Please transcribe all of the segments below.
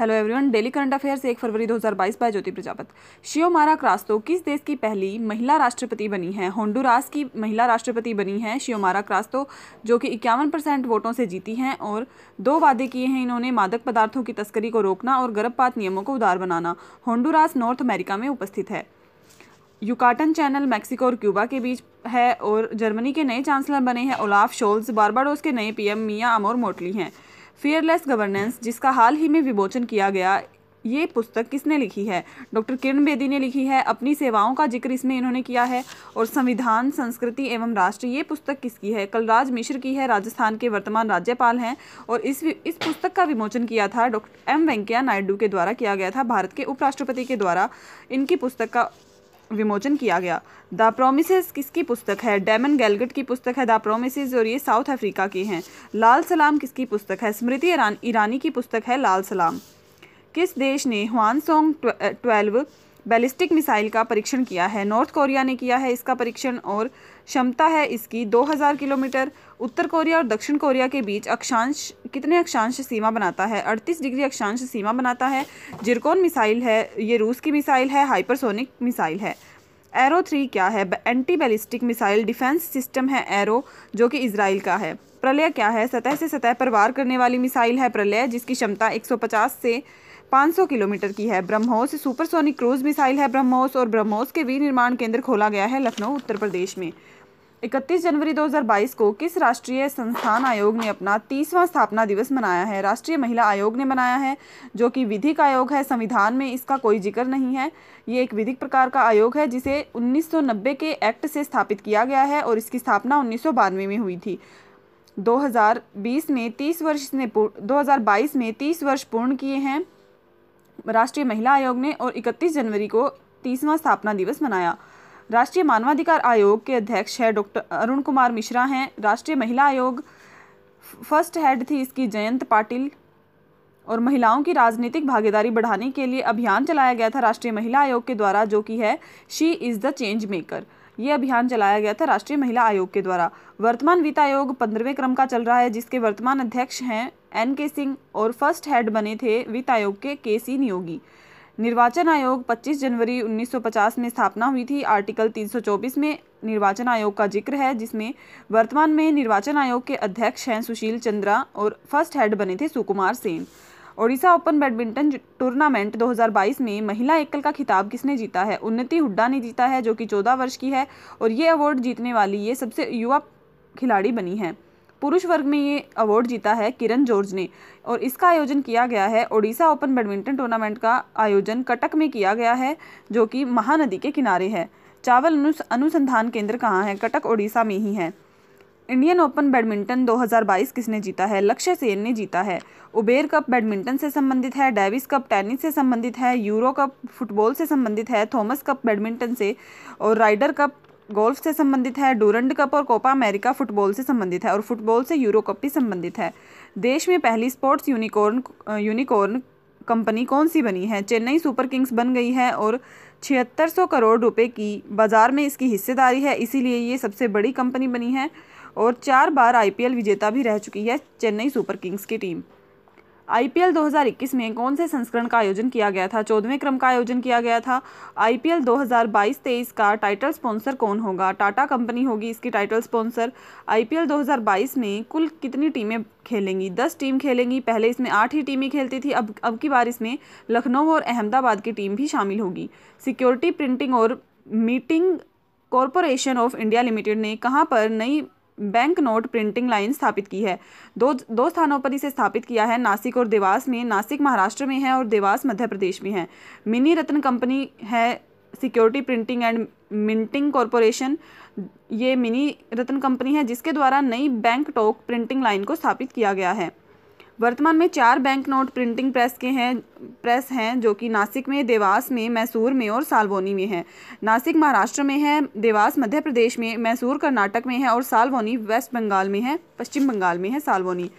Hello everyone daily current affairs एक फरवरी 2022 by Jyoti Prajapat शियोमारा क्रास्तो किस देश की पहली महिला राष्ट्रपति बनी है होंडुरास की महिला राष्ट्रपति बनी है शियोमारा क्रास्तो जो कि इक्यावन परसेंट वोटों से जीती हैं और दो वादे किए हैं इन्होंने मादक पदार्थों की तस्करी को रोकना और गर्भपात नियमों को उदार बनाना होंडुरास नॉर्थ अमेरिका में उपस्थित है यूकाटन चैनल मैक्सिको और क्यूबा के बीच है और जर्मनी के नए चांसलर बने हैं ओलाफ शोल्स बारबाडोस के नए पीएम मिया अमोर मोटली हैं फियरलेस गवर्नेंस जिसका हाल ही में विमोचन किया गया ये पुस्तक किसने लिखी है डॉक्टर किरण बेदी ने लिखी है अपनी सेवाओं का जिक्र इसमें इन्होंने किया है और संविधान संस्कृति एवं राष्ट्र ये पुस्तक किसकी है कलराज मिश्र की है राजस्थान के वर्तमान राज्यपाल हैं और इस इस पुस्तक का विमोचन किया था डॉक्टर एम वेंकैया नायडू के द्वारा किया गया था भारत के उपराष्ट्रपति के द्वारा इनकी पुस्तक का विमोचन किया गया द प्रोमिस किसकी पुस्तक है डेमन गैलगट की पुस्तक है द प्रोमिस और ये साउथ अफ्रीका की हैं लाल सलाम किसकी पुस्तक है स्मृति ईरानी की पुस्तक है लाल सलाम किस देश ने Hwasong twelve ballistic missile का परीक्षण किया है नॉर्थ कोरिया ने किया है इसका परीक्षण और क्षमता है इसकी 2000 किलोमीटर उत्तर कोरिया और दक्षिण कोरिया के बीच अक्षांश कितने अक्षांश सीमा बनाता है 38 डिग्री अक्षांश सीमा बनाता है जिरकोन मिसाइल है ये रूस की मिसाइल है हाइपरसोनिक मिसाइल है एरो थ्री क्या है anti ballistic missile defence system है एरो जो कि इसराइल का है प्रलय क्या है सतह से सतह पर वार करने वाली मिसाइल है प्रलय जिसकी क्षमता एक से 500 किलोमीटर की है ब्रह्मोस सुपरसोनिक क्रूज मिसाइल है ब्रह्मोस और ब्रह्मोस के विनिर्माण केंद्र खोला गया है लखनऊ उत्तर प्रदेश में 31 जनवरी 2022 को किस राष्ट्रीय संस्थान आयोग ने अपना तीसवां स्थापना दिवस मनाया है राष्ट्रीय महिला आयोग ने मनाया है जो कि विधिक आयोग है संविधान में इसका कोई जिक्र नहीं है ये एक विधिक प्रकार का आयोग है जिसे 1990 के एक्ट से स्थापित किया गया है और इसकी स्थापना उन्नीस में हुई थी 2020 में 30 वर्ष ने दो में तीस वर्ष पूर्ण किए हैं राष्ट्रीय महिला आयोग ने और 31 जनवरी को तीसवां स्थापना दिवस मनाया राष्ट्रीय मानवाधिकार आयोग के अध्यक्ष है डॉक्टर अरुण कुमार मिश्रा हैं राष्ट्रीय महिला आयोग फर्स्ट हेड थी इसकी जयंत पाटिल और महिलाओं की राजनीतिक भागीदारी बढ़ाने के लिए अभियान चलाया गया था राष्ट्रीय महिला आयोग के द्वारा जो कि है she is the change maker ये अभियान चलाया गया था राष्ट्रीय महिला आयोग के द्वारा वर्तमान वित्त आयोग पंद्रहवें क्रम का चल रहा है जिसके वर्तमान अध्यक्ष हैं एन के सिंह और फर्स्ट हेड बने थे वित्त आयोग के के सी नियोगी निर्वाचन आयोग 25 जनवरी 1950 में स्थापना हुई थी आर्टिकल 324 में निर्वाचन आयोग का जिक्र है जिसमें वर्तमान में निर्वाचन आयोग के अध्यक्ष हैं सुशील चंद्रा और फर्स्ट हेड बने थे Sukumar Sen Odisha open badminton tournament 2022 में महिला एकल का खिताब किसने जीता है उन्नति हुड्डा ने जीता है जो कि 14 वर्ष की है और ये अवार्ड जीतने वाली ये सबसे युवा खिलाड़ी बनी है पुरुष वर्ग में ये अवार्ड जीता है किरण जॉर्ज ने और इसका आयोजन किया गया है ओडिशा ओपन बैडमिंटन टूर्नामेंट का आयोजन कटक में किया गया है जो कि महानदी के किनारे है चावल अनुसंधान केंद्र कहाँ है कटक ओडिशा में ही है इंडियन ओपन बैडमिंटन 2022 किसने जीता है लक्ष्य सेन ने जीता है उबेर कप बैडमिंटन से संबंधित है डेविस कप टेनिस से संबंधित है यूरो कप फुटबॉल से संबंधित है थॉमस कप बैडमिंटन से और राइडर कप गोल्फ से संबंधित है डूरंड कप और कोपा अमेरिका फुटबॉल से संबंधित है और फुटबॉल से यूरो कप भी संबंधित है देश में पहली स्पोर्ट्स यूनिकॉर्न यूनिकॉर्न कंपनी कौन सी बनी है चेन्नई सुपर किंग्स बन गई है और छिहत्तर सौ करोड़ रुपए की बाज़ार में इसकी हिस्सेदारी है इसीलिए ये सबसे बड़ी कंपनी बनी है और चार बार आईपीएल विजेता भी रह चुकी है चेन्नई सुपर किंग्स की टीम आईपीएल 2021 में कौन से संस्करण का आयोजन किया गया था चौदहवें क्रम का आयोजन किया गया था आईपीएल 2022-23 का टाइटल स्पॉन्सर कौन होगा टाटा कंपनी होगी इसकी टाइटल स्पॉन्सर आईपीएल 2022 में कुल कितनी टीमें खेलेंगी दस टीम खेलेंगी पहले इसमें आठ ही टीमें खेलती थी अब अब की बार इसमें लखनऊ और अहमदाबाद की टीम भी शामिल होगी सिक्योरिटी प्रिंटिंग और Meeting Corporation of India Limited ने कहाँ पर नई बैंक नोट प्रिंटिंग लाइन स्थापित की है दो दो स्थानों पर इसे स्थापित किया है नासिक और देवास में नासिक महाराष्ट्र में है और देवास मध्य प्रदेश में है मिनी रत्न कंपनी है Security Printing and Minting Corporation ये मिनी रत्न कंपनी है जिसके द्वारा नई बैंक टोक प्रिंटिंग लाइन को स्थापित किया गया है वर्तमान में चार बैंक नोट प्रिंटिंग प्रेस के हैं प्रेस हैं जो कि नासिक में देवास में मैसूर में और सालवोनी में है नासिक महाराष्ट्र में है देवास मध्य प्रदेश में मैसूर कर्नाटक में है और सालवोनी वेस्ट बंगाल में है पश्चिम बंगाल में है सालवोनी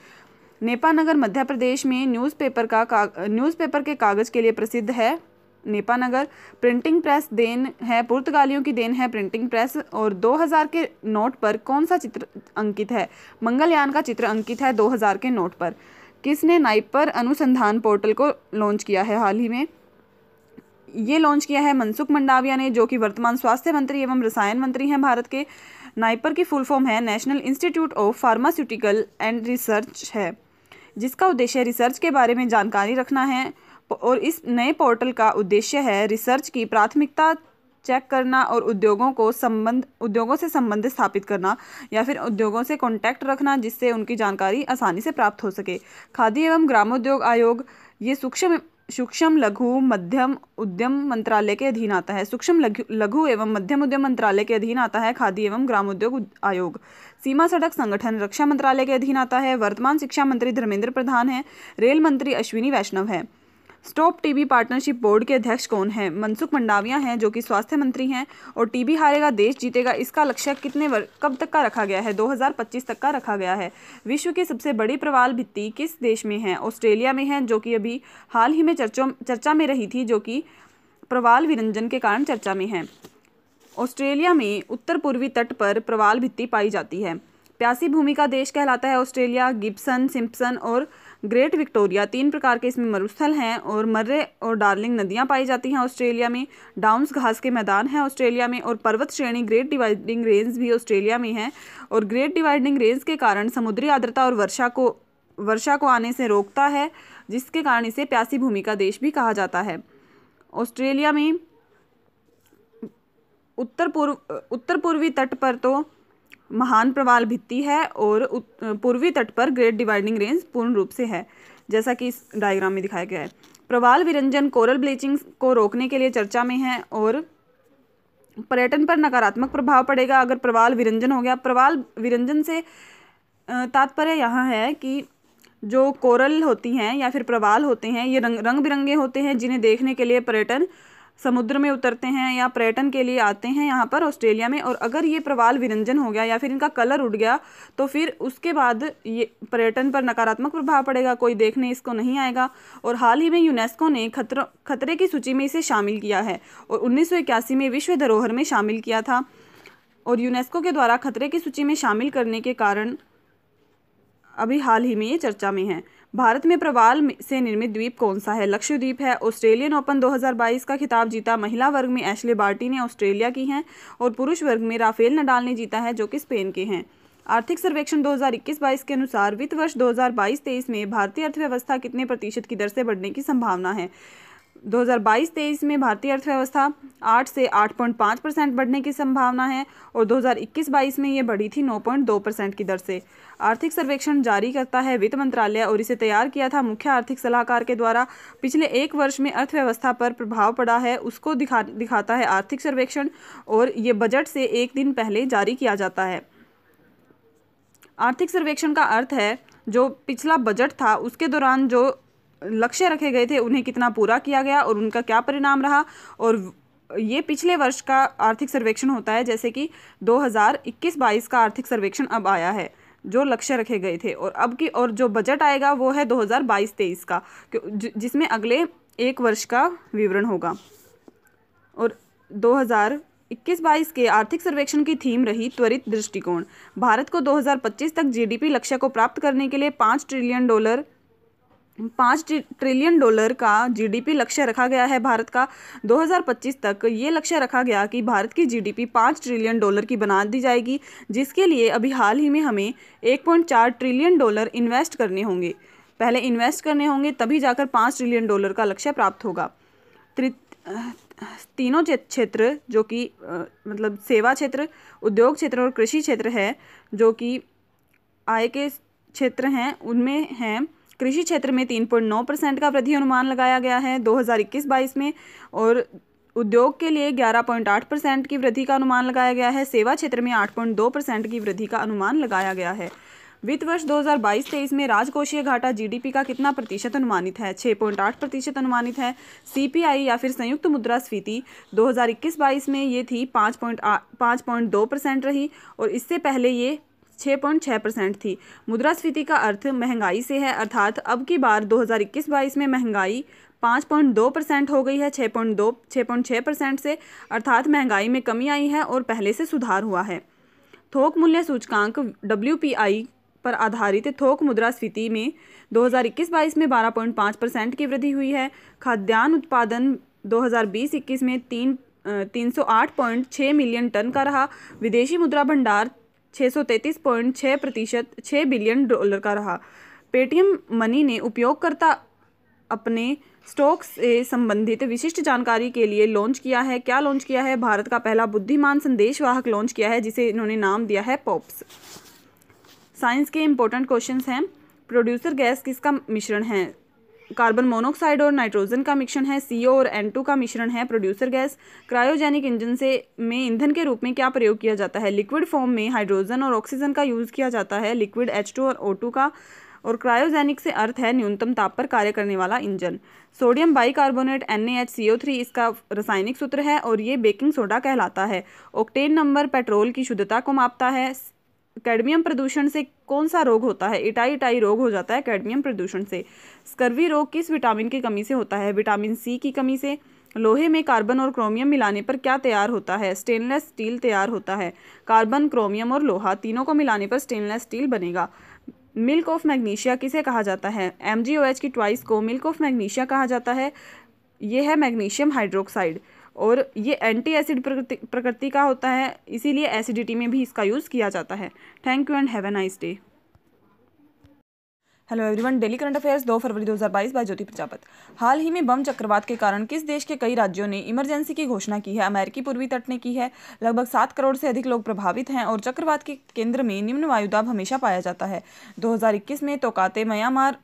नेपानगर मध्य प्रदेश में न्यूज़पेपर का, न्यूज़पेपर के कागज़ के लिए प्रसिद्ध है नेपानगर प्रिंटिंग प्रेस देन है पुर्तगालियों की देन है प्रिंटिंग प्रेस और 2000 के नोट पर कौन सा चित्र अंकित है मंगलयान का चित्र अंकित है 2000 के नोट पर किसने नाइपर अनुसंधान पोर्टल को लॉन्च किया है हाल ही में ये लॉन्च किया है मनसुख मंडाविया ने जो कि वर्तमान स्वास्थ्य मंत्री एवं रसायन मंत्री हैं भारत के नाइपर की फुल फॉर्म है National Institute of Pharmaceutical and Research है जिसका उद्देश्य रिसर्च के बारे में जानकारी रखना है और इस नए पोर्टल का उद्देश्य है रिसर्च की प्राथमिकता चेक करना और उद्योगों को संबंध उद्योगों से संबंध स्थापित करना या फिर उद्योगों से कॉन्टैक्ट रखना जिससे उनकी जानकारी आसानी से प्राप्त हो सके खादी एवं ग्रामोद्योग आयोग ये सूक्ष्म सूक्ष्म लघु मध्यम उद्यम मंत्रालय के अधीन आता है सूक्ष्म लघु एवं मध्यम उद्यम मंत्रालय के अधीन आता है खादी एवं ग्रामोद्योग आयोग सीमा सड़क संगठन रक्षा मंत्रालय के अधीन आता है वर्तमान शिक्षा मंत्री धर्मेंद्र प्रधान है रेल मंत्री अश्विनी वैष्णव है स्टॉप टीबी पार्टनरशिप बोर्ड के अध्यक्ष कौन हैं मनसुख मंडाविया हैं जो कि स्वास्थ्य मंत्री हैं और टीबी हारेगा देश जीतेगा इसका लक्ष्य कितने वर्ष कब तक का रखा गया है 2025 तक का रखा गया है विश्व की सबसे बड़ी प्रवाल भित्ति किस देश में है ऑस्ट्रेलिया में है जो कि अभी हाल ही में चर्चों चर्चा में रही थी जो कि प्रवाल विरंजन के कारण चर्चा में है ऑस्ट्रेलिया में उत्तर पूर्वी तट पर प्रवाल भित्ति पाई जाती है प्यासी भूमि का देश कहलाता है ऑस्ट्रेलिया गिब्सन सिम्पसन और ग्रेट विक्टोरिया तीन प्रकार के इसमें मरुस्थल हैं और मर्रे और डार्लिंग नदियाँ पाई जाती हैं ऑस्ट्रेलिया में डाउन्स घास के मैदान हैं ऑस्ट्रेलिया में और पर्वत श्रेणी ग्रेट डिवाइडिंग रेंज भी ऑस्ट्रेलिया में है और ग्रेट डिवाइडिंग रेंज के कारण समुद्री आर्द्रता और वर्षा को वर्षा को आने से रोकता है जिसके कारण इसे प्यासी भूमि का देश भी कहा जाता है ऑस्ट्रेलिया में उत्तर पूर्व उत्तर पूर्वी तट पर तो महान प्रवाल भित्ति है और पूर्वी तट पर ग्रेट डिवाइडिंग रेंज पूर्ण रूप से है जैसा कि इस डायग्राम में दिखाया गया है प्रवाल विरंजन कोरल ब्लीचिंग को रोकने के लिए चर्चा में है और पर्यटन पर नकारात्मक प्रभाव पड़ेगा अगर प्रवाल विरंजन हो गया प्रवाल विरंजन से तात्पर्य यहाँ है कि जो कोरल होती हैं या फिर प्रवाल होते हैं ये रंग रंग बिरंगे होते हैं जिन्हें देखने के लिए पर्यटन समुद्र में उतरते हैं या पर्यटन के लिए आते हैं यहाँ पर ऑस्ट्रेलिया में और अगर ये प्रवाल विरंजन हो गया या फिर इनका कलर उड़ गया तो फिर उसके बाद ये पर्यटन पर नकारात्मक प्रभाव पड़ेगा कोई देखने इसको नहीं आएगा और हाल ही में यूनेस्को ने खतरों खतरे की सूची में इसे शामिल किया है और उन्नीस में विश्व धरोहर में शामिल किया था और यूनेस्को के द्वारा खतरे की सूची में शामिल करने के कारण अभी हाल ही में ये चर्चा में है भारत में प्रवाल से निर्मित द्वीप कौन सा है लक्षद्वीप है ऑस्ट्रेलियन ओपन 2022 का खिताब जीता महिला वर्ग में एशले बार्टी ने ऑस्ट्रेलिया की हैं और पुरुष वर्ग में राफेल नडाल ने जीता है जो कि स्पेन के हैं आर्थिक सर्वेक्षण 2021-22 के अनुसार वित्त वर्ष 2022-23 में भारतीय अर्थव्यवस्था कितने प्रतिशत की दर से बढ़ने की संभावना है 2022-23 में भारतीय अर्थव्यवस्था 8 से 8.5 परसेंट बढ़ने की संभावना है और 2021-22 में ये बढ़ी थी 9.2 परसेंट की दर से आर्थिक सर्वेक्षण जारी करता है वित्त मंत्रालय और इसे तैयार किया था मुख्य आर्थिक सलाहकार के द्वारा पिछले एक वर्ष में अर्थव्यवस्था पर प्रभाव पड़ा है उसको दिखा दिखाता है आर्थिक सर्वेक्षण और ये बजट से एक दिन पहले जारी किया जाता है आर्थिक सर्वेक्षण का अर्थ है जो पिछला बजट था उसके दौरान जो लक्ष्य रखे गए थे उन्हें कितना पूरा किया गया और उनका क्या परिणाम रहा और ये पिछले वर्ष का आर्थिक सर्वेक्षण होता है जैसे कि 2021-22 का आर्थिक सर्वेक्षण अब आया है जो लक्ष्य रखे गए थे और अब की और जो बजट आएगा वो है 2022-23 का जिसमें अगले एक वर्ष का विवरण होगा और 2021-22 के आर्थिक सर्वेक्षण की थीम रही त्वरित दृष्टिकोण भारत को 2025 तक जीडीपी लक्ष्य को प्राप्त करने के लिए पाँच ट्रिलियन डॉलर पाँच ट्रिलियन डॉलर का जीडीपी लक्ष्य रखा गया है भारत का 2025 तक ये लक्ष्य रखा गया कि भारत की जीडीपी पाँच ट्रिलियन डॉलर की बना दी जाएगी जिसके लिए अभी हाल ही में हमें 1.4 ट्रिलियन डॉलर इन्वेस्ट करने होंगे पहले इन्वेस्ट करने होंगे तभी जाकर पाँच ट्रिलियन डॉलर का लक्ष्य प्राप्त होगा तीनों क्षेत्र जो कि मतलब सेवा क्षेत्र उद्योग क्षेत्र और कृषि क्षेत्र है जो कि आय के क्षेत्र हैं उनमें हैं कृषि क्षेत्र में तीन पॉइंट नौ परसेंट का वृद्धि अनुमान लगाया गया है दो हज़ार इक्कीस बाईस में और उद्योग के लिए ग्यारह पॉइंट आठ परसेंट की वृद्धि का अनुमान लगाया गया है सेवा क्षेत्र में आठ पॉइंट दो परसेंट की वृद्धि का अनुमान लगाया गया है वित्त वर्ष 2022-23 में राजकोषीय घाटा जीडीपी का कितना प्रतिशत अनुमानित है 6.8 प्रतिशत अनुमानित है सीपीआई या फिर संयुक्त मुद्रा हज़ार 2021-22 में ये थी दो परसेंट रही और इससे पहले ये छः पॉइंट छः परसेंट थी मुद्रास्फीति का अर्थ महंगाई से है अर्थात अब की बार दो हज़ार इक्कीस बाईस में महंगाई पाँच पॉइंट दो परसेंट हो गई है छः पॉइंट दो छः पॉइंट छः परसेंट से अर्थात महंगाई में कमी आई है और पहले से सुधार हुआ है थोक मूल्य सूचकांक डब्ल्यू पर आधारित थोक मुद्रास्फीति में 2021-22 में 12.5 परसेंट की वृद्धि हुई है खाद्यान्न उत्पादन 2020-21 में तीन तीन मिलियन टन का रहा विदेशी मुद्रा भंडार छः प्रतिशत छः बिलियन डॉलर का रहा पेटीएम मनी ने उपयोगकर्ता अपने स्टॉक से संबंधित विशिष्ट जानकारी के लिए लॉन्च किया है क्या लॉन्च किया है भारत का पहला बुद्धिमान संदेशवाहक लॉन्च किया है जिसे इन्होंने नाम दिया है पॉप्स साइंस के इंपॉर्टेंट क्वेश्चंस हैं प्रोड्यूसर गैस किसका मिश्रण है कार्बन मोनोक्साइड और नाइट्रोजन का मिश्रण है सी और एन टू का मिश्रण है प्रोड्यूसर गैस क्रायोजेनिक इंजन से में ईंधन के रूप में क्या प्रयोग किया जाता है लिक्विड फॉर्म में हाइड्रोजन और ऑक्सीजन का यूज़ किया जाता है लिक्विड एच और ओ का और क्रायोजेनिक से अर्थ है न्यूनतम ताप पर कार्य करने वाला इंजन सोडियम बाइकार्बोनेट NaHCO3 इसका रासायनिक सूत्र है और ये बेकिंग सोडा कहलाता है ऑक्टेन नंबर पेट्रोल की शुद्धता को मापता है कैडमियम प्रदूषण से कौन सा रोग होता है इटाई इटाई रोग हो जाता है कैडमियम प्रदूषण से स्कर्वी रोग किस विटामिन की कमी से होता है विटामिन सी की कमी से लोहे में कार्बन और क्रोमियम मिलाने पर क्या तैयार होता है स्टेनलेस स्टील तैयार होता है कार्बन क्रोमियम और लोहा तीनों को मिलाने पर स्टेनलेस स्टील बनेगा मिल्क ऑफ मैग्नीशिया किसे कहा जाता है एम की ट्वाइस को मिल्क ऑफ मैग्नीशिया कहा जाता है ये है मैग्नीशियम हाइड्रोक्साइड और ये एंटी एसिड प्रकृति प्रकृति का होता है इसीलिए एसिडिटी में भी इसका यूज़ किया जाता है thank you and have a nice day hello everyone daily current affairs 2 फरवरी 2022 बाय ज्योति प्रजापत हाल ही में बम चक्रवात के कारण किस देश के कई राज्यों ने इमरजेंसी की घोषणा की है अमेरिकी पूर्वी तट ने की है लगभग सात करोड़ से अधिक लोग प्रभावित हैं और चक्रवात के केंद्र में निम्न वायुदाब हमेशा पाया जाता है 2021 में तोकाते म्यांमार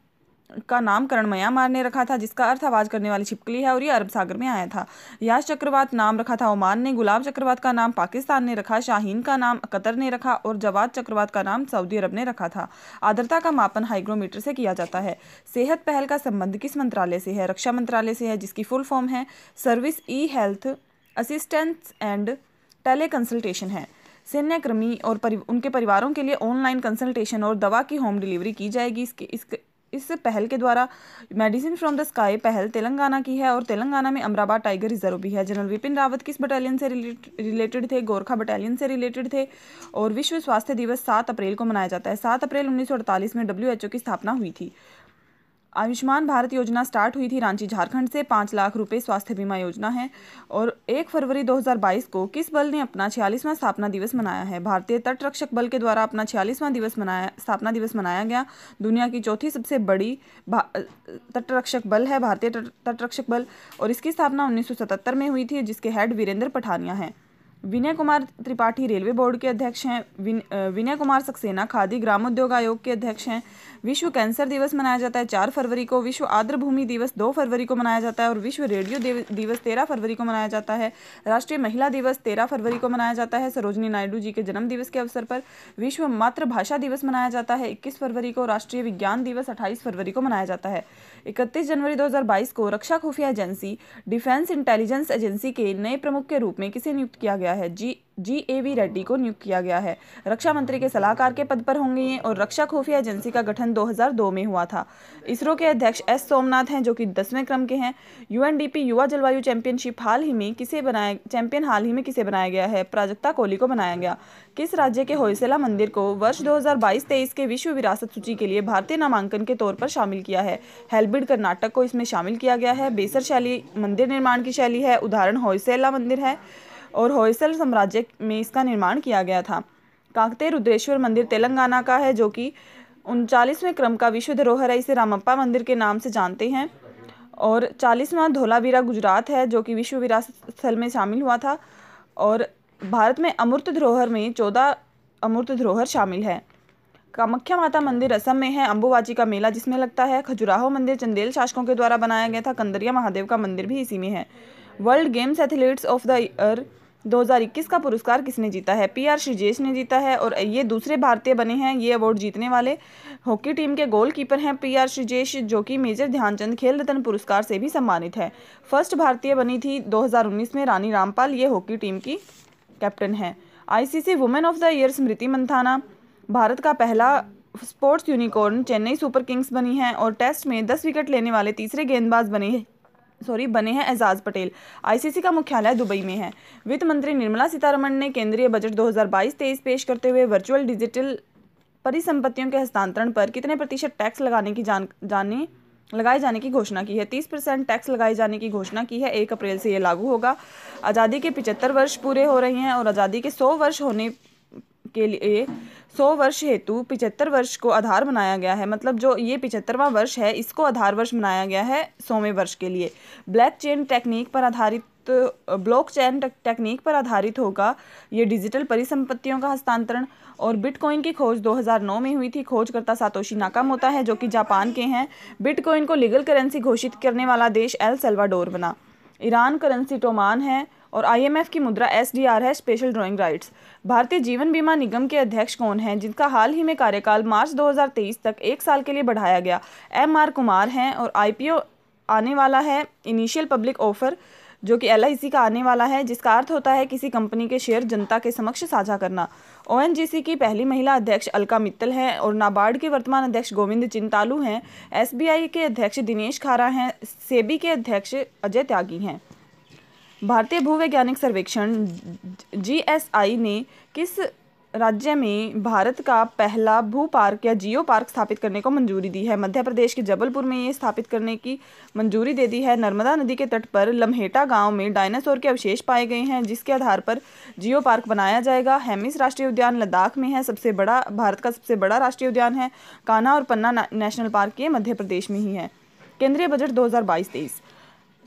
का नाम करण म्यांमार ने रखा था जिसका अर्थ आवाज़ करने वाली छिपकली है और ये अरब सागर में आया था याश चक्रवात नाम रखा था ओमान ने गुलाब चक्रवात का नाम पाकिस्तान ने रखा शाहीन का नाम कतर ने रखा और जवाद चक्रवात का नाम सऊदी अरब ने रखा था आदरता का मापन हाइग्रोमीटर से किया जाता है सेहत पहल का संबंध किस मंत्रालय से है रक्षा मंत्रालय से है जिसकी फुल फॉर्म है service e health assistance and teleconsultation है सैन्यकर्मी और परि, उनके परिवारों के लिए ऑनलाइन कंसल्टेशन और दवा की होम डिलीवरी की जाएगी इसके इसके इस पहल के द्वारा मेडिसिन फ्रॉम द स्काई पहल तेलंगाना की है और तेलंगाना में अमराबाद टाइगर रिजर्व भी है जनरल विपिन रावत किस बटालियन से रिलेटेड थे गोरखा बटालियन से रिलेटेड थे और विश्व स्वास्थ्य दिवस सात अप्रैल को मनाया जाता है सात अप्रैल उन्नीस में डब्ल्यू की स्थापना हुई थी आयुष्मान भारत योजना स्टार्ट हुई थी रांची झारखंड से पाँच लाख रुपए स्वास्थ्य बीमा योजना है और एक फरवरी 2022 को किस बल ने अपना छियालीसवां स्थापना दिवस मनाया है भारतीय तटरक्षक बल के द्वारा अपना छियालीसवां दिवस मनाया स्थापना दिवस मनाया गया दुनिया की चौथी सबसे बड़ी तटरक्षक बल है भारतीय तटरक्षक बल और इसकी स्थापना उन्नीस में हुई थी जिसके हेड वीरेंद्र पठानिया हैं विनय कुमार त्रिपाठी रेलवे बोर्ड के अध्यक्ष हैं विन, विनय कुमार सक्सेना खादी ग्रामोद्योग आयोग के अध्यक्ष हैं विश्व कैंसर दिवस मनाया जाता है चार फरवरी को विश्व आर्द्र भूमि दिवस दो फरवरी को मनाया जाता है और विश्व रेडियो दिवस तेरह फरवरी को मनाया जाता है राष्ट्रीय महिला दिवस तेरह फरवरी को मनाया जाता है सरोजनी नायडू जी के जन्म दिवस के अवसर पर विश्व मातृभाषा दिवस मनाया जाता है इक्कीस फरवरी को राष्ट्रीय विज्ञान दिवस अट्ठाईस फरवरी को मनाया जाता है इकतीस जनवरी दो को रक्षा खुफिया एजेंसी डिफेंस इंटेलिजेंस एजेंसी के नए प्रमुख के रूप में किसे नियुक्त किया गया गया है जी जी ए वी रेड्डी को नियुक्त किया गया है रक्षा मंत्री के सलाहकार के पद पर होंगे ये और रक्षा खुफिया एजेंसी का गठन 2002 में हुआ था इसरो के अध्यक्ष एस सोमनाथ हैं जो कि दसवें क्रम के हैं यूएनडीपी युवा जलवायु चैंपियनशिप हाल ही में किसे बनाया चैंपियन हाल ही में किसे बनाया गया है प्राजक्ता कोहली को बनाया गया किस राज्य के होयसेला मंदिर को वर्ष दो हजार के विश्व विरासत सूची के लिए भारतीय नामांकन के तौर पर शामिल किया है हेलबिड कर्नाटक को इसमें शामिल किया गया है बेसर शैली मंदिर निर्माण की शैली है उदाहरण होयसेला मंदिर है और होयसल साम्राज्य में इसका निर्माण किया गया था काकते रुद्रेश्वर मंदिर तेलंगाना का है जो कि उनचालीसवें क्रम का विश्व धरोहर है इसे रामप्पा मंदिर के नाम से जानते हैं और चालीसवां धोलावीरा गुजरात है जो कि विश्व विरासत स्थल में शामिल हुआ था और भारत में अमृत धरोहर में चौदह अमृत धरोहर शामिल है कामख्या माता मंदिर असम में है अम्बुबाची का मेला जिसमें लगता है खजुराहो मंदिर चंदेल शासकों के द्वारा बनाया गया था कंदरिया महादेव का मंदिर भी इसी में है World Games Athletes of the Year 2021 का पुरस्कार किसने जीता है पी आर श्रीजेश ने जीता है और ये दूसरे भारतीय बने हैं ये अवार्ड जीतने वाले हॉकी टीम के गोलकीपर हैं पी आर श्रीजेश जो कि मेजर ध्यानचंद खेल रत्न पुरस्कार से भी सम्मानित है फर्स्ट भारतीय बनी थी 2019 में रानी रामपाल ये हॉकी टीम की कैप्टन है ICC Women of the Year Smriti Mandhana Bharat का पहला sports unicorn Chennai Super Kings बनी है और टेस्ट में दस विकेट लेने वाले तीसरे गेंदबाज बने सॉरी बने हैं एजाज पटेल आईसीसी का मुख्यालय दुबई में है वित्त मंत्री निर्मला सीतारमण ने केंद्रीय बजट 2022-23 पेश करते हुए वर्चुअल डिजिटल परिसंपत्तियों के हस्तांतरण पर कितने प्रतिशत टैक्स लगाने की जान जाने लगाए जाने की घोषणा की है तीस परसेंट टैक्स लगाए जाने की घोषणा की है एक अप्रैल से ये लागू होगा आज़ादी के पिचहत्तर वर्ष पूरे हो रहे हैं और आज़ादी के सौ वर्ष होने के लिए सौ वर्ष हेतु पिचहत्तर वर्ष को आधार बनाया गया है मतलब जो ये पिचहत्तरवां वर्ष है इसको आधार वर्ष बनाया गया है सौवें वर्ष के लिए ब्लैक चेन टेक्निक पर आधारित तो चेन टेक्निक पर आधारित होगा ये डिजिटल परिसंपत्तियों का हस्तांतरण और बिटकॉइन की खोज 2009 में हुई थी खोजकर्ता सातोशी नाकाम होता है जो कि जापान के हैं बिटकॉइन को लीगल करेंसी घोषित करने वाला देश एल सेल्वाडोर बना ईरान करेंसी टोमान है और आईएमएफ की मुद्रा एसडीआर है special drawing rights Bharatiya Jeevan बीमा निगम के अध्यक्ष कौन हैं जिनका हाल ही में कार्यकाल मार्च 2023 तक एक साल के लिए बढ़ाया गया एम आर कुमार हैं और आईपीओ आने वाला है इनिशियल पब्लिक ऑफर जो कि एल का आने वाला है जिसका अर्थ होता है किसी कंपनी के शेयर जनता के समक्ष साझा करना ओ की पहली महिला अध्यक्ष अलका मित्तल हैं और नाबार्ड के वर्तमान अध्यक्ष गोविंद चिंतालू हैं एस के अध्यक्ष दिनेश खारा हैं सेबी के अध्यक्ष अजय त्यागी हैं भारतीय भूवैज्ञानिक सर्वेक्षण जीएसआई ने किस राज्य में भारत का पहला भू पार्क या जियो पार्क स्थापित करने को मंजूरी दी है मध्य प्रदेश के जबलपुर में ये स्थापित करने की मंजूरी दे दी है नर्मदा नदी के तट पर लम्हेटा गांव में डायनासोर के अवशेष पाए गए हैं जिसके आधार पर जियो पार्क बनाया जाएगा हेमिस राष्ट्रीय उद्यान लद्दाख में है सबसे बड़ा भारत का सबसे बड़ा राष्ट्रीय उद्यान है कान्हा और पन्ना नेशनल पार्क ये मध्य प्रदेश में ही है केंद्रीय बजट दो हज़ार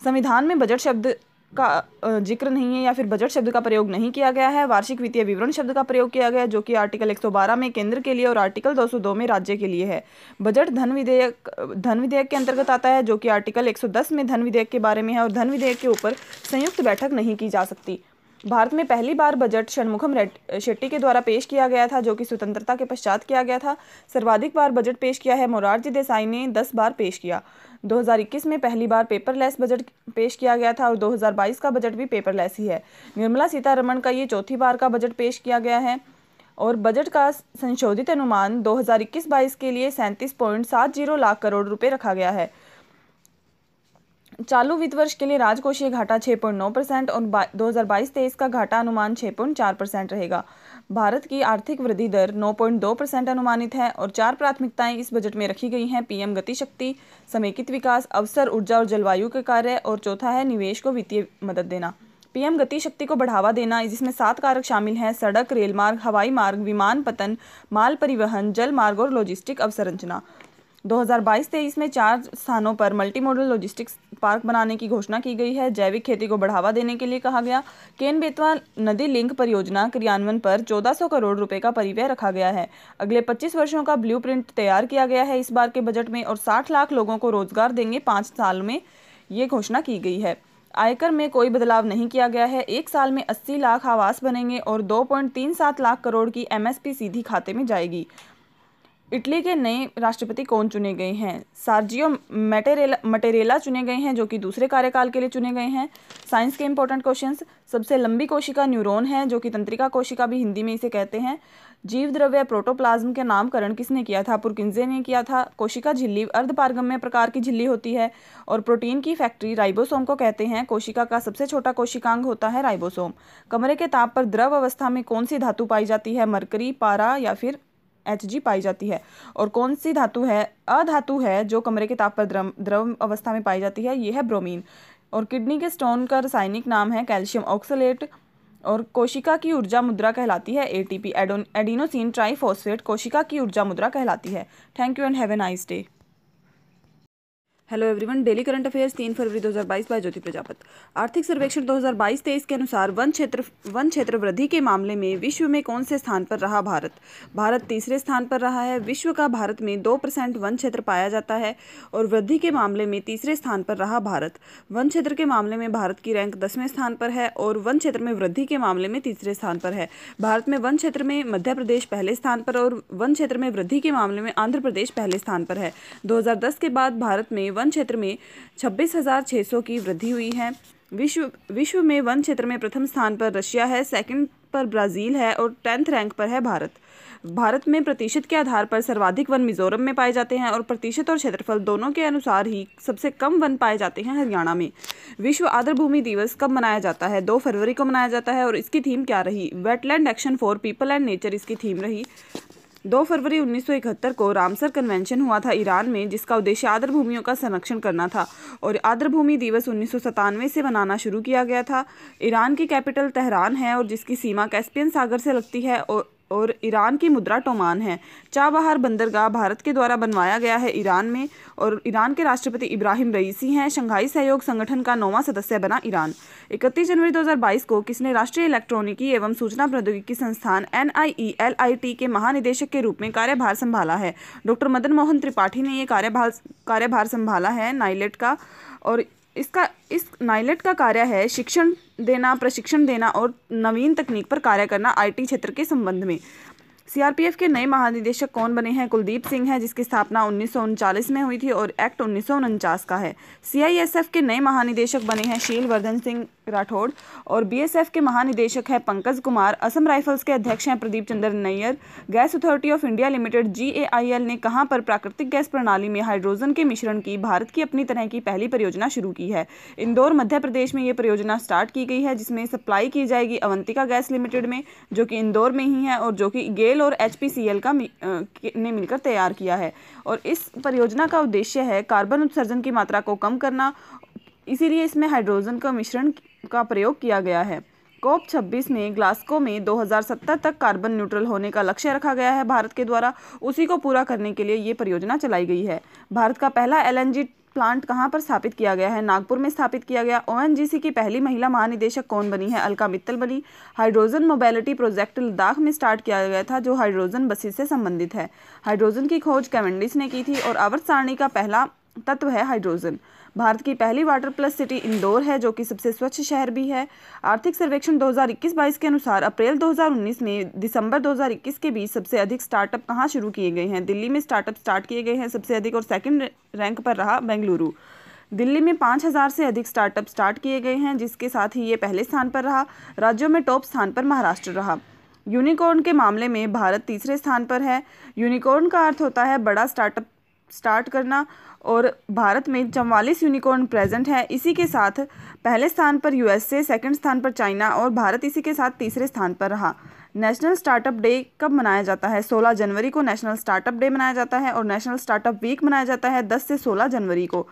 संविधान में बजट शब्द का जिक्र नहीं है या फिर बजट शब्द का प्रयोग नहीं किया गया है वार्षिक वित्तीय विवरण शब्द का प्रयोग किया गया है जो कि आर्टिकल 112 में केंद्र के लिए और आर्टिकल 202 में राज्य के लिए है बजट धन विधेयक धन विधेयक के अंतर्गत आता है जो कि आर्टिकल 110 में धन विधेयक के बारे में है और धन विधेयक के ऊपर संयुक्त बैठक नहीं की जा सकती भारत में पहली बार बजट षणमुखम शेट्टी के द्वारा पेश किया गया था जो कि स्वतंत्रता के पश्चात किया गया था सर्वाधिक बार बजट पेश किया है मोरारजी देसाई ने दस बार पेश किया 2021 में पहली बार पेपरलेस बजट पेश किया गया था और 2022 का बजट भी पेपरलेस ही है निर्मला सीतारमण का ये चौथी बार का बजट पेश किया गया है और बजट का संशोधित अनुमान 2021-22 के लिए सैंतीस पॉइंट सात जीरो लाख करोड़ रुपए रखा गया है चालू वित्त वर्ष के लिए राजकोषीय घाटा 6.9 परसेंट और 2022-23 का घाटा अनुमान 6.4 परसेंट रहेगा भारत की आर्थिक वृद्धि दर 9.2 परसेंट अनुमानित है और चार प्राथमिकताएं इस बजट में रखी गई हैं पीएम गतिशक्ति समेकित विकास अवसर ऊर्जा और जलवायु के कार्य और चौथा है निवेश को वित्तीय मदद देना पीएम गति शक्ति को बढ़ावा देना जिसमें सात कारक शामिल हैं सड़क रेल मार्ग हवाई मार्ग विमान पतन माल परिवहन जल मार्ग और लॉजिस्टिक अवसंरचना 2022-23 में चार स्थानों पर मल्टी मॉडल लॉजिस्टिक्स पार्क बनाने की घोषणा की गई है जैविक खेती को बढ़ावा देने के लिए कहा गया केन बेतवा नदी लिंक परियोजना क्रियान्वयन पर 1400 करोड़ रुपए का परिव्यय रखा गया है अगले 25 वर्षों का ब्लू तैयार किया गया है इस बार के बजट में और साठ लाख लोगों को रोजगार देंगे पाँच साल में ये घोषणा की गई है आयकर में कोई बदलाव नहीं किया गया है एक साल में 80 लाख आवास बनेंगे और 2.37 लाख करोड़ की एमएसपी सीधी खाते में जाएगी इटली के नए राष्ट्रपति कौन चुने गए हैं सार्जियो मटेरेला मटेरेला चुने गए हैं जो कि दूसरे कार्यकाल के लिए चुने गए हैं साइंस के इंपॉर्टेंट क्वेश्चन सबसे लंबी कोशिका न्यूरॉन है जो कि तंत्रिका कोशिका भी हिंदी में इसे कहते हैं जीव द्रव्य प्रोटोप्लाज्म के नामकरण किसने किया था पुरकिंजे ने किया था कोशिका झिल्ली अर्धपारगम्य प्रकार की झिल्ली होती है और प्रोटीन की फैक्ट्री राइबोसोम को कहते हैं कोशिका का सबसे छोटा कोशिकांग होता है राइबोसोम कमरे के ताप पर द्रव अवस्था में कौन सी धातु पाई जाती है मरकरी पारा या फिर एच पाई जाती है और कौन सी धातु है अधातु है जो कमरे के ताप पर द्रव द्रव अवस्था में पाई जाती है ये है ब्रोमीन और किडनी के स्टोन का रासायनिक नाम है कैल्शियम ऑक्सलेट और कोशिका की ऊर्जा मुद्रा कहलाती है एटीपी एडोन एडिनोसिन ट्राइफॉस्फेट कोशिका की ऊर्जा मुद्रा कहलाती है thank you and have a nice day hello everyone daily current affairs तीन फरवरी 2022 बाय ज्योति प्रजापत आर्थिक सर्वेक्षण 2022-23 के अनुसार वन क्षेत्र वन क्षेत्र वृद्धि के मामले में विश्व में कौन से स्थान पर रहा भारत भारत तीसरे स्थान पर रहा है विश्व का भारत में दो परसेंट वन क्षेत्र पाया जाता है और वृद्धि के मामले में तीसरे स्थान पर रहा भारत वन क्षेत्र के मामले में भारत की रैंक दसवें स्थान पर है और वन क्षेत्र में वृद्धि के मामले में तीसरे स्थान पर है भारत में वन क्षेत्र में मध्य प्रदेश पहले स्थान पर और वन क्षेत्र में वृद्धि के मामले में आंध्र प्रदेश पहले स्थान पर है दो के बाद भारत में वन क्षेत्र में छब्बीस की वृद्धि हुई है विश्व विश्व में वन क्षेत्र में प्रथम स्थान पर रशिया है सेकंड पर ब्राज़ील है और टेंथ रैंक पर है भारत भारत में प्रतिशत के आधार पर सर्वाधिक वन मिजोरम में पाए जाते हैं और प्रतिशत और क्षेत्रफल दोनों के अनुसार ही सबसे कम वन पाए जाते हैं हरियाणा में विश्व आदर भूमि दिवस कब मनाया जाता है दो फरवरी को मनाया जाता है और इसकी थीम क्या रही wetland action for people and nature इसकी थीम रही दो फरवरी 1971 को रामसर कन्वेंशन हुआ था ईरान में जिसका उद्देश्य आर्द्र भूमियों का संरक्षण करना था और आर्द्र भूमि दिवस उन्नीस से मनाना शुरू किया गया था ईरान की कैपिटल तेहरान है और जिसकी सीमा कैस्पियन सागर से लगती है और और ईरान की मुद्रा टोमान है चाबहार बंदरगाह भारत के द्वारा बनवाया गया है ईरान में और ईरान के राष्ट्रपति इब्राहिम रईसी हैं शंघाई सहयोग संगठन का नौवां सदस्य बना ईरान 31 जनवरी 2022 को किसने राष्ट्रीय इलेक्ट्रॉनिकी एवं सूचना प्रौद्योगिकी संस्थान एन आई के महानिदेशक के रूप में कार्यभार संभाला है डॉक्टर मदन मोहन त्रिपाठी ने ये कार्यभार कार्यभार संभाला है नाइलेट का और इसका इस नाइलेट का कार्य है शिक्षण देना प्रशिक्षण देना और नवीन तकनीक पर कार्य करना आईटी क्षेत्र के संबंध में सीआरपीएफ के नए महानिदेशक कौन बने हैं कुलदीप सिंह हैं जिसकी स्थापना उन्नीस में हुई थी और एक्ट उन्नीस का है सीआईएसएफ के नए महानिदेशक बने हैं शील वर्धन सिंह राठौड़ और बीएसएफ के महानिदेशक हैं पंकज कुमार असम राइफल्स के अध्यक्ष हैं Pradeep Chandra Nayyar Gas Authority of India Limited GAIL ने कहाँ पर प्राकृतिक गैस प्रणाली में हाइड्रोजन के मिश्रण की भारत की अपनी तरह की पहली परियोजना शुरू की है इंदौर मध्य प्रदेश में ये परियोजना स्टार्ट की गई है जिसमें सप्लाई की जाएगी अवंतिका गैस लिमिटेड में जो कि इंदौर में ही है और जो कि गेल और एच का ने मिलकर तैयार किया है और इस परियोजना का उद्देश्य है कार्बन उत्सर्जन की मात्रा को कम करना इसीलिए इसमें हाइड्रोजन का मिश्रण का प्रयोग किया गया है कोप 26 में ग्लास्को में 2070 तक कार्बन न्यूट्रल होने का लक्ष्य रखा गया है भारत के द्वारा उसी को पूरा करने के लिए ये परियोजना चलाई गई है भारत का पहला एल प्लांट कहाँ पर स्थापित किया गया है नागपुर में स्थापित किया गया ओएनजीसी की पहली महिला महानिदेशक कौन बनी है अलका मित्तल बनी हाइड्रोजन मोबिलिटी प्रोजेक्ट लद्दाख में स्टार्ट किया गया था जो हाइड्रोजन बसेस से संबंधित है हाइड्रोजन की खोज कैमेंडिस ने की थी और अवर सारणी का पहला तत्व है हाइड्रोजन भारत की पहली वाटर प्लस सिटी इंदौर है जो कि सबसे स्वच्छ शहर भी है आर्थिक सर्वेक्षण 2021-22 के अनुसार अप्रैल 2019 में दिसंबर 2021 के बीच सबसे अधिक स्टार्टअप कहाँ शुरू किए गए हैं दिल्ली में स्टार्टअप स्टार्ट किए गए हैं सबसे अधिक और सेकेंड रैंक पर रहा बेंगलुरु दिल्ली में हज़ार से अधिक स्टार्टअप स्टार्ट किए गए हैं जिसके साथ ही ये पहले स्थान पर रहा राज्यों में टॉप स्थान पर महाराष्ट्र रहा यूनिकॉर्न के मामले में भारत तीसरे स्थान पर है यूनिकॉर्न का अर्थ होता है बड़ा स्टार्टअप स्टार्ट करना और भारत में चवालीस यूनिकॉर्न प्रेजेंट है इसी के साथ पहले स्थान पर यूएसए सेकंड स्थान पर चाइना और भारत इसी के साथ तीसरे स्थान पर रहा नेशनल स्टार्टअप डे कब मनाया जाता है 16 जनवरी को नेशनल स्टार्टअप डे मनाया जाता है और नेशनल स्टार्टअप वीक मनाया जाता है 10 से 16 जनवरी को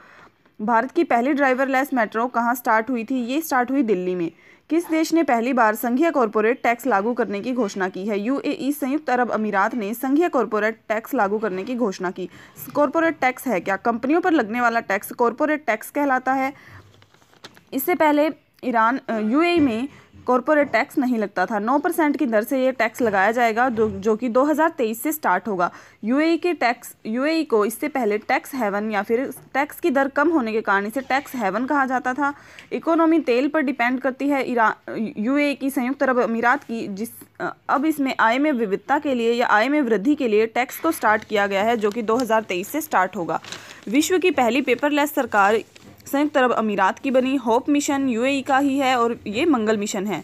भारत की पहली ड्राइवरलेस मेट्रो कहाँ स्टार्ट हुई थी ये स्टार्ट हुई दिल्ली में किस देश ने पहली बार संघीय कॉरपोरेट टैक्स लागू करने की घोषणा की है यूएई संयुक्त अरब अमीरात ने संघीय कॉरपोरेट टैक्स लागू करने की घोषणा की कॉरपोरेट टैक्स है क्या कंपनियों पर लगने वाला टैक्स कॉरपोरेट टैक्स कहलाता है इससे पहले ईरान यूएई में कॉरपोरेट टैक्स नहीं लगता था 9 परसेंट की दर से ये टैक्स लगाया जाएगा जो जो कि 2023 से स्टार्ट होगा यूएई e के टैक्स यूएई e को इससे पहले टैक्स हेवन या फिर टैक्स की दर कम होने के कारण इसे टैक्स हेवन कहा जाता था इकोनॉमी तेल पर डिपेंड करती है यूएई e की संयुक्त अरब अमीरात की जिस अब इसमें आय में विविधता के लिए या आय में वृद्धि के लिए टैक्स को स्टार्ट किया गया है जो कि दो से स्टार्ट होगा विश्व की पहली पेपरलेस सरकार संयुक्त अरब अमीरात की बनी होप मिशन यूएई का ही है और ये मंगल मिशन है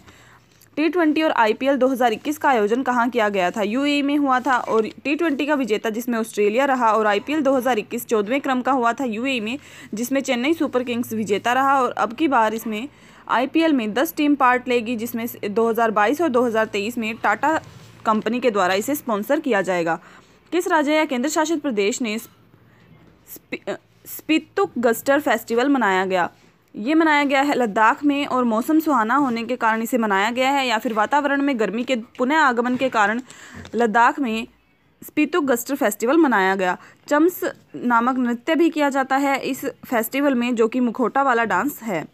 टी ट्वेंटी और आईपीएल 2021 का आयोजन कहाँ किया गया था यूएई में हुआ था और टी ट्वेंटी का विजेता जिसमें ऑस्ट्रेलिया रहा और आईपीएल 2021 चौदहवें क्रम का हुआ था यूएई में जिसमें चेन्नई सुपर किंग्स विजेता रहा और अब की बार इसमें आईपीएल में 10 टीम पार्ट लेगी जिसमें 2022 और 2023 में टाटा कंपनी के द्वारा इसे स्पॉन्सर किया जाएगा किस राज्य या केंद्र शासित प्रदेश ने स्पितुक गस्टर फेस्टिवल मनाया गया ये मनाया गया है लद्दाख में और मौसम सुहाना होने के कारण इसे मनाया गया है या फिर वातावरण में गर्मी के पुनः आगमन के कारण लद्दाख में स्पीतुक गस्टर फेस्टिवल मनाया गया चम्स नामक नृत्य भी किया जाता है इस फेस्टिवल में जो कि मुखोटा वाला डांस है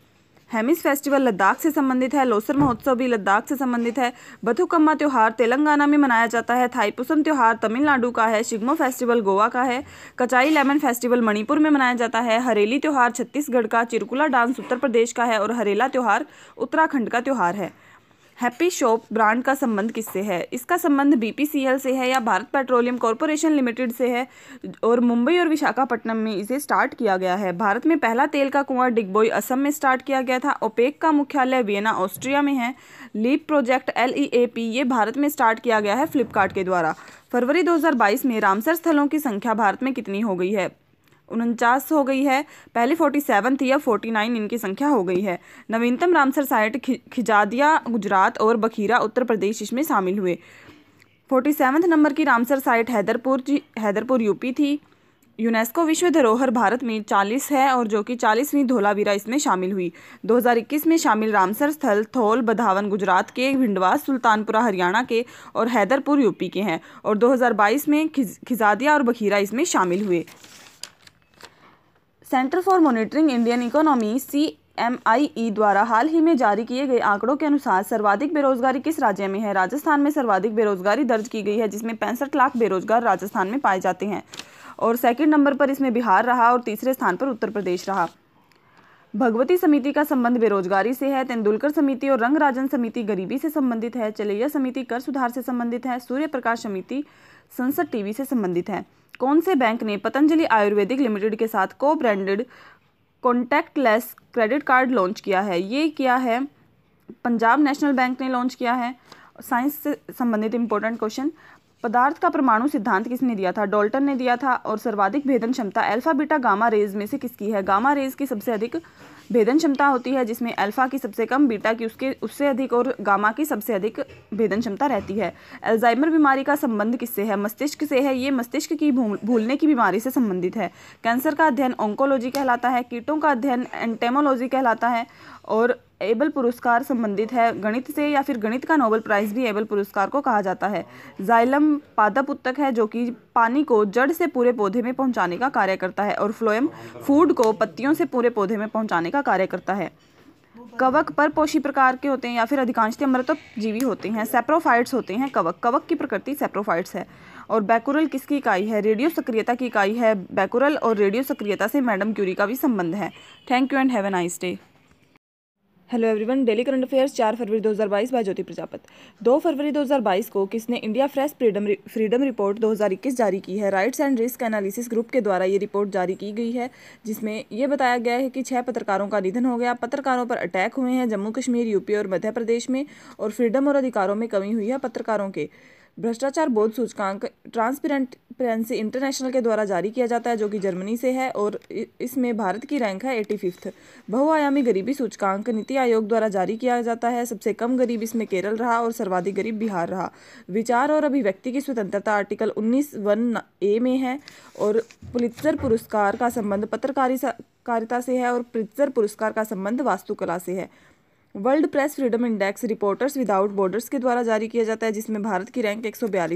हेमिस फेस्टिवल लद्दाख से संबंधित है लोसर महोत्सव भी लद्दाख से संबंधित है बथुकम्मा त्यौहार तेलंगाना में मनाया जाता है थाईपुसम त्यौहार तमिलनाडु का है शिगमो फेस्टिवल गोवा का है कचाई लेमन फेस्टिवल मणिपुर में मनाया जाता है हरेली त्यौहार छत्तीसगढ़ का चिरकुला डांस उत्तर प्रदेश का है और हरेला त्यौहार उत्तराखंड का त्यौहार है हैप्पी शॉप ब्रांड का संबंध किससे है इसका संबंध बीपीसीएल से है या भारत पेट्रोलियम कॉरपोरेशन लिमिटेड से है और मुंबई और विशाखापट्टनम में इसे स्टार्ट किया गया है भारत में पहला तेल का कुआं डिगबोई असम में स्टार्ट किया गया था ओपेक का मुख्यालय वियना ऑस्ट्रिया में है लीप प्रोजेक्ट एल ये भारत में स्टार्ट किया गया है फ्लिपकार्ट के द्वारा फरवरी दो में रामसर स्थलों की संख्या भारत में कितनी हो गई है उनचास हो गई है पहले फोर्टी सेवन थी अब फोर्टी नाइन इनकी संख्या हो गई है नवीनतम रामसर साइट खि, खिजादिया गुजरात और बखीरा उत्तर प्रदेश इसमें शामिल हुए फोर्टी सेवन नंबर की Ramsar site Haiderpur Haiderpur UP थी यूनेस्को विश्व धरोहर भारत में 40 है और जो कि चालीसवीं धोलावीरा इसमें शामिल हुई 2021 में शामिल रामसर स्थल थोल बधावन गुजरात के भिंडवास सुल्तानपुरा हरियाणा के और हैदरपुर यूपी के हैं और 2022 में खिजादिया और बखीरा इसमें शामिल हुए Centre for Monitoring Indian Economy C M I E द्वारा हाल ही में जारी किए गए आंकड़ों के अनुसार सर्वाधिक बेरोजगारी किस राज्य में है राजस्थान में सर्वाधिक बेरोजगारी दर्ज की गई है जिसमें पैंसठ लाख बेरोजगार राजस्थान में पाए जाते हैं और सेकंड नंबर पर इसमें बिहार रहा और तीसरे स्थान पर उत्तर प्रदेश रहा भगवती समिति का संबंध बेरोजगारी से है तेंदुलकर समिति और रंगराजन समिति गरीबी से संबंधित है चलैया समिति कर सुधार से संबंधित है सूर्य प्रकाश समिति संसद टीवी से संबंधित है कौन से बैंक ने पतंजलि आयुर्वेदिक लिमिटेड के साथ को branded contactless credit card launch किया है ये किया है पंजाब नेशनल बैंक ने लॉन्च किया है साइंस से संबंधित इंपॉर्टेंट क्वेश्चन पदार्थ का परमाणु सिद्धांत किसने दिया था डॉल्टन ने दिया था और सर्वाधिक भेदन क्षमता अल्फा बीटा गामा रेज में से किसकी है गामा रेज की सबसे अधिक भेदन क्षमता होती है जिसमें अल्फ़ा की सबसे कम बीटा की उसके उससे अधिक और गामा की सबसे अधिक भेदन क्षमता रहती है अल्जाइमर बीमारी का संबंध किससे है मस्तिष्क से है ये मस्तिष्क की भूलने की बीमारी से संबंधित है कैंसर का अध्ययन ओंकोलॉजी कहलाता है कीटों का अध्ययन एंटेमोलॉजी कहलाता है और एबल पुरस्कार संबंधित है गणित से या फिर गणित का नोबल प्राइज़ भी एबल पुरस्कार को कहा जाता है जाइलम उत्तक है जो कि पानी को जड़ से पूरे पौधे में पहुंचाने का कार्य करता है और फ्लोएम फूड को पत्तियों से पूरे पौधे में पहुंचाने का कार्य करता है कवक पर पोषी प्रकार के होते हैं या फिर अधिकांशतः जीवी होते हैं सेप्रोफाइट्स होते हैं कवक कवक की प्रकृति सेप्रोफाइट्स है और बैकुरल किसकी इकाई है रेडियो सक्रियता की इकाई है बैकुरल और रेडियो सक्रियता से मैडम क्यूरी का भी संबंध है thank you and have a nice day hello everyone daily current affairs चार फरवरी 2022 बाईस ज्योति प्रजापत दो फरवरी 2022 को किसने India fresh freedom freedom report 2021 जारी की है Rights and Risk Analysis Group के द्वारा ये रिपोर्ट जारी की गई है जिसमें ये बताया गया है कि छह पत्रकारों का निधन हो गया पत्रकारों पर अटैक हुए हैं जम्मू कश्मीर यूपी और मध्य प्रदेश में और फ्रीडम और अधिकारों में कमी हुई है पत्रकारों के भ्रष्टाचार बोध सूचकांक ट्रांसपेरेंट ट्रांसपेरेंसी इंटरनेशनल के द्वारा जारी किया जाता है जो कि जर्मनी से है और इसमें भारत की रैंक है एटी फिफ्थ बहुआयामी गरीबी सूचकांक नीति आयोग द्वारा जारी किया जाता है सबसे कम गरीब इसमें केरल रहा और सर्वाधिक गरीब बिहार रहा विचार और अभिव्यक्ति की स्वतंत्रता आर्टिकल उन्नीस वन ए में है और पुलित्सर पुरस्कार का संबंध पत्रकारिता से है और पुलित्सर पुरस्कार का संबंध वास्तुकला से है World Press Freedom Index Reporters Without Borders के द्वारा जारी किया जाता है जिसमें भारत की रैंक एक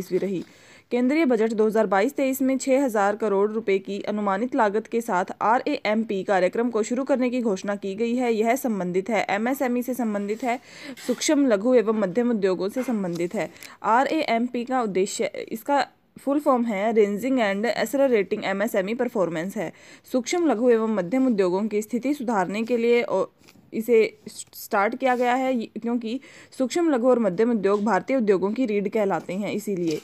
भी रही केंद्रीय बजट 2022-23 में 6000 करोड़ रुपए की अनुमानित लागत के साथ आर कार्यक्रम को शुरू करने की घोषणा की गई है यह संबंधित है एमएसएमई से संबंधित है सूक्ष्म लघु एवं मध्यम उद्योगों से संबंधित है आर का उद्देश्य इसका फुल फॉर्म है ranging and accelerating MSME performance है सूक्ष्म लघु एवं मध्यम उद्योगों की स्थिति सुधारने के लिए इसे स्टार्ट किया गया है क्योंकि सूक्ष्म लघु और मध्यम उद्योग भारतीय उद्योगों की रीढ़ कहलाते हैं इसीलिए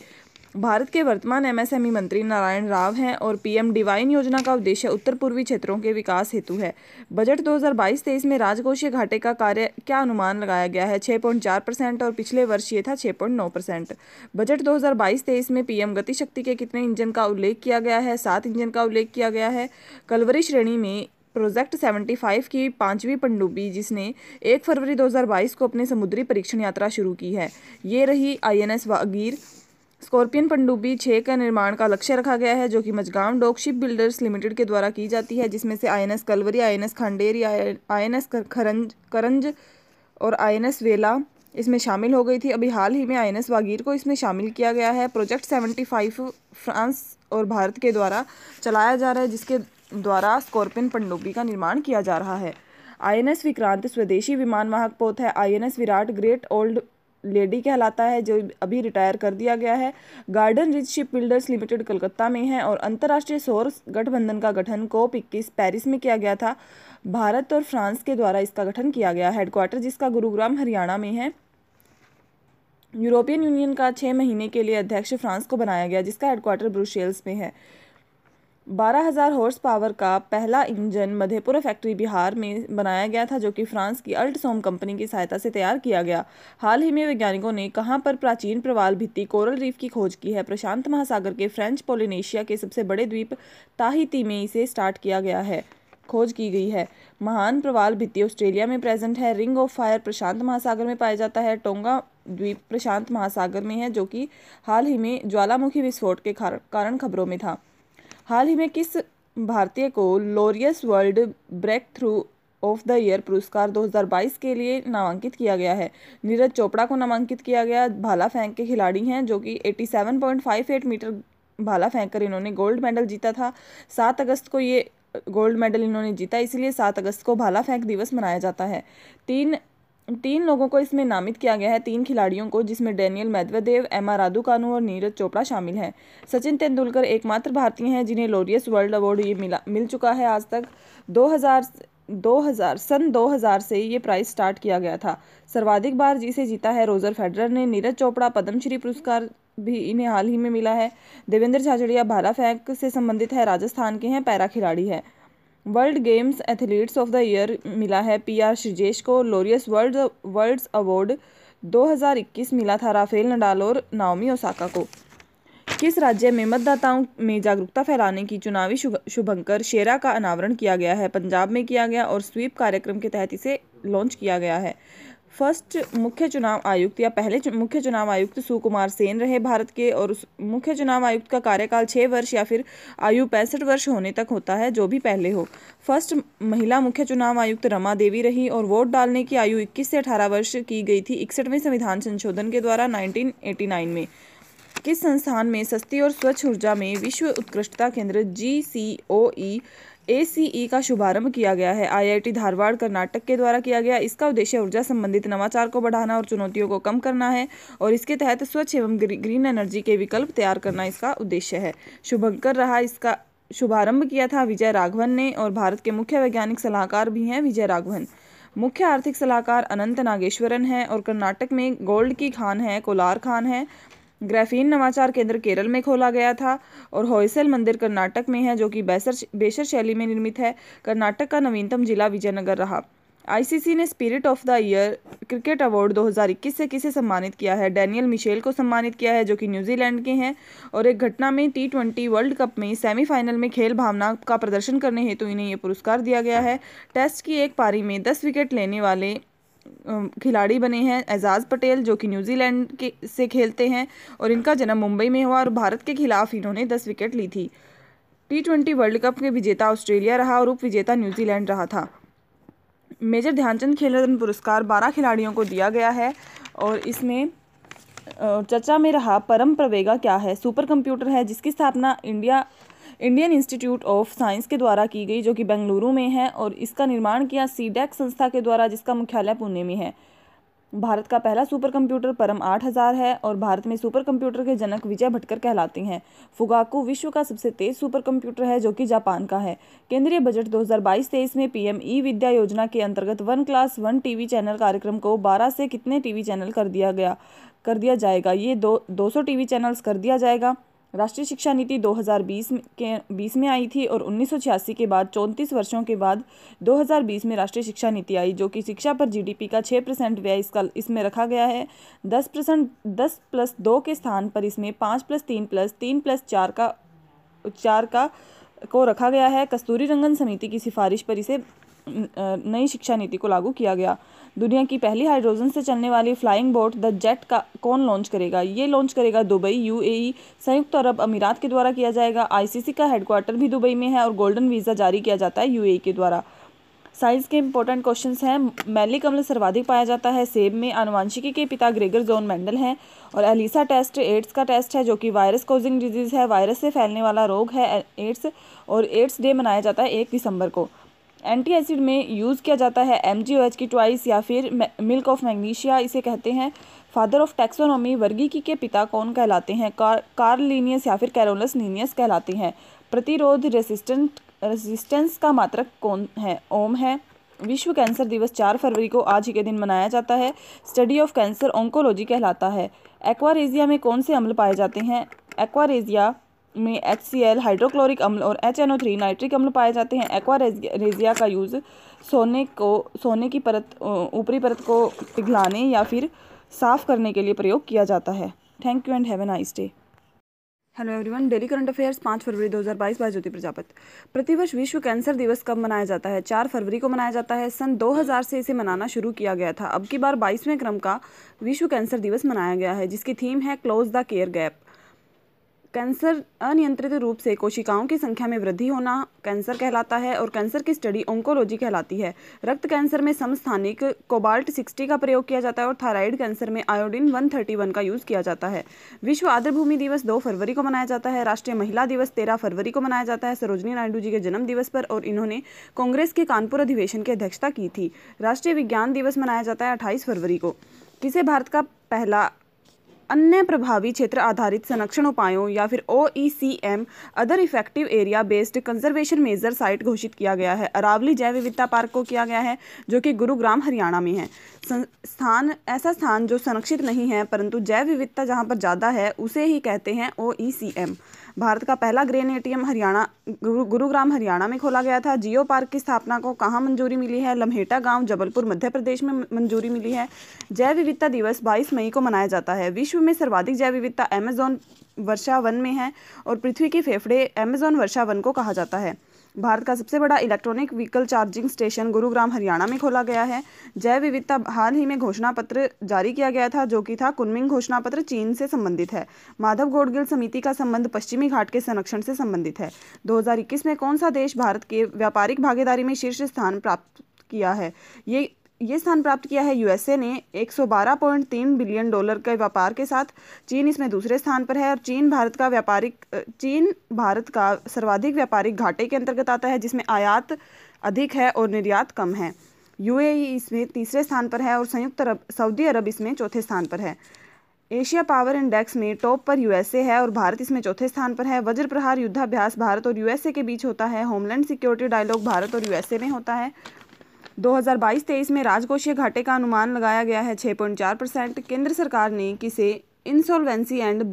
भारत के वर्तमान एमएसएमई e मंत्री नारायण राव हैं और पीएम डिवाइन योजना का उद्देश्य उत्तर पूर्वी क्षेत्रों के विकास हेतु है बजट 2022-23 में राजकोषीय घाटे का कार्य क्या अनुमान लगाया गया है 6.4 परसेंट और पिछले वर्ष ये था 6.9 परसेंट बजट 2022-23 में पीएम गतिशक्ति के कितने इंजन का उल्लेख किया गया है सात इंजन का उल्लेख किया गया है कलवरी श्रेणी में प्रोजेक्ट 75 की पांचवी पनडुब्बी जिसने 1 फरवरी 2022 को अपने समुद्री परीक्षण यात्रा शुरू की है ये रही आईएनएस वागीर स्कॉर्पियन पनडुब्बी छः का निर्माण का लक्ष्य रखा गया है जो कि मजगांव डॉकशिप बिल्डर्स लिमिटेड के द्वारा की जाती है जिसमें से I Kalvari I Khanderi INS Karanj Karanj और आई वेला इसमें शामिल हो गई थी अभी हाल ही में आई वागीर को इसमें शामिल किया गया है प्रोजेक्ट फाइव फ्रांस और भारत के द्वारा चलाया जा रहा है जिसके द्वारा स्कॉर्पियन पनडुब्बी का निर्माण किया जा रहा है आईएनएस विक्रांत स्वदेशी विमान वाहक पोत है INS Viraat great old lady कहलाता है जो अभी रिटायर कर दिया गया है Garden Reach Shipbuilders Limited Calcutta में है और अंतर्राष्ट्रीय सौर गठबंधन का गठन कोप इक्कीस पैरिस में किया गया था भारत और फ्रांस के द्वारा इसका गठन किया गया हेडक्वार्टर जिसका गुरुग्राम हरियाणा में है यूरोपियन यूनियन का छः महीने के लिए अध्यक्ष फ्रांस को बनाया गया जिसका हेडक्वार्टर ब्रुशेल्स में है बारह हज़ार हॉर्स पावर का पहला इंजन मधेपुरा फैक्ट्री बिहार में बनाया गया था जो कि फ्रांस की अल्टसोम कंपनी की सहायता से तैयार किया गया हाल ही में वैज्ञानिकों ने कहां पर प्राचीन प्रवाल भित्ति कोरल रीफ की खोज की है प्रशांत महासागर के फ्रेंच पोलिनेशिया के सबसे बड़े द्वीप ताहिती में इसे स्टार्ट किया गया है खोज की गई है महान प्रवाल भित्ति ऑस्ट्रेलिया में प्रेजेंट है रिंग ऑफ फायर प्रशांत महासागर में पाया जाता है टोंगा द्वीप प्रशांत महासागर में है जो कि हाल ही में ज्वालामुखी विस्फोट के कारण खबरों में था हाल ही में किस भारतीय को Laureus World Breakthrough of the Year पुरस्कार 2022 के लिए नामांकित किया गया है नीरज चोपड़ा को नामांकित किया गया भाला फेंक के खिलाड़ी हैं जो कि 87.58 मीटर भाला फेंक कर इन्होंने गोल्ड मेडल जीता था सात अगस्त को ये गोल्ड मेडल इन्होंने जीता इसलिए सात अगस्त को भाला फेंक दिवस मनाया जाता है तीन तीन लोगों को इसमें नामित किया गया है तीन खिलाड़ियों को जिसमें Daniil Medvedev Emma Raducanu Neeraj Chopra शामिल हैं सचिन तेंदुलकर एकमात्र भारतीय हैं जिन्हें लोरियस वर्ल्ड अवार्ड ये मिला मिल चुका है आज तक 2000 2000 सन 2000 से ये प्राइस स्टार्ट किया गया था सर्वाधिक बार जिसे जीता है रोजर फेडरर ने नीरज चोपड़ा पद्मश्री पुरस्कार भी इन्हें हाल ही में मिला है देवेंद्र झाझड़िया भाला फेंक से संबंधित है राजस्थान के हैं पैरा खिलाड़ी है World Games Athletes of the Year मिला है पीआर श्रीजेश को लोरियस वर्ल्ड वर्ल्ड अवार्ड 2021 मिला था राफेल नडाल और नाओमी ओसाका को किस राज्य में मतदाताओं में जागरूकता फैलाने की चुनावी शुभंकर शेरा का अनावरण किया गया है पंजाब में किया गया और स्वीप कार्यक्रम के तहत इसे लॉन्च किया गया है फर्स्ट मुख्य चुनाव आयुक्त या पहले मुख्य चुनाव आयुक्त सुकुमार सेन रहे भारत के और उस मुख्य चुनाव आयुक्त का कार्यकाल छः वर्ष या फिर आयु पैंसठ वर्ष होने तक होता है जो भी पहले हो फर्स्ट महिला मुख्य चुनाव आयुक्त रमा देवी रही और वोट डालने की आयु इक्कीस से अठारह वर्ष की गई थी इकसठवें संविधान संशोधन के द्वारा नाइनटीन में किस संस्थान में सस्ती और स्वच्छ ऊर्जा में विश्व उत्कृष्टता केंद्र जी सी ओ ई एसीई e का शुभारंभ किया गया है आईआईटी धारवाड़ कर्नाटक के द्वारा किया गया इसका उद्देश्य ऊर्जा संबंधित नवाचार को बढ़ाना और चुनौतियों को कम करना है और इसके तहत स्वच्छ एवं ग्रीन एनर्जी के विकल्प तैयार करना इसका उद्देश्य है शुभंकर रहा इसका शुभारंभ किया था विजय राघवन ने और भारत के मुख्य वैज्ञानिक सलाहकार भी हैं विजय राघवन मुख्य आर्थिक सलाहकार अनंत नागेश्वरन है और कर्नाटक में गोल्ड की खान है कोलार खान है ग्रैफीन नवाचार केंद्र केरल में खोला गया था और होयसेल मंदिर कर्नाटक में है जो कि बेसर बेसर शैली में निर्मित है कर्नाटक का नवीनतम जिला विजयनगर रहा आईसीसी ने spirit of the year cricket award 2021 से किसे सम्मानित किया है डैनियल मिशेल को सम्मानित किया है जो कि न्यूजीलैंड के हैं और एक घटना में टी ट्वेंटी वर्ल्ड कप में सेमीफाइनल में खेल भावना का प्रदर्शन करने हेतु तो इन्हें यह पुरस्कार दिया गया है टेस्ट की एक पारी में दस विकेट लेने वाले खिलाड़ी बने हैं एजाज़ पटेल जो कि न्यूजीलैंड के से खेलते हैं और इनका जन्म मुंबई में हुआ और भारत के खिलाफ इन्होंने दस विकेट ली थी टी ट्वेंटी वर्ल्ड कप के विजेता ऑस्ट्रेलिया रहा और उप विजेता न्यूजीलैंड रहा था मेजर ध्यानचंद खेल रत्न पुरस्कार बारह खिलाड़ियों को दिया गया है और इसमें चर्चा में रहा परम प्रवेगा क्या है सुपर कंप्यूटर है जिसकी स्थापना India Indian Institute of Science के द्वारा की गई जो कि बेंगलुरु में है और इसका निर्माण किया सीडेक संस्था के द्वारा जिसका मुख्यालय पुणे में है भारत का पहला सुपर कंप्यूटर परम आठ हज़ार है और भारत में सुपर कंप्यूटर के जनक विजय भटकर कहलाते हैं फुगाकू विश्व का सबसे तेज सुपर कंप्यूटर है जो कि जापान का है केंद्रीय बजट 2022-23 में पीएम ई विद्या योजना के अंतर्गत one class one TV channel कार्यक्रम को 12 से कितने टीवी चैनल कर दिया गया कर दिया जाएगा ये दो दो सौ चैनल्स कर दिया जाएगा राष्ट्रीय शिक्षा नीति 2020 के 20 में आई थी और उन्नीस के बाद चौंतीस वर्षों के बाद 2020 में राष्ट्रीय शिक्षा नीति आई जो कि शिक्षा पर जीडीपी का 6 परसेंट व्यय इसका इसमें रखा गया है 10 परसेंट दस प्लस दो के स्थान पर इसमें 5 प्लस तीन प्लस तीन प्लस चार का चार का को रखा गया है कस्तूरी रंगन समिति की सिफारिश पर इसे नई शिक्षा नीति को लागू किया गया दुनिया की पहली हाइड्रोजन से चलने वाली फ्लाइंग बोट द जेट का कौन लॉन्च करेगा ये लॉन्च करेगा दुबई यूएई संयुक्त अरब अमीरात के द्वारा किया जाएगा आईसीसी का हेडक्वार्टर भी दुबई में है और गोल्डन वीज़ा जारी किया जाता है यूएई के द्वारा साइंस के इंपॉर्टेंट क्वेश्चन हैं मैलिक अम्ल सर्वाधिक पाया जाता है सेब में आनुवंशिकी के पिता ग्रेगर जोन मेंडल हैं और एलिसा टेस्ट एड्स का टेस्ट है जो कि वायरस कोजिंग डिजीज़ है वायरस से फैलने वाला रोग है एड्स और एड्स डे मनाया जाता है एक दिसंबर को एंटी एसिड में यूज़ किया जाता है एम की ट्वाइस या फिर मिल्क ऑफ मैग्नीशिया इसे कहते हैं फादर ऑफ टैक्सोनॉमी वर्गीकी के पिता कौन कहलाते हैं कार कार्लिनियस या फिर कैरोलस लीनियस कहलाते हैं प्रतिरोध रेसिस्टेंट रेसिस्टेंस का मात्रक कौन है ओम है विश्व कैंसर दिवस चार फरवरी को आज ही के दिन मनाया जाता है स्टडी ऑफ कैंसर ओंकोलॉजी कहलाता है एक्वारेजिया में कौन से अम्ल पाए जाते हैं एक्वारेजिया में एच सी एल हाइड्रोक्लोरिक अम्ल और H N O three nitric अम्ल पाए जाते हैं एक्वा रेजिया का यूज़ सोने को सोने की परत ऊपरी परत को पिघलाने या फिर साफ़ करने के लिए प्रयोग किया जाता है thank you and have an nice day hello everyone daily current affairs पाँच फरवरी 2022 बाय ज्योति प्रजापत प्रतिवर्ष विश्व कैंसर दिवस कब मनाया जाता है चार फरवरी को मनाया जाता है सन 2000 से इसे मनाना शुरू किया गया था अब की बार बाईसवें क्रम का विश्व कैंसर दिवस मनाया गया है जिसकी थीम है close the care gap cancer अनियंत्रित रूप से कोशिकाओं की संख्या में वृद्धि होना कैंसर कहलाता है और कैंसर की स्टडी ओंकोलॉजी कहलाती है रक्त कैंसर में समस्थानिक कोबाल्ट 60 का प्रयोग किया जाता है और थायराइड कैंसर में आयोडीन 131 का यूज़ किया जाता है विश्व आर्द्रभूमि दिवस दो फरवरी को मनाया जाता है राष्ट्रीय महिला दिवस तेरह फरवरी को मनाया जाता है सरोजनी नायडू जी के जन्म दिवस पर और इन्होंने कांग्रेस के कानपुर अधिवेशन की अध्यक्षता की थी राष्ट्रीय विज्ञान दिवस मनाया जाता है अट्ठाईस फरवरी को किसे भारत का पहला अन्य प्रभावी क्षेत्र आधारित संरक्षण उपायों या फिर ओ other effective area based conservation measure site घोषित किया गया है अरावली जैव विविधता पार्क को किया गया है जो कि गुरुग्राम हरियाणा में है स्थान ऐसा स्थान जो संरक्षित नहीं है परंतु जैव विविधता जहाँ पर ज़्यादा है उसे ही कहते हैं ओ भारत का पहला ग्रेन एटीएम हरियाणा गुरु, गुरुग्राम हरियाणा में खोला गया था जियो पार्क की स्थापना को कहाँ मंजूरी मिली है लम्हेटा गांव जबलपुर मध्य प्रदेश में मंजूरी मिली है जैव विविधता दिवस 22 मई को मनाया जाता है विश्व में सर्वाधिक जैव विविधता एमेजोन वर्षा वन में है और पृथ्वी के फेफड़े एमेजोन वर्षा वन को कहा जाता है भारत का सबसे बड़ा electronic vehicle charging station Gurugram Haryana में खोला गया है जैव विविधता हाल ही में घोषणा पत्र जारी किया गया था जो कि था कुनमिंग घोषणा पत्र चीन से संबंधित है माधव गोडगिल समिति का संबंध पश्चिमी घाट के संरक्षण से संबंधित है दो में कौन सा देश भारत के व्यापारिक भागीदारी में शीर्ष स्थान प्राप्त किया है ये ये स्थान प्राप्त किया है यूएसए ने 112.3 बिलियन डॉलर के व्यापार के साथ चीन इसमें दूसरे स्थान पर है और चीन भारत का व्यापारिक चीन भारत का सर्वाधिक व्यापारिक घाटे के अंतर्गत आता है जिसमें आयात अधिक है और निर्यात कम है यूएई इसमें तीसरे स्थान पर है और संयुक्त अरब सऊदी अरब इसमें चौथे स्थान पर है एशिया पावर इंडेक्स में टॉप पर यूएसए है और भारत इसमें चौथे स्थान पर है वज्र प्रहार युद्धाभ्यास भारत और यूएसए के बीच होता है होमलैंड सिक्योरिटी डायलॉग भारत और यूएसए में होता है 2022-23 में राजकोषीय घाटे का अनुमान लगाया गया है 6.4 परसेंट केंद्र सरकार ने किसे insolvency and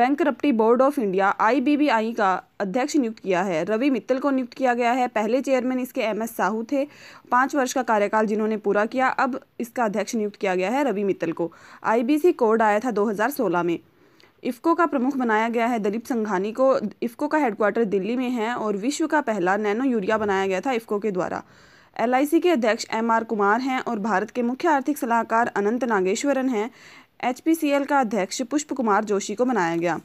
bank board of India IBBI का अध्यक्ष नियुक्त किया है रवि मित्तल को नियुक्त किया गया है पहले चेयरमैन इसके एम एस साहू थे पाँच वर्ष का कार्यकाल जिन्होंने पूरा किया अब इसका अध्यक्ष नियुक्त किया गया है रवि मित्तल को आई कोड आया था दो में इफ़को का प्रमुख बनाया गया है दिलीप संघानी को इफ़को का हेडक्वार्टर दिल्ली में है और विश्व का पहला नैनो यूरिया बनाया गया था इफ़को के द्वारा एलआईसी के अध्यक्ष एमआर कुमार हैं और भारत के मुख्य आर्थिक सलाहकार अनंत नागेश्वरन हैं एचपीसीएल का अध्यक्ष पुष्प कुमार जोशी को बनाया गया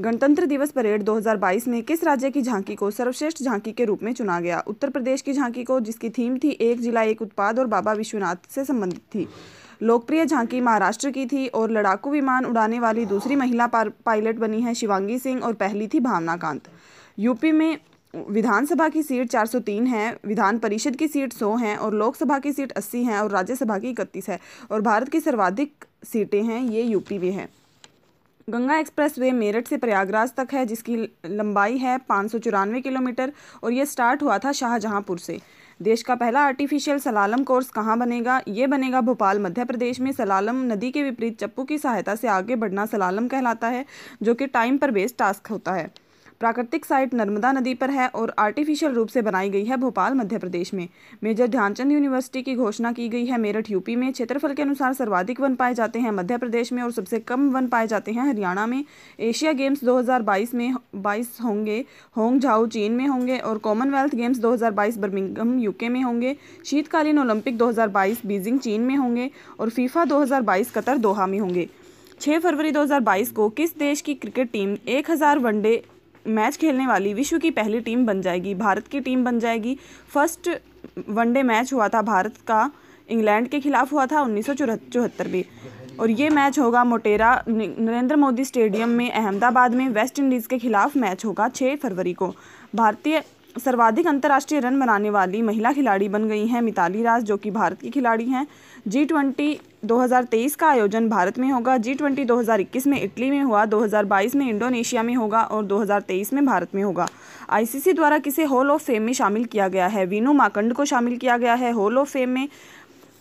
गणतंत्र दिवस परेड 2022 में किस राज्य की झांकी को सर्वश्रेष्ठ झांकी के रूप में चुना गया उत्तर प्रदेश की झांकी को जिसकी थीम थी एक जिला एक उत्पाद और बाबा विश्वनाथ से संबंधित थी लोकप्रिय झांकी महाराष्ट्र की थी और लड़ाकू विमान उड़ाने वाली दूसरी महिला पायलट बनी है शिवांगी सिंह और पहली थी भावना कांत यूपी में विधानसभा की सीट 403 है विधान परिषद की सीट 100 हैं और लोकसभा की सीट 80 हैं और राज्यसभा की इकतीस है और भारत की सर्वाधिक सीटें हैं ये यूपी में हैं गंगा एक्सप्रेस वे मेरठ से प्रयागराज तक है जिसकी लंबाई है पाँच किलोमीटर और ये स्टार्ट हुआ था शाहजहाँपुर से देश का पहला आर्टिफिशियल सलालम कोर्स कहाँ बनेगा ये बनेगा भोपाल मध्य प्रदेश में सलालम नदी के विपरीत चप्पू की सहायता से आगे बढ़ना सलालम कहलाता है जो कि टाइम पर बेस्ड टास्क होता है प्राकृतिक साइट नर्मदा नदी पर है और आर्टिफिशियल रूप से बनाई गई है भोपाल मध्य प्रदेश में मेजर ध्यानचंद यूनिवर्सिटी की घोषणा की गई है मेरठ यूपी में क्षेत्रफल के अनुसार सर्वाधिक वन पाए जाते हैं मध्य प्रदेश में और सबसे कम वन पाए जाते हैं हरियाणा में एशिया गेम्स 2022 में 22 होंगे होंग झाओ चीन में होंगे और कॉमनवेल्थ गेम्स 2022 बर्मिंगम यूके में होंगे शीतकालीन ओलंपिक 2022 बीजिंग चीन में होंगे और फीफा 2022 कतर दोहा में होंगे 6 फरवरी 2022 को किस देश की क्रिकेट टीम 1000 वनडे मैच खेलने वाली विश्व की पहली टीम बन जाएगी भारत की टीम बन जाएगी फर्स्ट वनडे मैच हुआ था भारत का इंग्लैंड के खिलाफ हुआ था उन्नीस चौहत्तर में और ये मैच होगा मोटेरा नरेंद्र मोदी स्टेडियम में अहमदाबाद में वेस्ट इंडीज़ के खिलाफ मैच होगा 6 फरवरी को भारतीय सर्वाधिक अंतर्राष्ट्रीय रन बनाने वाली महिला खिलाड़ी बन गई हैं मिताली राज जो कि भारत की खिलाड़ी हैं जी ट्वेंटी 2023 का आयोजन भारत में होगा जी ट्वेंटी में इटली में हुआ 2022 में इंडोनेशिया में होगा और 2023 में भारत में होगा आईसीसी द्वारा किसे हॉल ऑफ फेम में शामिल किया गया है वीनू माकंड को शामिल किया गया है हॉल ऑफ फेम में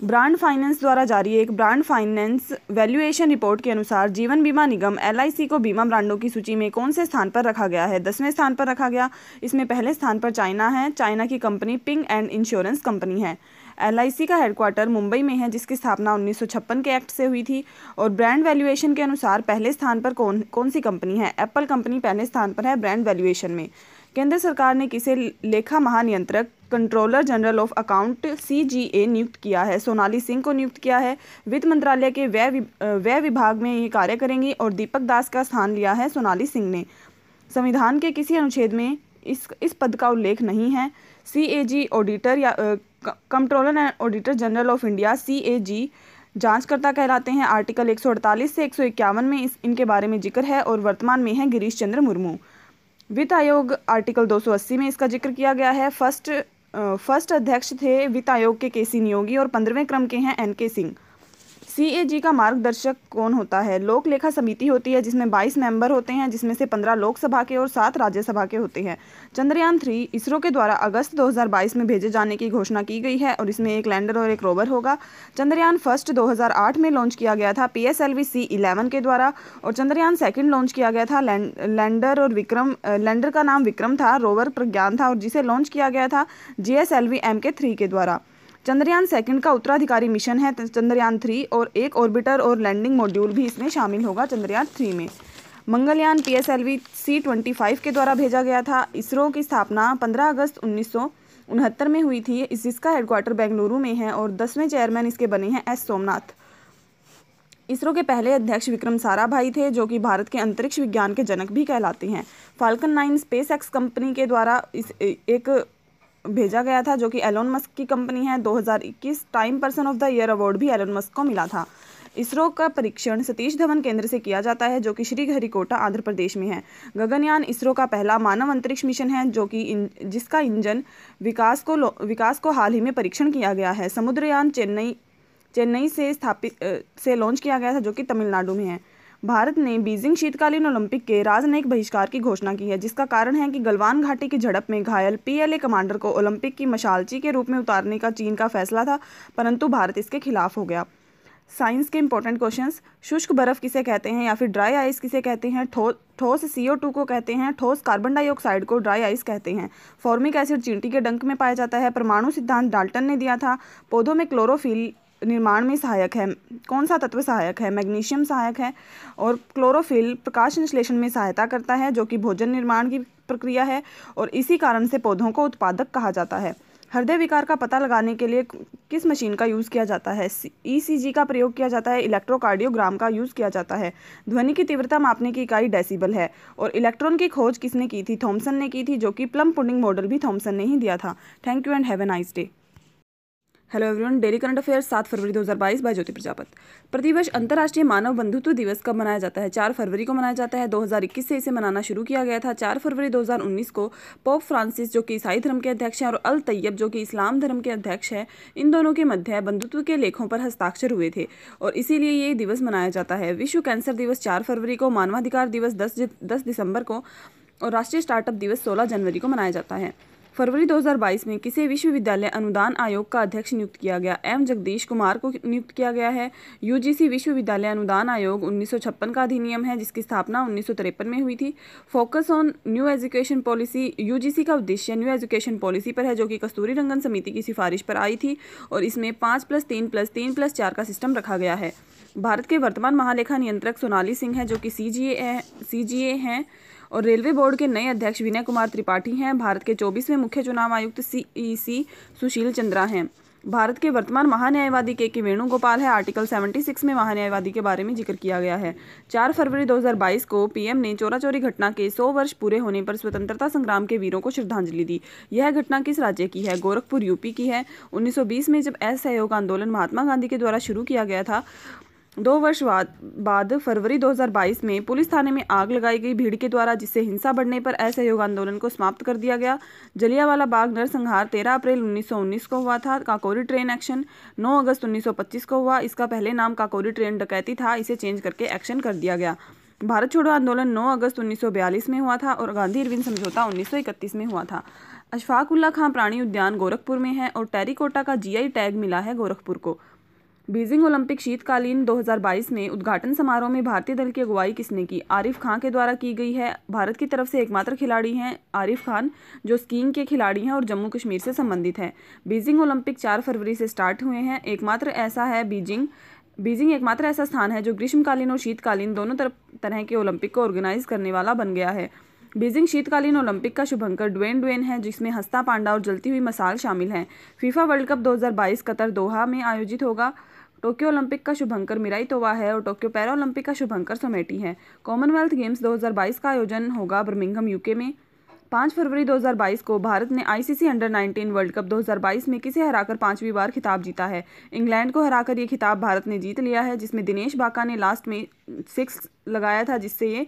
ब्रांड फाइनेंस द्वारा जारी एक ब्रांड फाइनेंस वैल्यूएशन रिपोर्ट के अनुसार जीवन बीमा निगम एल को बीमा ब्रांडों की सूची में कौन से स्थान पर रखा गया है दसवें स्थान पर रखा गया इसमें पहले स्थान पर चाइना है चाइना की company ping and insurance company है एलआईसी का हेडक्वार्टर मुंबई में है जिसकी स्थापना उन्नीस के एक्ट से हुई थी और ब्रांड वैल्यूएशन के अनुसार पहले स्थान पर कौन कौन सी कंपनी है एप्पल कंपनी पहले स्थान पर है ब्रांड वैल्यूएशन में केंद्र सरकार ने किसे लेखा महानियंत्रक controller general of accounts नियुक्त किया है सोनाली सिंह को नियुक्त किया है वित्त मंत्रालय के व्यय व्यय विभाग में ये कार्य करेंगी और दीपक दास का स्थान लिया है सोनाली सिंह ने संविधान के किसी अनुच्छेद में इस इस पद का उल्लेख नहीं है सी ऑडिटर या controller and auditor general of India C A G जांचकर्ता कहलाते हैं आर्टिकल 148 से 151 में इस इनके बारे में जिक्र है और वर्तमान में हैं गिरीश चंद्र मुर्मू वित्त आयोग आर्टिकल 280 में इसका जिक्र किया गया है फर्स्ट फर्स्ट अध्यक्ष थे वित्त आयोग के के सी नियोगी और पंद्रहवें क्रम के हैं एन के सिंह सीएजी का मार्गदर्शक कौन होता है लोक लेखा समिति होती है जिसमें 22 मेंबर होते हैं जिसमें से 15 लोकसभा के और 7 राज्यसभा के होते हैं चंद्रयान थ्री इसरो के द्वारा अगस्त 2022 में भेजे जाने की घोषणा की गई है और इसमें एक लैंडर और एक रोवर होगा चंद्रयान फर्स्ट 2008 में लॉन्च किया गया था पी एस के द्वारा और चंद्रयान सेकेंड लॉन्च किया गया था लैंडर और विक्रम लैंडर का नाम विक्रम था रोवर प्रज्ञान था और जिसे लॉन्च किया गया था जी के थ्री के द्वारा चंद्रयान सेकंड का उत्तराधिकारी मिशन है चंद्रयान थ्री और एक ऑर्बिटर और लैंडिंग मॉड्यूल भी इसमें शामिल होगा चंद्रयान थ्री में मंगलयान पी एस के द्वारा भेजा गया था इसरो की स्थापना पंद्रह अगस्त उन्नीस सौ उनहत्तर में हुई थी जिसका हेडक्वार्टर बेंगलुरु में है और दसवें चेयरमैन इसके बने हैं एस सोमनाथ इसरो के पहले अध्यक्ष विक्रम साराभाई थे जो कि भारत के अंतरिक्ष विज्ञान के जनक भी कहलाते हैं falcon nine space x company के द्वारा इस एक भेजा गया था जो कि एलोन मस्क की कंपनी है 2021 time person of the year award भी एलोन मस्क को मिला था इसरो का परीक्षण सतीश धवन केंद्र से किया जाता है जो कि श्रीहरिकोटा आंध्र प्रदेश में है गगनयान इसरो का पहला मानव अंतरिक्ष मिशन है जो कि इन, जिसका इंजन विकास को विकास को हाल ही में परीक्षण किया गया है समुद्रयान चेन्नई चेन्नई से स्थापित से लॉन्च किया गया था जो कि तमिलनाडु में है भारत ने बीजिंग शीतकालीन ओलंपिक के राजनयिक बहिष्कार की घोषणा की है जिसका कारण है कि गलवान घाटी की झड़प में घायल पीएलए कमांडर को ओलंपिक की मशालची के रूप में उतारने का चीन का फैसला था परंतु भारत इसके खिलाफ हो गया साइंस के इंपॉर्टेंट क्वेश्चन शुष्क बर्फ़ किसे कहते हैं या फिर ड्राई आइस किसे कहते हैं ठोस सीओ टू को कहते हैं ठोस कार्बन डाइऑक्साइड को ड्राई आइस कहते हैं फॉर्मिक एसिड चींटी के डंक में पाया जाता है परमाणु सिद्धांत डाल्टन ने दिया था पौधों में क्लोरोफिल निर्माण में सहायक है कौन सा तत्व सहायक है मैग्नीशियम सहायक है और क्लोरोफिल प्रकाश संश्लेषण में सहायता करता है जो कि भोजन निर्माण की प्रक्रिया है और इसी कारण से पौधों को उत्पादक कहा जाता है हृदय विकार का पता लगाने के लिए किस मशीन का यूज़ किया जाता है ईसीजी e का प्रयोग किया जाता है इलेक्ट्रोकार्डियोग्राम का यूज़ किया जाता है ध्वनि की तीव्रता मापने की इकाई डेसिबल है और इलेक्ट्रॉन की खोज किसने की थी थॉमसन ने की थी जो कि प्लम पुडिंग मॉडल भी थॉमसन ने ही दिया था thank you and have a nice day hello everyone daily current affairs सात फरवरी 2022 बाय ज्योति प्रजापत प्रतिवर्ष अंतर्राष्ट्रीय मानव बंधुत्व तो दिवस कब मनाया जाता है चार फरवरी को मनाया जाता है 2021 से इसे मनाना शुरू किया गया था चार फरवरी 2019 को पोप फ्रांसिस जो कि ईसाई धर्म के अध्यक्ष हैं और अल तैयब जो कि इस्लाम धर्म के अध्यक्ष हैं इन दोनों के मध्य बंधुत्व के लेखों पर हस्ताक्षर हुए थे और इसीलिए ये दिवस मनाया जाता है विश्व कैंसर दिवस चार फरवरी को मानवाधिकार दिवस दस दस दिसंबर को और राष्ट्रीय स्टार्टअप दिवस सोलह जनवरी को मनाया जाता है फरवरी 2022 में किसे विश्वविद्यालय अनुदान आयोग का अध्यक्ष नियुक्त किया गया एम जगदीश कुमार को नियुक्त किया गया है यूजीसी विश्वविद्यालय अनुदान आयोग उन्नीस का अधिनियम है जिसकी स्थापना उन्नीस में हुई थी focus on new education policy UGC का उद्देश्य न्यू एजुकेशन पॉलिसी पर है जो कि कस्तूरी रंगन समिति की सिफारिश पर आई थी और इसमें पाँच प्लस तीन प्लस तीन प्लस चार का सिस्टम रखा गया है भारत के वर्तमान महालेखा नियंत्रक सोनाली सिंह हैं जो कि सी जी ए हैं और रेलवे बोर्ड के नए अध्यक्ष विनय कुमार त्रिपाठी हैं भारत के चौबीसवें मुख्य चुनाव आयुक्त सी सुशील चंद्रा हैं भारत के वर्तमान महान्यायवादी के के वेणुगोपाल है आर्टिकल 76 में महान्यायवादी के बारे में जिक्र किया गया है 4 फरवरी 2022 को पीएम ने चोरा चोरी घटना के 100 वर्ष पूरे होने पर स्वतंत्रता संग्राम के वीरों को श्रद्धांजलि दी यह घटना किस राज्य की है गोरखपुर यूपी की है 1920 में जब असहयोग आंदोलन महात्मा गांधी के द्वारा शुरू किया गया था दो वर्ष बाद फरवरी 2022 में पुलिस थाने में आग लगाई गई भीड़ के द्वारा जिससे हिंसा बढ़ने पर असहयोग आंदोलन को समाप्त कर दिया गया जलियावाला बाग नरसंहार 13 अप्रैल 1919 को हुआ था काकोरी ट्रेन एक्शन 9 अगस्त 1925 को हुआ इसका पहले नाम काकोरी ट्रेन डकैती था इसे चेंज करके एक्शन कर दिया गया भारत छोड़ो आंदोलन नौ अगस्त उन्नीस में हुआ था और गांधी अरविंद समझौता उन्नीस में हुआ था अशफाक उल्ला खां प्राणी उद्यान गोरखपुर में है और टेरिकोटा का जी टैग मिला है गोरखपुर को बीजिंग ओलंपिक शीतकालीन 2022 में उद्घाटन समारोह में भारतीय दल की अगुवाई किसने की आरिफ खान के द्वारा की गई है भारत की तरफ से एकमात्र खिलाड़ी हैं आरिफ खान जो स्कीइंग के खिलाड़ी हैं और जम्मू कश्मीर से संबंधित हैं बीजिंग ओलंपिक चार फरवरी से स्टार्ट हुए हैं एकमात्र ऐसा है बीजिंग बीजिंग एकमात्र ऐसा स्थान है जो ग्रीष्मकालीन और शीतकालीन दोनों तरफ तरह के ओलंपिक को ऑर्गेनाइज करने वाला बन गया है बीजिंग शीतकालीन ओलंपिक का शुभंकर ड्वेन ड्वेन है जिसमें हस्ता पांडा और जलती हुई मसाल शामिल हैं FIFA world cup 2022 Qatar Doha में आयोजित होगा टोक्यो ओलंपिक का शुभंकर मिराई तोवा है और टोक्यो पैरा ओलंपिक का शुभंकर सोमेटी है कॉमनवेल्थ गेम्स 2022 का आयोजन होगा बर्मिंगम यूके में पाँच फरवरी 2022 को भारत ने आईसीसी अंडर 19 वर्ल्ड कप 2022 में किसे हराकर पांचवी बार खिताब जीता है इंग्लैंड को हराकर ये खिताब भारत ने जीत लिया है जिसमें दिनेश बाका ने लास्ट में सिक्स लगाया था जिससे ये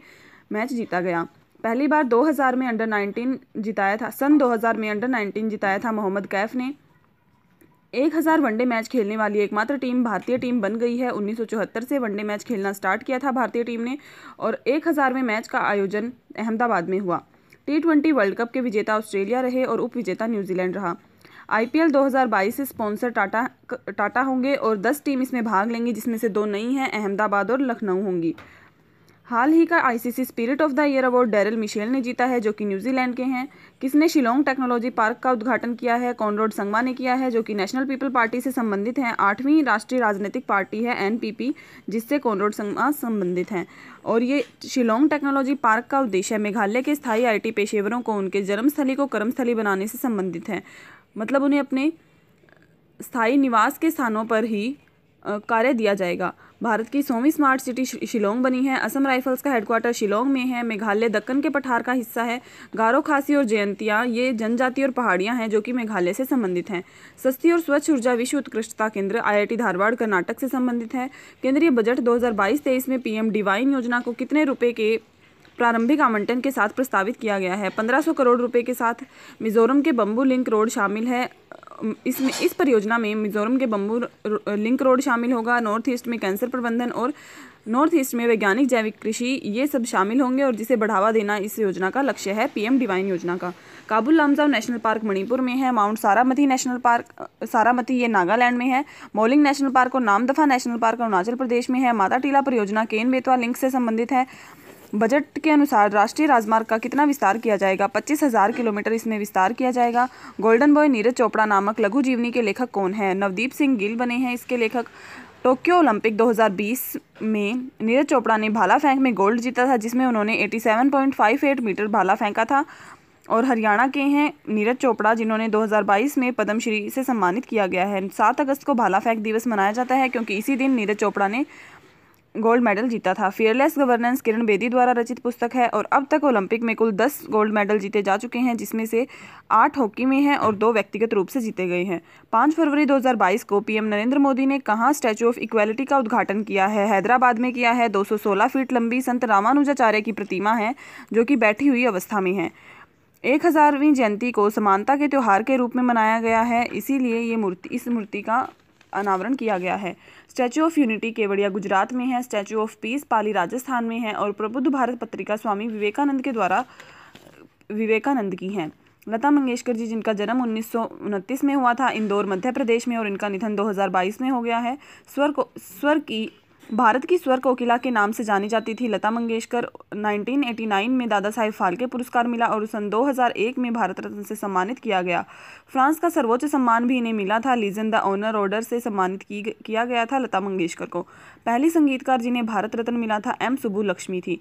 मैच जीता गया पहली बार 2000 में अंडर 19 जिताया था सन 2000 में अंडर 19 जिताया था मोहम्मद कैफ ने एक हज़ार वनडे मैच खेलने वाली एकमात्र टीम भारतीय टीम बन गई है 1974 से वनडे मैच खेलना स्टार्ट किया था भारतीय टीम ने और एक हज़ारवें मैच का आयोजन अहमदाबाद में हुआ टी ट्वेंटी वर्ल्ड कप के विजेता ऑस्ट्रेलिया रहे और उप विजेता न्यूजीलैंड रहा आई 2022 से स्पॉन्सर टाटा टाटा होंगे और 10 टीम इसमें भाग लेंगी जिसमें से दो नई हैं अहमदाबाद और लखनऊ होंगी हाल ही का ICC spirit of the year award Daryl Mitchell ने जीता है जो कि न्यूजीलैंड के हैं किसने शिलोंग टेक्नोलॉजी पार्क का उद्घाटन किया है कॉनरोड संगमा ने किया है जो कि नेशनल पीपल पार्टी से संबंधित हैं आठवीं राष्ट्रीय राजनीतिक पार्टी है एनपीपी जिससे कॉनरोड संगमा संबंधित हैं और ये शिलोंग टेक्नोलॉजी पार्क का उद्देश्य मेघालय के स्थायी आई पेशेवरों को उनके जन्मस्थली को कर्मस्थली बनाने से संबंधित है मतलब उन्हें अपने स्थायी निवास के स्थानों पर ही कार्य दिया जाएगा भारत की सौवीं स्मार्ट सिटी शिलोंग बनी है असम राइफल्स का हेडक्वार्टर शिलोंग में है मेघालय दक्कन के पठार का हिस्सा है गारो खासी और जयंतियाँ ये जनजाति और पहाड़ियाँ हैं जो कि मेघालय से संबंधित हैं सस्ती और स्वच्छ ऊर्जा विश्व उत्कृष्टता केंद्र आईआईटी धारवाड़ कर्नाटक से संबंधित है केंद्रीय बजट दो हज़ार में पीएम डिवाइन योजना को कितने रुपये के प्रारंभिक आवंटन के साथ प्रस्तावित किया गया है 1500 करोड़ रुपए के साथ मिजोरम के बम्बू लिंक रोड शामिल है इसमें इस परियोजना में मिजोरम के बम्बू लिंक रोड शामिल होगा नॉर्थ ईस्ट में कैंसर प्रबंधन और नॉर्थ ईस्ट में वैज्ञानिक जैविक कृषि ये सब शामिल होंगे और जिसे बढ़ावा देना इस योजना का लक्ष्य है पीएम डिवाइन योजना का काबुल लामजाव नेशनल पार्क मणिपुर में है mount Saramati national park Saramati ये नागालैंड में है मोलिंग नेशनल पार्क और नामदफा नेशनल पार्क अरुणाचल प्रदेश में है माता टीला परियोजना केन बेतवा लिंक से संबंधित है बजट के अनुसार राष्ट्रीय राजमार्ग का कितना विस्तार किया जाएगा पच्चीस हजार किलोमीटर इसमें विस्तार किया जाएगा गोल्डन बॉय नीरज चोपड़ा नामक लघु जीवनी के लेखक कौन है नवदीप सिंह गिल बने हैं इसके लेखक टोक्यो ओलंपिक 2020 में नीरज चोपड़ा ने भाला फेंक में गोल्ड जीता था जिसमें उन्होंने 87.58 मीटर भाला फेंका था और हरियाणा के हैं नीरज चोपड़ा जिन्होंने 2022 में पद्मश्री से सम्मानित किया गया है सात अगस्त को भाला फेंक दिवस मनाया जाता है क्योंकि इसी दिन नीरज चोपड़ा ने गोल्ड मेडल जीता था फियरलेस गवर्नेंस किरण बेदी द्वारा रचित पुस्तक है और अब तक ओलंपिक में कुल दस गोल्ड मेडल जीते जा चुके हैं जिसमें से आठ हॉकी में हैं और दो व्यक्तिगत रूप से जीते गए हैं पाँच फरवरी 2022 को पीएम नरेंद्र मोदी ने कहाँ स्टैचू ऑफ इक्वेलिटी का उद्घाटन किया है हैदराबाद में किया है दो फीट लंबी संत रामानुजाचार्य की प्रतिमा है जो कि बैठी हुई अवस्था में है एक हज़ारवीं जयंती को समानता के त्यौहार के रूप में मनाया गया है इसीलिए ये मूर्ति इस मूर्ति का अनावरण किया गया है statue of unity Kevadia Gujarat में है statue of peace Pali Rajasthan में है और प्रबुद्ध भारत पत्रिका स्वामी विवेकानंद के द्वारा विवेकानंद की हैं लता मंगेशकर जी जिनका जन्म उन्नीस में हुआ था इंदौर मध्य प्रदेश में और इनका निधन 2022 में हो गया है स्वर को स्वर की भारत की स्वर कोकिला के नाम से जानी जाती थी लता मंगेशकर 1989 में दादा साहेब फाल्के पुरस्कार मिला और सन 2001 में भारत रत्न से सम्मानित किया गया फ्रांस का सर्वोच्च सम्मान भी इन्हें मिला था लीजन द ऑनर ऑर्डर से सम्मानित की, किया गया था लता मंगेशकर को पहली संगीतकार जिन्हें भारत रत्न मिला था एम सुबू लक्ष्मी थी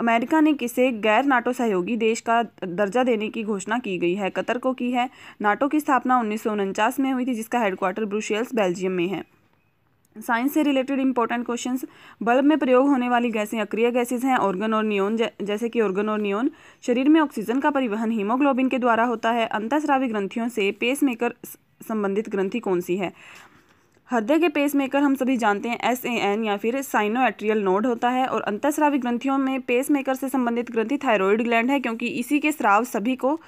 अमेरिका ने किसे गैर नाटो सहयोगी देश का दर्जा देने की घोषणा की गई है कतर को की है नाटो की स्थापना उन्नीस में हुई थी जिसका हेडक्वार्टर ब्रुशेल्स बेल्जियम में है साइंस से रिलेटेड इंपॉर्टेंट क्वेश्चंस बल्ब में प्रयोग होने वाली गैसें अक्रिय गैसेज हैं ऑर्गन और नियोन जैसे कि ऑर्गन और नियोन शरीर में ऑक्सीजन का परिवहन हीमोग्लोबिन के द्वारा होता है अंतस्रावी ग्रंथियों से पेसमेकर संबंधित ग्रंथि कौन सी है हृदय के पेसमेकर हम सभी जानते हैं एस ए एन या फिर साइनो एट्रियल नोड होता है और अंतस्रावी ग्रंथियों में पेसमेकर से संबंधित ग्रंथि थायरॉयड ग्लैंड है क्योंकि इसी के स्राव सभी को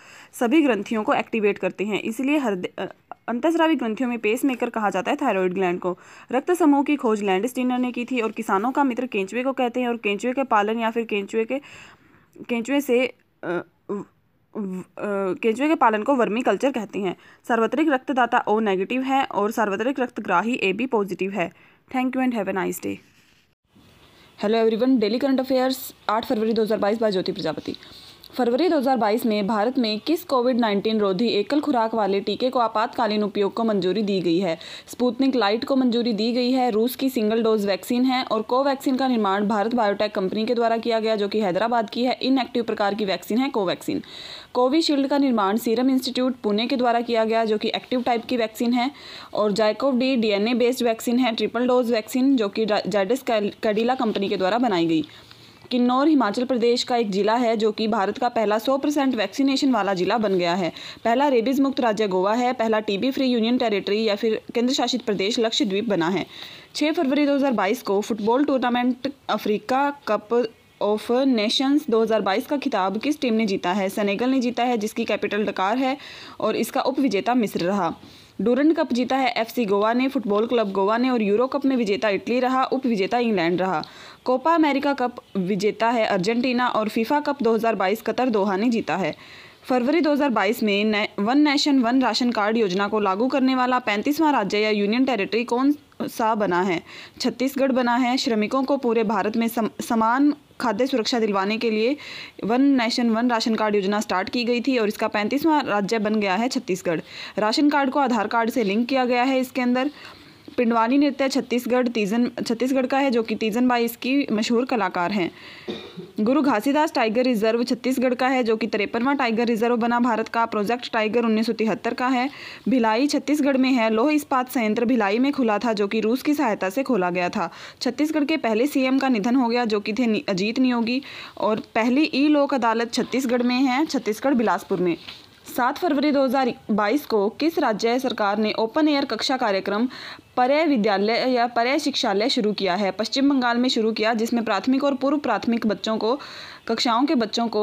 सभी ग्रंथियों को एक्टिवेट करते हैं इसलिए हृदय अंतस्रावी ग्रंथियों में पेस मेकर कहा जाता है थायराइड ग्लैंड को रक्त समूह की खोज लैंड स्टीनर ने की थी और किसानों का मित्र केंचुए को कहते हैं और केंचुए के पालन या फिर केंचुए के केंचुए से केंचुए के पालन को वर्मी कल्चर कहते हैं सार्वत्रिक रक्तदाता ओ नेगेटिव है और सार्वत्रिक रक्तग्राही ए बी पॉजिटिव है thank you and have a nice day hello everyone daily current affairs आठ फरवरी दो हज़ार बाईस बाय ज्योति प्रजापति फरवरी 2022 में भारत में किस कोविड 19 रोधी एकल खुराक वाले टीके को आपातकालीन उपयोग को मंजूरी दी गई है स्पुतनिक लाइट को मंजूरी दी गई है रूस की सिंगल डोज वैक्सीन है और कोवैक्सीन का निर्माण भारत बायोटेक कंपनी के द्वारा किया गया जो कि हैदराबाद की है इनएक्टिव प्रकार की वैक्सीन है कोवैक्सीन कोविशील्ड का निर्माण सीरम इंस्टीट्यूट पुणे के द्वारा किया गया जो कि एक्टिव टाइप की वैक्सीन है और ZyCoV D DNA based vaccine है ट्रिपल डोज वैक्सीन जो कि जाइडस कैडिला कंपनी के द्वारा बनाई गई किन्नौर हिमाचल प्रदेश का एक जिला है जो कि भारत का पहला 100 परसेंट वैक्सीनेशन वाला जिला बन गया है पहला रेबीज मुक्त राज्य गोवा है पहला टीबी फ्री यूनियन टेरिटरी या फिर केंद्र शासित प्रदेश लक्षद्वीप बना है 6 फरवरी 2022 को football tournament Africa cup of nations 2022 का खिताब किस टीम ने जीता है सेनेगल ने जीता है जिसकी कैपिटल डकार है और इसका उप विजेता मिस्र रहा डूरन कप जीता है एफसी गोवा ने फुटबॉल क्लब गोवा ने और यूरो कप में विजेता इटली रहा उप विजेता इंग्लैंड रहा कोपा अमेरिका कप विजेता है अर्जेंटीना और फीफा कप 2022 कतर दोहा ने जीता है फरवरी 2022 में one nation one ration card योजना को लागू करने वाला पैंतीसवां राज्य या यूनियन टेरिटरी कौन सा बना है छत्तीसगढ़ बना है श्रमिकों को पूरे भारत में सम, समान खाद्य सुरक्षा दिलवाने के लिए one nation one ration card योजना स्टार्ट की गई थी और इसका पैंतीसवां राज्य बन गया है छत्तीसगढ़ राशन कार्ड को आधार कार्ड से लिंक किया गया है इसके अंदर पिंडवानी नृत्य छत्तीसगढ़ तीजन छत्तीसगढ़ का है जो कि तीजन बाई इसकी मशहूर कलाकार हैं गुरु घासीदास टाइगर रिजर्व छत्तीसगढ़ का है जो कि तिरपनवा टाइगर रिजर्व बना भारत का प्रोजेक्ट टाइगर उन्नीस का है भिलाई छत्तीसगढ़ में है लोह इस्पात संयंत्र भिलाई में खुला था जो कि रूस की सहायता से खोला गया था छत्तीसगढ़ के पहले सी का निधन हो गया जो कि थे अजीत नियोगी और पहली ई लोक अदालत छत्तीसगढ़ में है छत्तीसगढ़ बिलासपुर में सात फरवरी 2022 को किस राज्य सरकार ने ओपन एयर कक्षा कार्यक्रम पर्य विद्यालय या पर्य शिक्षालय शुरू किया है पश्चिम बंगाल में शुरू किया जिसमें प्राथमिक और पूर्व प्राथमिक बच्चों को कक्षाओं के बच्चों को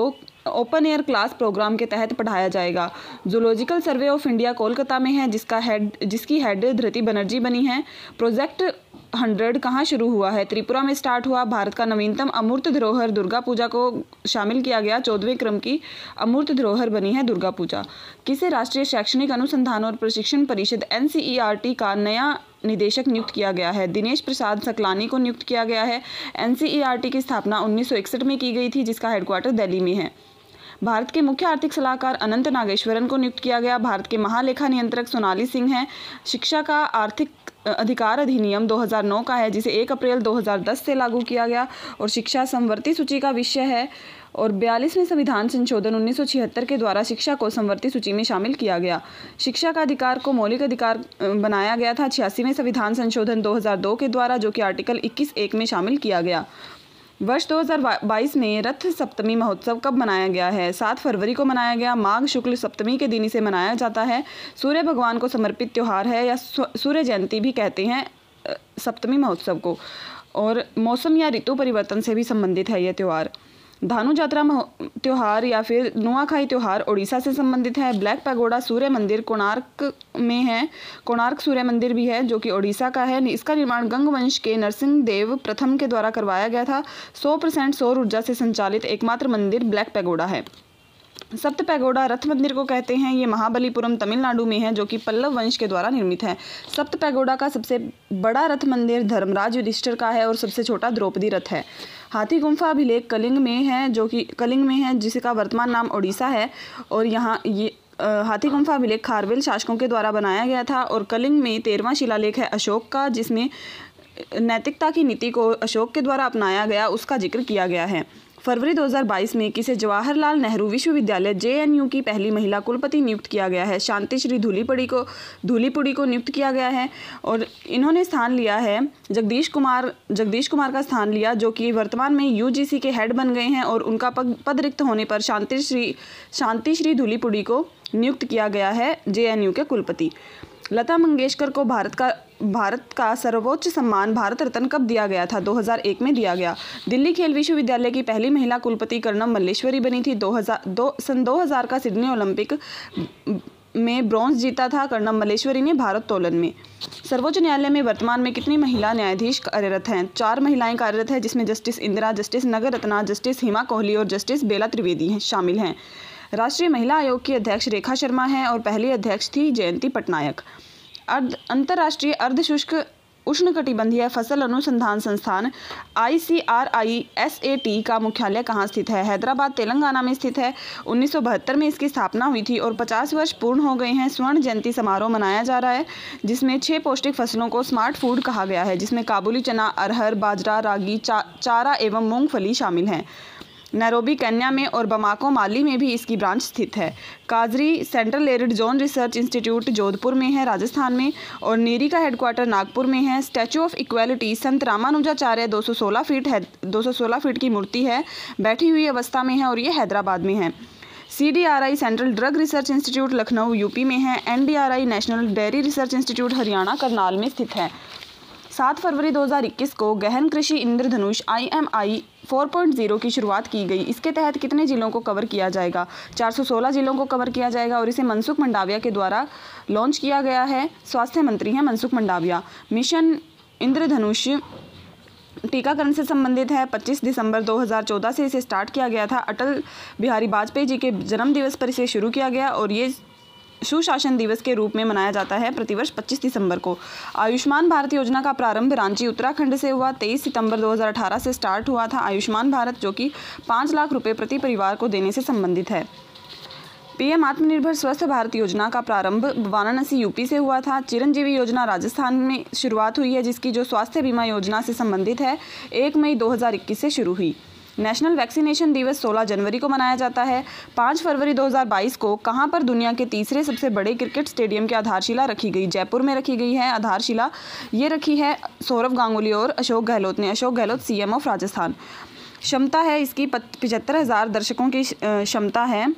ओपन एयर क्लास प्रोग्राम के तहत पढ़ाया जाएगा zoological survey of India Kolkata में है जिसका हेड जिसकी हेड धृति बनर्जी बनी है प्रोजेक्ट हंड्रेड कहाँ शुरू हुआ है त्रिपुरा में स्टार्ट हुआ भारत का नवीनतम अमूर्त धरोहर दुर्गा पूजा को शामिल किया गया चौदहवें क्रम की अमूर्त धरोहर बनी है दुर्गा पूजा किसे राष्ट्रीय शैक्षणिक अनुसंधान और प्रशिक्षण परिषद एन का नया निदेशक नियुक्त किया गया है दिनेश प्रसाद सकलानी को नियुक्त किया गया है एन की स्थापना उन्नीस में की गई थी जिसका हेडक्वार्टर दिल्ली में है भारत के मुख्य आर्थिक सलाहकार अनंत नागेश्वरन को नियुक्त किया गया भारत के महालेखा नियंत्रक सोनाली सिंह हैं शिक्षा का आर्थिक अधिकार अधिनियम 2009 का है जिसे 1 अप्रैल 2010 से लागू किया गया और शिक्षा समवर्ती सूची का विषय है और बयालीसवें संविधान संशोधन 1976 के द्वारा शिक्षा को समवर्ती सूची में शामिल किया गया शिक्षा का अधिकार को मौलिक अधिकार बनाया गया था छियासीवें संविधान संशोधन 2002 के द्वारा जो कि आर्टिकल 21 एक में शामिल किया गया वर्ष 2022 में रथ सप्तमी महोत्सव कब मनाया गया है सात फरवरी को मनाया गया माघ शुक्ल सप्तमी के दिन इसे मनाया जाता है सूर्य भगवान को समर्पित त्यौहार है या सूर्य जयंती भी कहते हैं सप्तमी महोत्सव को और मौसम या ऋतु परिवर्तन से भी संबंधित है यह त्यौहार धानु जात्रा त्यौहार या फिर नुआखाई त्यौहार उड़ीसा से संबंधित है ब्लैक पैगोडा सूर्य मंदिर कोणार्क में है कोणार्क सूर्य मंदिर भी है जो कि उड़ीसा का है इसका निर्माण गंग वंश के नरसिंह देव प्रथम के द्वारा करवाया गया था 100 परसेंट सौर ऊर्जा से संचालित एकमात्र मंदिर ब्लैक पैगोडा है सप्त पैगोडा रथ मंदिर को कहते हैं ये महाबलीपुरम तमिलनाडु में है जो कि पल्लव वंश के द्वारा निर्मित है सप्त पैगोडा का सबसे बड़ा रथ मंदिर धर्मराज युधिष्ठिर का है और सबसे छोटा द्रौपदी रथ है हाथी गुम्फा अभिलेख कलिंग में है जो कि कलिंग में है जिसका वर्तमान नाम ओडिशा है और यहाँ ये हाथी गुम्फा अभिलेख खारविल शासकों के द्वारा बनाया गया था और कलिंग में तेरवा शिलालेख है अशोक का जिसमें नैतिकता की नीति को अशोक के द्वारा अपनाया गया उसका जिक्र किया गया है फरवरी 2022 में किसे जवाहरलाल नेहरू विश्वविद्यालय जेएनयू की पहली महिला कुलपति नियुक्त किया गया है शांति श्री धूलीपुड़ी को धूलीपुड़ी को नियुक्त किया गया है और इन्होंने स्थान लिया है जगदीश कुमार जगदीश कुमार का स्थान लिया जो कि वर्तमान में यूजीसी के हेड बन गए हैं और उनका पद पद रिक्त होने पर शांति श्री शांति श्री धूलीपुड़ी को नियुक्त किया गया है जे के कुलपति लता मंगेशकर को भारत का भारत का सर्वोच्च सम्मान भारत रत्न कब दिया गया था 2001 में दिया गया दिल्ली खेल विश्वविद्यालय की पहली महिला कुलपति कर्णम मल्लेश्वरी बनी थी 2002 दो सन 2000 का सिडनी ओलंपिक में ब्रॉन्ज जीता था कर्णम मल्लेश्वरी ने भारत तोलन में सर्वोच्च न्यायालय में वर्तमान में कितनी महिला न्यायाधीश कार्यरत हैं चार महिलाएं कार्यरत हैं जिसमें justice Indira justice Nagarathna justice Hima Kohli और जस्टिस बेला त्रिवेदी हैं शामिल हैं राष्ट्रीय महिला आयोग की अध्यक्ष रेखा शर्मा हैं और पहली अध्यक्ष थी जयंती पटनायक अर्ध अंतर्राष्ट्रीय अर्धशुष्क उष्णकटिबंधीय फसल अनुसंधान संस्थान I C R I S A T का मुख्यालय कहाँ स्थित है हैदराबाद तेलंगाना में स्थित है उन्नीस में इसकी स्थापना हुई थी और 50 वर्ष पूर्ण हो गए हैं स्वर्ण जयंती समारोह मनाया जा रहा है जिसमें छह पौष्टिक फसलों को स्मार्ट फूड कहा गया है जिसमें काबुली चना अरहर बाजरा रागी चा, चारा एवं मूंगफली शामिल हैं नैरोबी कन्या में और बमाको माली में भी इसकी ब्रांच स्थित है काजरी central arid zone research institute Jodhpur में है राजस्थान में और नीरी का हेडक्वार्टर नागपुर में है statue of equality Sant Ramanujacharya 216 feet है 216 फीट की मूर्ति है बैठी हुई अवस्था में है और ये हैदराबाद में है I central drug research institute Lucknow UP में है I national dairy research institute Haryana Karnal में स्थित है सात फरवरी 2021 को गहन कृषि इंद्रधनुष आई 4.0 की शुरुआत की गई इसके तहत कितने ज़िलों को कवर किया जाएगा 416 ज़िलों को कवर किया जाएगा और इसे मनसुख मंडाविया के द्वारा लॉन्च किया गया है स्वास्थ्य मंत्री हैं मनसुख मंडाविया मिशन इंद्रधनुष टीकाकरण से संबंधित है 25 दिसंबर 2014 से इसे स्टार्ट किया गया था अटल बिहारी वाजपेयी जी के जन्मदिवस पर इसे शुरू किया गया और ये सुशासन दिवस के रूप में मनाया जाता है प्रतिवर्ष 25 दिसंबर को आयुष्मान भारत योजना का प्रारंभ रांची उत्तराखंड से हुआ 23 सितंबर 2018 से स्टार्ट हुआ था आयुष्मान भारत जो कि 5 लाख रुपए प्रति परिवार को देने से संबंधित है पीएम आत्मनिर्भर स्वस्थ भारत योजना का प्रारंभ वाराणसी यूपी से हुआ था चिरंजीवी योजना राजस्थान में शुरुआत हुई है जिसकी जो स्वास्थ्य बीमा योजना से संबंधित है एक मई 2021 से शुरू हुई नेशनल वैक्सीनेशन दिवस 16 जनवरी को मनाया जाता है 5 फरवरी 2022 को कहां पर दुनिया के तीसरे सबसे बड़े क्रिकेट स्टेडियम की आधारशिला रखी गई जयपुर में रखी गई है आधारशिला ये रखी है सौरभ गांगुली और अशोक गहलोत ने अशोक गहलोत एम ऑफ राजस्थान क्षमता है इसकी पचहत्तर हज़ार दर्शकों की क्षमता है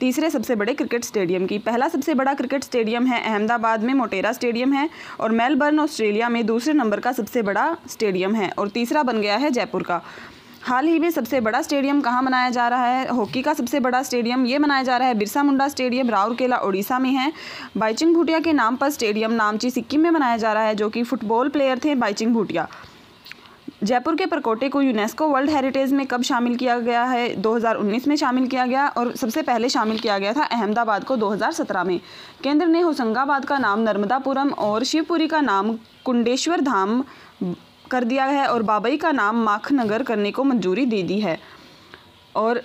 तीसरे सबसे बड़े क्रिकेट स्टेडियम की पहला सबसे बड़ा क्रिकेट स्टेडियम है अहमदाबाद में मोटेरा स्टेडियम है और मेलबर्न ऑस्ट्रेलिया में दूसरे नंबर का सबसे बड़ा स्टेडियम है और तीसरा बन गया है जयपुर का हाल ही में सबसे बड़ा स्टेडियम कहाँ मनाया जा रहा है हॉकी का सबसे बड़ा स्टेडियम ये मनाया जा रहा है बिरसा मुंडा स्टेडियम राउरकेला उड़ीसा में है बाइचिंग भूटिया के नाम पर स्टेडियम नामची सिक्किम में मनाया जा रहा है जो कि फुटबॉल प्लेयर थे बाइचिंग भूटिया जयपुर के परकोटे को यूनेस्को वर्ल्ड हेरिटेज में कब शामिल किया गया है 2019 में शामिल किया गया और सबसे पहले शामिल किया गया था अहमदाबाद को 2017 में केंद्र ने होशंगाबाद का नाम नर्मदापुरम और शिवपुरी का नाम कुंडेश्वर धाम कर दिया है और बाबई का नाम माखनगर करने को मंजूरी दे दी है और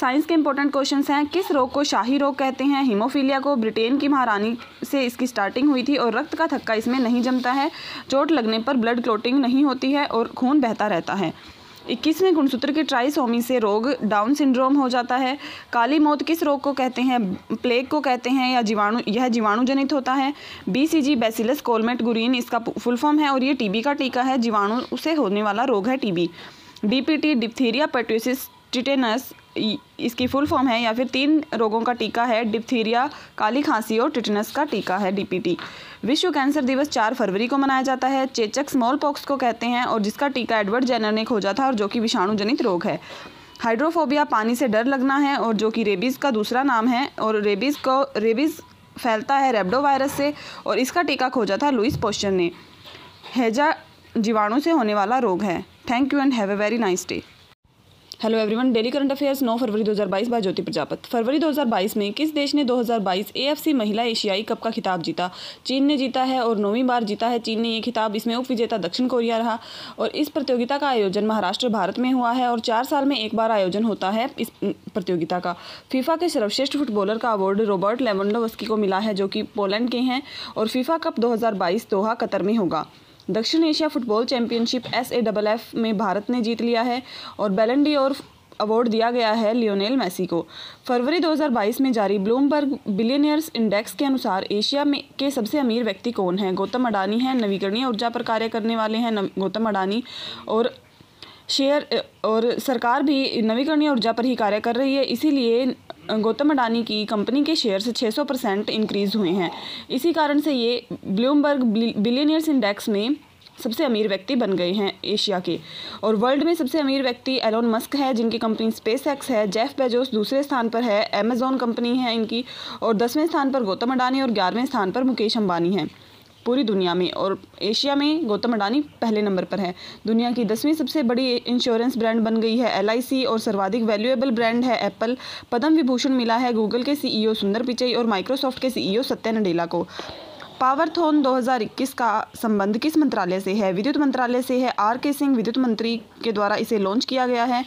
साइंस के इंपॉर्टेंट क्वेश्चंस हैं किस रोग को शाही रोग कहते हैं हीमोफीलिया को ब्रिटेन की महारानी से इसकी स्टार्टिंग हुई थी और रक्त का थक्का इसमें नहीं जमता है चोट लगने पर ब्लड क्लोटिंग नहीं होती है और खून बहता रहता है इक्कीसवें गुणसूत्र के ट्राइसोमी से रोग डाउन सिंड्रोम हो जाता है काली मौत किस रोग को कहते हैं प्लेग को कहते हैं या जीवाणु यह जीवाणु जनित होता है B C G bacillus Calmette Guerin इसका फुल फॉर्म है और ये टीबी का टीका है जीवाणु उसे होने वाला रोग है TB DPT diphtheria pertussis tetanus इसकी फुल फॉर्म है या फिर तीन रोगों का टीका है डिप्थीरिया काली खांसी और टिटनस का टीका है डीपीटी विश्व कैंसर दिवस चार फरवरी को मनाया जाता है चेचक स्मॉल पॉक्स को कहते हैं और जिसका टीका एडवर्ड जेनर ने खोजा था और जो कि विषाणु जनित रोग है हाइड्रोफोबिया पानी से डर लगना है और जो कि रेबीज़ का दूसरा नाम है और रेबीज़ को रेबीज़ फैलता है रेबडो वायरस से और इसका टीका खोजा था लुइस पोस्टर ने हैजा जीवाणु से होने वाला रोग है thank you and have a very nice day hello everyone daily current affairs 9 फरवरी 2022 बाय ज्योति प्रजापत फरवरी 2022 में किस देश ने 2022 एएफसी महिला एशियाई कप का खिताब जीता चीन ने जीता है और नौवीं बार जीता है चीन ने ये खिताब इसमें उप विजेता दक्षिण कोरिया रहा और इस प्रतियोगिता का आयोजन महाराष्ट्र भारत में हुआ है और चार साल में एक बार आयोजन होता है इस प्रतियोगिता का फीफा के सर्वश्रेष्ठ फुटबॉलर का अवार्ड रॉबर्ट लेवनडोवस्की को मिला है जो कि पोलैंड के हैं और फीफा कप दो हज़ार दोहा कतर में होगा दक्षिण Asia football championship S A double F में भारत ने जीत लिया है और बेलनडी और अवार्ड दिया गया है लियोनेल मेसी को फरवरी 2022 में जारी ब्लूमबर्ग बिलियनियर्स इंडेक्स के अनुसार एशिया में के सबसे अमीर व्यक्ति कौन है गौतम अडानी हैं नवीकरणीय ऊर्जा पर कार्य करने वाले हैं गौतम अडानी और शेयर और सरकार भी नवीकरणीय ऊर्जा पर ही कार्य कर रही है इसीलिए गौतम अडानी की कंपनी के शेयर्स 600 परसेंट इंक्रीज़ हुए हैं इसी कारण से ये ब्लूमबर्ग बिलियनियर्स इंडेक्स में सबसे अमीर व्यक्ति बन गए हैं एशिया के और वर्ल्ड में सबसे अमीर व्यक्ति एलोन मस्क है जिनकी कंपनी स्पेस एक्स है जेफ बेजोस दूसरे स्थान पर है अमेजोन कंपनी है इनकी और दसवें स्थान पर गौतम अडानी और ग्यारहवें स्थान पर मुकेश अम्बानी है पूरी दुनिया में और एशिया में गौतम अडानी पहले नंबर पर है दुनिया की दसवीं सबसे बड़ी इंश्योरेंस ब्रांड बन गई है एल और सर्वाधिक वैल्यूएबल ब्रांड है एप्पल पद्म विभूषण मिला है गूगल के सीईओ e सुंदर पिचई और माइक्रोसॉफ्ट के सीईओ e सत्या नडेला को पावरथोन 2021 का संबंध किस मंत्रालय से है विद्युत मंत्रालय से है आर के सिंह विद्युत मंत्री के द्वारा इसे लॉन्च किया गया है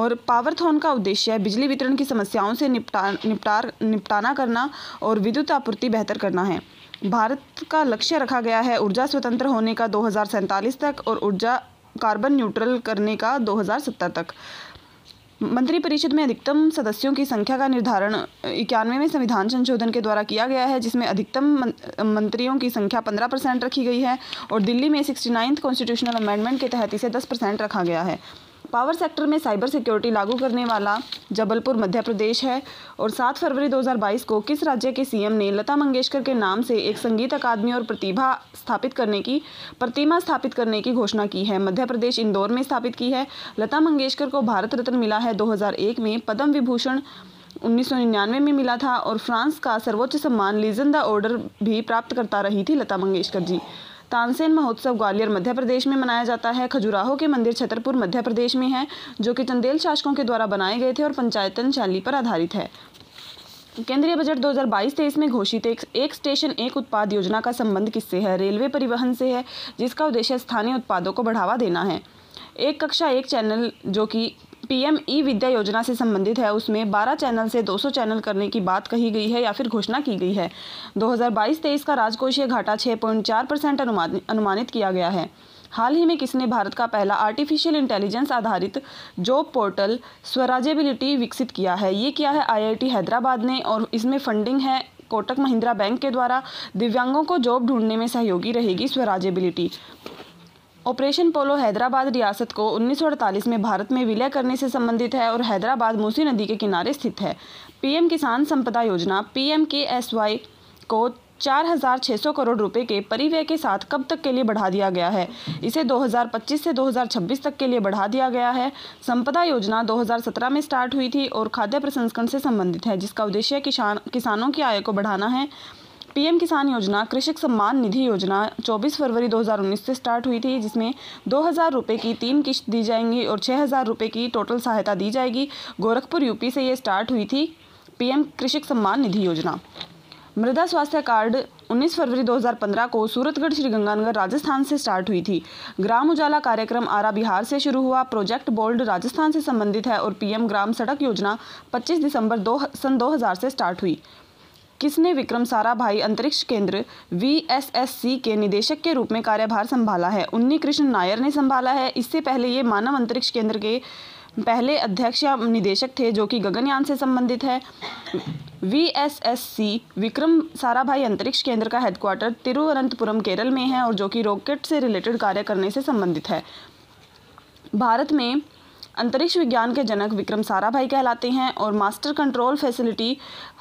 और पावरथोन का उद्देश्य है बिजली वितरण की समस्याओं से निपटा निपटार निपटाना करना और विद्युत आपूर्ति बेहतर करना है भारत का लक्ष्य रखा गया है ऊर्जा स्वतंत्र होने का दो तक और ऊर्जा कार्बन न्यूट्रल करने का 2070 तक मंत्री परिषद में अधिकतम सदस्यों की संख्या का निर्धारण इक्यानवे में संविधान संशोधन के द्वारा किया गया है जिसमें अधिकतम मंत्रियों की संख्या 15 परसेंट रखी गई है और दिल्ली में सिक्सटी नाइन्थ कॉन्स्टिट्यूशनल अमेंडमेंट के तहत इसे 10 परसेंट रखा गया है पावर सेक्टर में साइबर सिक्योरिटी लागू करने वाला जबलपुर मध्य प्रदेश है और 7 फरवरी 2022 को किस राज्य के सीएम ने लता मंगेशकर के नाम से एक संगीत अकादमी और प्रतिभा स्थापित करने की प्रतिमा स्थापित करने की घोषणा की है मध्य प्रदेश इंदौर में स्थापित की है लता मंगेशकर को भारत रत्न मिला है दो में पद्म विभूषण उन्नीस में मिला था और फ्रांस का सर्वोच्च सम्मान लीजन द ऑर्डर भी प्राप्त करता रही थी लता मंगेशकर जी तानसेन महोत्सव ग्वालियर मध्य प्रदेश में मनाया जाता है खजुराहो के मंदिर छतरपुर मध्य प्रदेश में है जो कि चंदेल शासकों के द्वारा बनाए गए थे और पंचायतन शैली पर आधारित है केंद्रीय बजट 2022-23 में घोषित एक, एक स्टेशन एक उत्पाद योजना का संबंध किससे है रेलवे परिवहन से है जिसका उद्देश्य स्थानीय उत्पादों को बढ़ावा देना है एक कक्षा एक चैनल जो कि पीएम ई विद्या योजना से संबंधित है उसमें 12 चैनल से 200 चैनल करने की बात कही गई है या फिर घोषणा की गई है 2022-23 का राजकोषीय घाटा 6.4 परसेंट अनुमानित किया गया है हाल ही में किसने भारत का पहला आर्टिफिशियल इंटेलिजेंस आधारित जॉब पोर्टल स्वराजेबिलिटी विकसित किया है ये किया है आई हैदराबाद ने और इसमें फंडिंग है कोटक महिंद्रा बैंक के द्वारा दिव्यांगों को जॉब ढूंढने में सहयोगी रहेगी स्वराजेबिलिटी ऑपरेशन पोलो हैदराबाद रियासत को 1948 में भारत में विलय करने से संबंधित है और हैदराबाद मूसी नदी के किनारे स्थित है पीएम किसान संपदा योजना एम के एस वाई को 4,600 करोड़ रुपए के परिव्यय के साथ कब तक के लिए बढ़ा दिया गया है इसे 2025 से 2026 तक के लिए बढ़ा दिया गया है संपदा योजना 2017 में स्टार्ट हुई थी और खाद्य प्रसंस्करण से संबंधित है जिसका उद्देश्य किसान किसानों की आय को बढ़ाना है पीएम किसान योजना कृषक सम्मान निधि योजना 24 फरवरी 2019 से स्टार्ट हुई थी जिसमें दो हज़ार की तीन किश्त दी जाएंगी और छः हज़ार की टोटल सहायता दी जाएगी गोरखपुर यूपी से ये स्टार्ट हुई थी पीएम कृषक सम्मान निधि योजना मृदा स्वास्थ्य कार्ड 19 फरवरी 2015 को सूरतगढ़ श्रीगंगानगर राजस्थान से स्टार्ट हुई थी ग्राम उजाला कार्यक्रम आरा बिहार से शुरू हुआ प्रोजेक्ट बोल्ड राजस्थान से संबंधित है और पीएम ग्राम सड़क योजना 25 दिसंबर दो सन 2000 से स्टार्ट हुई किसने विक्रम साराभाई अंतरिक्ष केंद्र सी के निदेशक के रूप में कार्यभार संभाला है उन्नी कृष्ण नायर ने संभाला है इससे पहले ये मानव अंतरिक्ष केंद्र के पहले अध्यक्ष या निदेशक थे जो कि गगनयान से संबंधित है वीएसएससी विक्रम साराभाई अंतरिक्ष केंद्र का हेडक्वार्टर तिरुवनंतपुरम केरल में है और जो कि रॉकेट से रिलेटेड कार्य करने से संबंधित है भारत में अंतरिक्ष विज्ञान के जनक विक्रम साराभाई कहलाते हैं और master control facility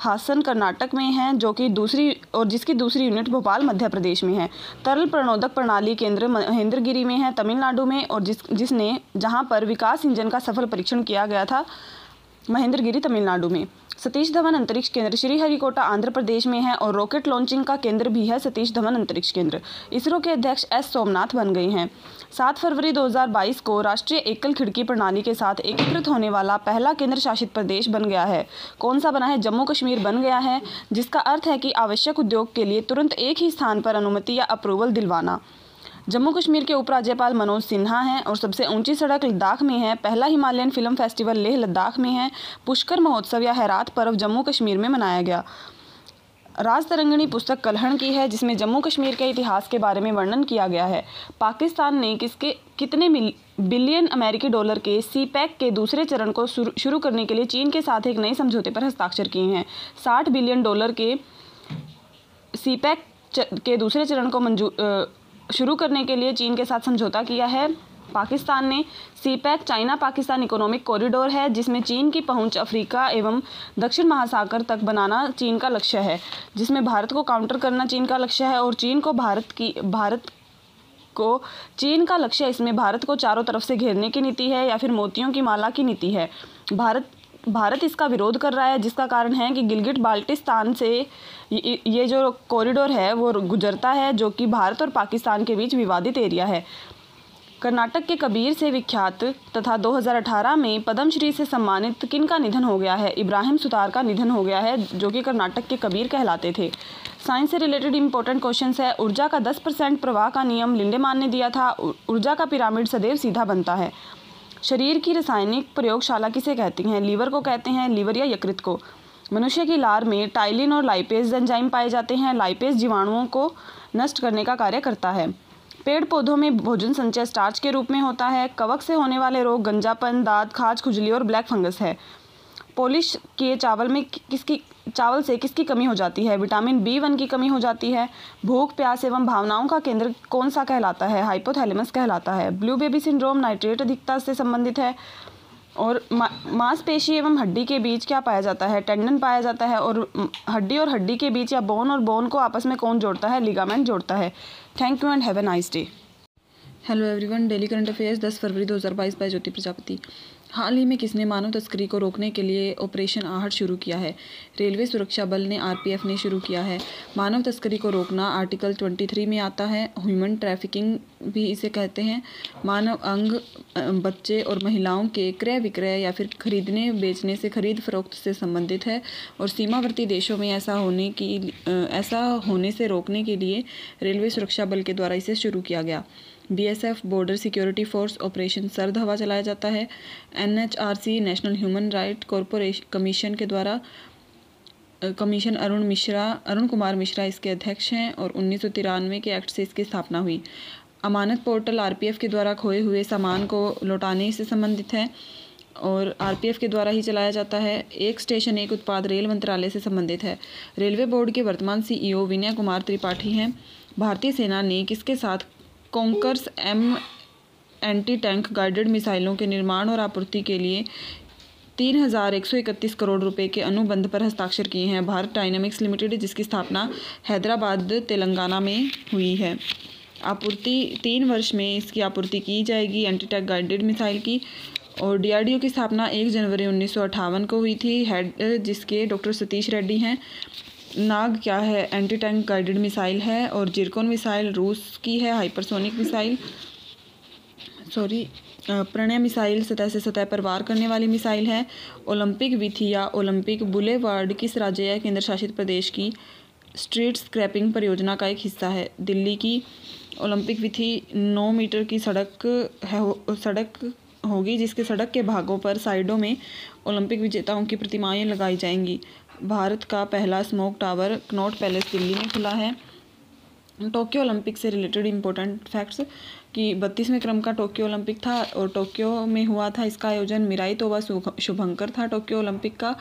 Hassan Karnataka में है जो कि दूसरी और जिसकी दूसरी यूनिट भोपाल मध्य प्रदेश में है तरल प्रणोदक प्रणाली केंद्र महेंद्रगिरी में है तमिलनाडु में और जिस जिसने जहाँ पर विकास इंजन का सफल परीक्षण किया गया था महेंद्रगिरी तमिलनाडु में सतीश धवन अंतरिक्ष केंद्र श्रीहरिकोटा आंध्र प्रदेश में है और रॉकेट लॉन्चिंग का केंद्र भी है सतीश धवन अंतरिक्ष केंद्र इसरो के अध्यक्ष एस सोमनाथ बन गए हैं सात फरवरी 2022 को राष्ट्रीय एकल खिड़की प्रणाली के साथ एकीकृत होने वाला पहला केंद्र शासित प्रदेश बन गया है कौन सा बना है जम्मू कश्मीर बन गया है जिसका अर्थ है कि आवश्यक उद्योग के लिए तुरंत एक ही स्थान पर अनुमति या अप्रूवल दिलवाना जम्मू कश्मीर के उपराज्यपाल मनोज सिन्हा हैं और सबसे ऊंची सड़क लद्दाख में है पहला Himalayan film festival Leh Ladakh में है पुष्कर महोत्सव या हैरात पर्व जम्मू कश्मीर में मनाया गया राज तरंगणी पुस्तक कलहण की है जिसमें जम्मू कश्मीर के इतिहास के बारे में वर्णन किया गया है पाकिस्तान ने किसके कितने बिलियन अमेरिकी डॉलर के सी पैक e के दूसरे चरण को शुरू करने के लिए चीन के साथ एक नए समझौते पर हस्ताक्षर किए हैं साठ बिलियन डॉलर के सी पैक e के दूसरे चरण को मंजू शुरू करने के लिए चीन के साथ समझौता किया है पाकिस्तान ने CPEC e China Pakistan economic corridor है जिसमें चीन की पहुंच अफ्रीका एवं दक्षिण महासागर तक बनाना चीन का लक्ष्य है जिसमें भारत को काउंटर करना चीन का लक्ष्य है और चीन को भारत की भारत को चीन का लक्ष्य इसमें भारत को चारों तरफ से घेरने की नीति है या फिर मोतियों की माला की नीति है भारत भारत इसका विरोध कर रहा है जिसका कारण है कि गिलगिट बाल्टिस्तान से ये जो कॉरिडोर है वो गुजरता है जो कि भारत और पाकिस्तान के बीच विवादित एरिया है कर्नाटक के कबीर से विख्यात तथा 2018 में पद्मश्री से सम्मानित किन का निधन हो गया है इब्राहिम सुतार का निधन हो गया है जो कि कर्नाटक के कबीर कहलाते थे साइंस से रिलेटेड इंपॉर्टेंट क्वेश्चन है ऊर्जा का 10 परसेंट प्रवाह का नियम लिंडेमान ने दिया था ऊर्जा का पिरामिड सदैव सीधा बनता है शरीर की रासायनिक प्रयोगशाला किसे कहती हैं लीवर को कहते हैं लीवर या यकृत को मनुष्य की लार में टाइलिन और लाइपेज एंजाइम पाए जाते हैं लाइपेज जीवाणुओं को नष्ट करने का कार्य करता है पेड़ पौधों में भोजन संचय स्टार्च के रूप में होता है कवक से होने वाले रोग गंजापन दाद खाज खुजली और ब्लैक फंगस है पोलिश किए चावल में किसकी चावल से किसकी कमी हो जाती है विटामिन बी वन की कमी हो जाती है भूख प्यास एवं भावनाओं का केंद्र कौन सा कहलाता है हाइपोथैलेमस कहलाता है ब्लू बेबी सिंड्रोम नाइट्रेट अधिकता से संबंधित है और मांसपेशी एवं हड्डी के बीच क्या पाया जाता है टेंडन पाया जाता है और हड्डी और हड्डी के बीच या बोन और बोन को आपस में कौन जोड़ता है लिगामेंट जोड़ता है Thank you and have a nice day. Hello everyone, Daily Current Affairs 10 February 2022 by Jyoti Prajapati. हाल ही में किसने मानव तस्करी को रोकने के लिए ऑपरेशन आहट शुरू किया है रेलवे सुरक्षा बल ने आरपीएफ ने शुरू किया है मानव तस्करी को रोकना आर्टिकल 23 में आता है ह्यूमन ट्रैफिकिंग भी इसे कहते हैं मानव अंग बच्चे और महिलाओं के क्रय विक्रय या फिर खरीदने बेचने से खरीद फरोख्त से संबंधित है और सीमावर्ती देशों में ऐसा होने की ऐसा होने से रोकने के लिए रेलवे सुरक्षा बल के द्वारा इसे शुरू किया गया BSF border security force operation सर्द हवा चलाया जाता है NHRC national human right corporation commission के द्वारा कमीशन अरुण मिश्रा अरुण कुमार मिश्रा इसके अध्यक्ष हैं और उन्नीस के एक्ट से इसकी स्थापना हुई अमानत पोर्टल आरपीएफ के द्वारा खोए हुए सामान को लौटाने से संबंधित है और आरपीएफ के द्वारा ही चलाया जाता है एक स्टेशन एक उत्पाद रेल मंत्रालय से संबंधित है रेलवे बोर्ड के वर्तमान सीईओ e विनय कुमार त्रिपाठी हैं भारतीय सेना ने किसके साथ Konkurs M anti tank guided मिसाइलों के निर्माण और आपूर्ति के लिए तीन हज़ार एक सौ इकतीस करोड़ रुपए के अनुबंध पर हस्ताक्षर किए हैं भारत डायनामिक्स लिमिटेड जिसकी स्थापना हैदराबाद तेलंगाना में हुई है आपूर्ति तीन वर्ष में इसकी आपूर्ति की जाएगी एंटी टैंक गाइडेड मिसाइल की और डीआरडीओ की स्थापना एक जनवरी उन्नीस को हुई थी हेड जिसके डॉक्टर सतीश रेड्डी हैं नाग क्या है एंटी टैंक गाइडेड मिसाइल है और जिरकोन मिसाइल रूस की है hypersonic missile sorry Pralay missile सतह से सतह पर वार करने वाली मिसाइल है ओलंपिक विथी या ओलंपिक बुले वार्ड किस राज्य या केंद्र शासित प्रदेश की स्ट्रीट स्क्रैपिंग परियोजना का एक हिस्सा है दिल्ली की ओलंपिक विथी नौ मीटर की सड़क है सड़क होगी जिसके सड़क के भागों पर साइडों में ओलंपिक विजेताओं की प्रतिमाएं लगाई जाएंगी भारत का पहला smoke tower Connaught Place Delhi में खुला है टोक्यो ओलंपिक से रिलेटेड इंपॉर्टेंट फैक्ट्स कि बत्तीसवें क्रम का टोक्यो ओलंपिक था और टोक्यो में हुआ था इसका आयोजन मिराई तोबा शुभंकर था टोक्यो ओलंपिक का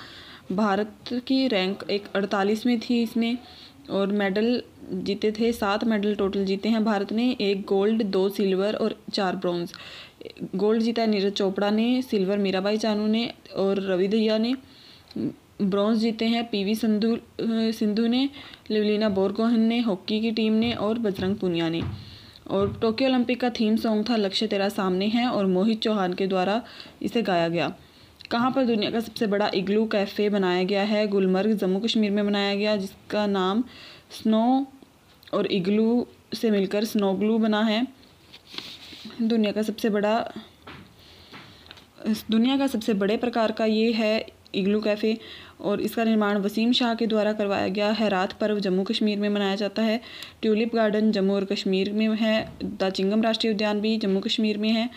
भारत की रैंक एक अड़तालीसवें थी इसमें और मेडल जीते थे सात मेडल टोटल जीते हैं भारत ने एक गोल्ड दो सिल्वर और चार ब्रॉन्ज गोल्ड जीता है नीरज चोपड़ा ने सिल्वर मीराबाई चानू ने और रवि ने ब्रॉन्ज जीते हैं पीवी संधु सिंधु ने लिवलीना बोरगोहन ने हॉकी की टीम ने और बजरंग पुनिया ने और टोक्यो ओलंपिक का थीम सॉन्ग था लक्ष्य तेरा सामने है और मोहित चौहान के द्वारा इसे गाया गया कहाँ पर दुनिया का सबसे बड़ा इग्लू कैफ़े बनाया गया है गुलमर्ग जम्मू कश्मीर में बनाया गया जिसका नाम स्नो और इग्लू से मिलकर स्नो ग्लू बना है दुनिया का सबसे बड़ा दुनिया का सबसे बड़े प्रकार का ये है इग्लू कैफ़े और इसका निर्माण वसीम शाह के द्वारा करवाया गया है रात पर्व जम्मू कश्मीर में मनाया जाता है ट्यूलिप गार्डन जम्मू और कश्मीर में है चिंगम राष्ट्रीय उद्यान भी जम्मू कश्मीर में है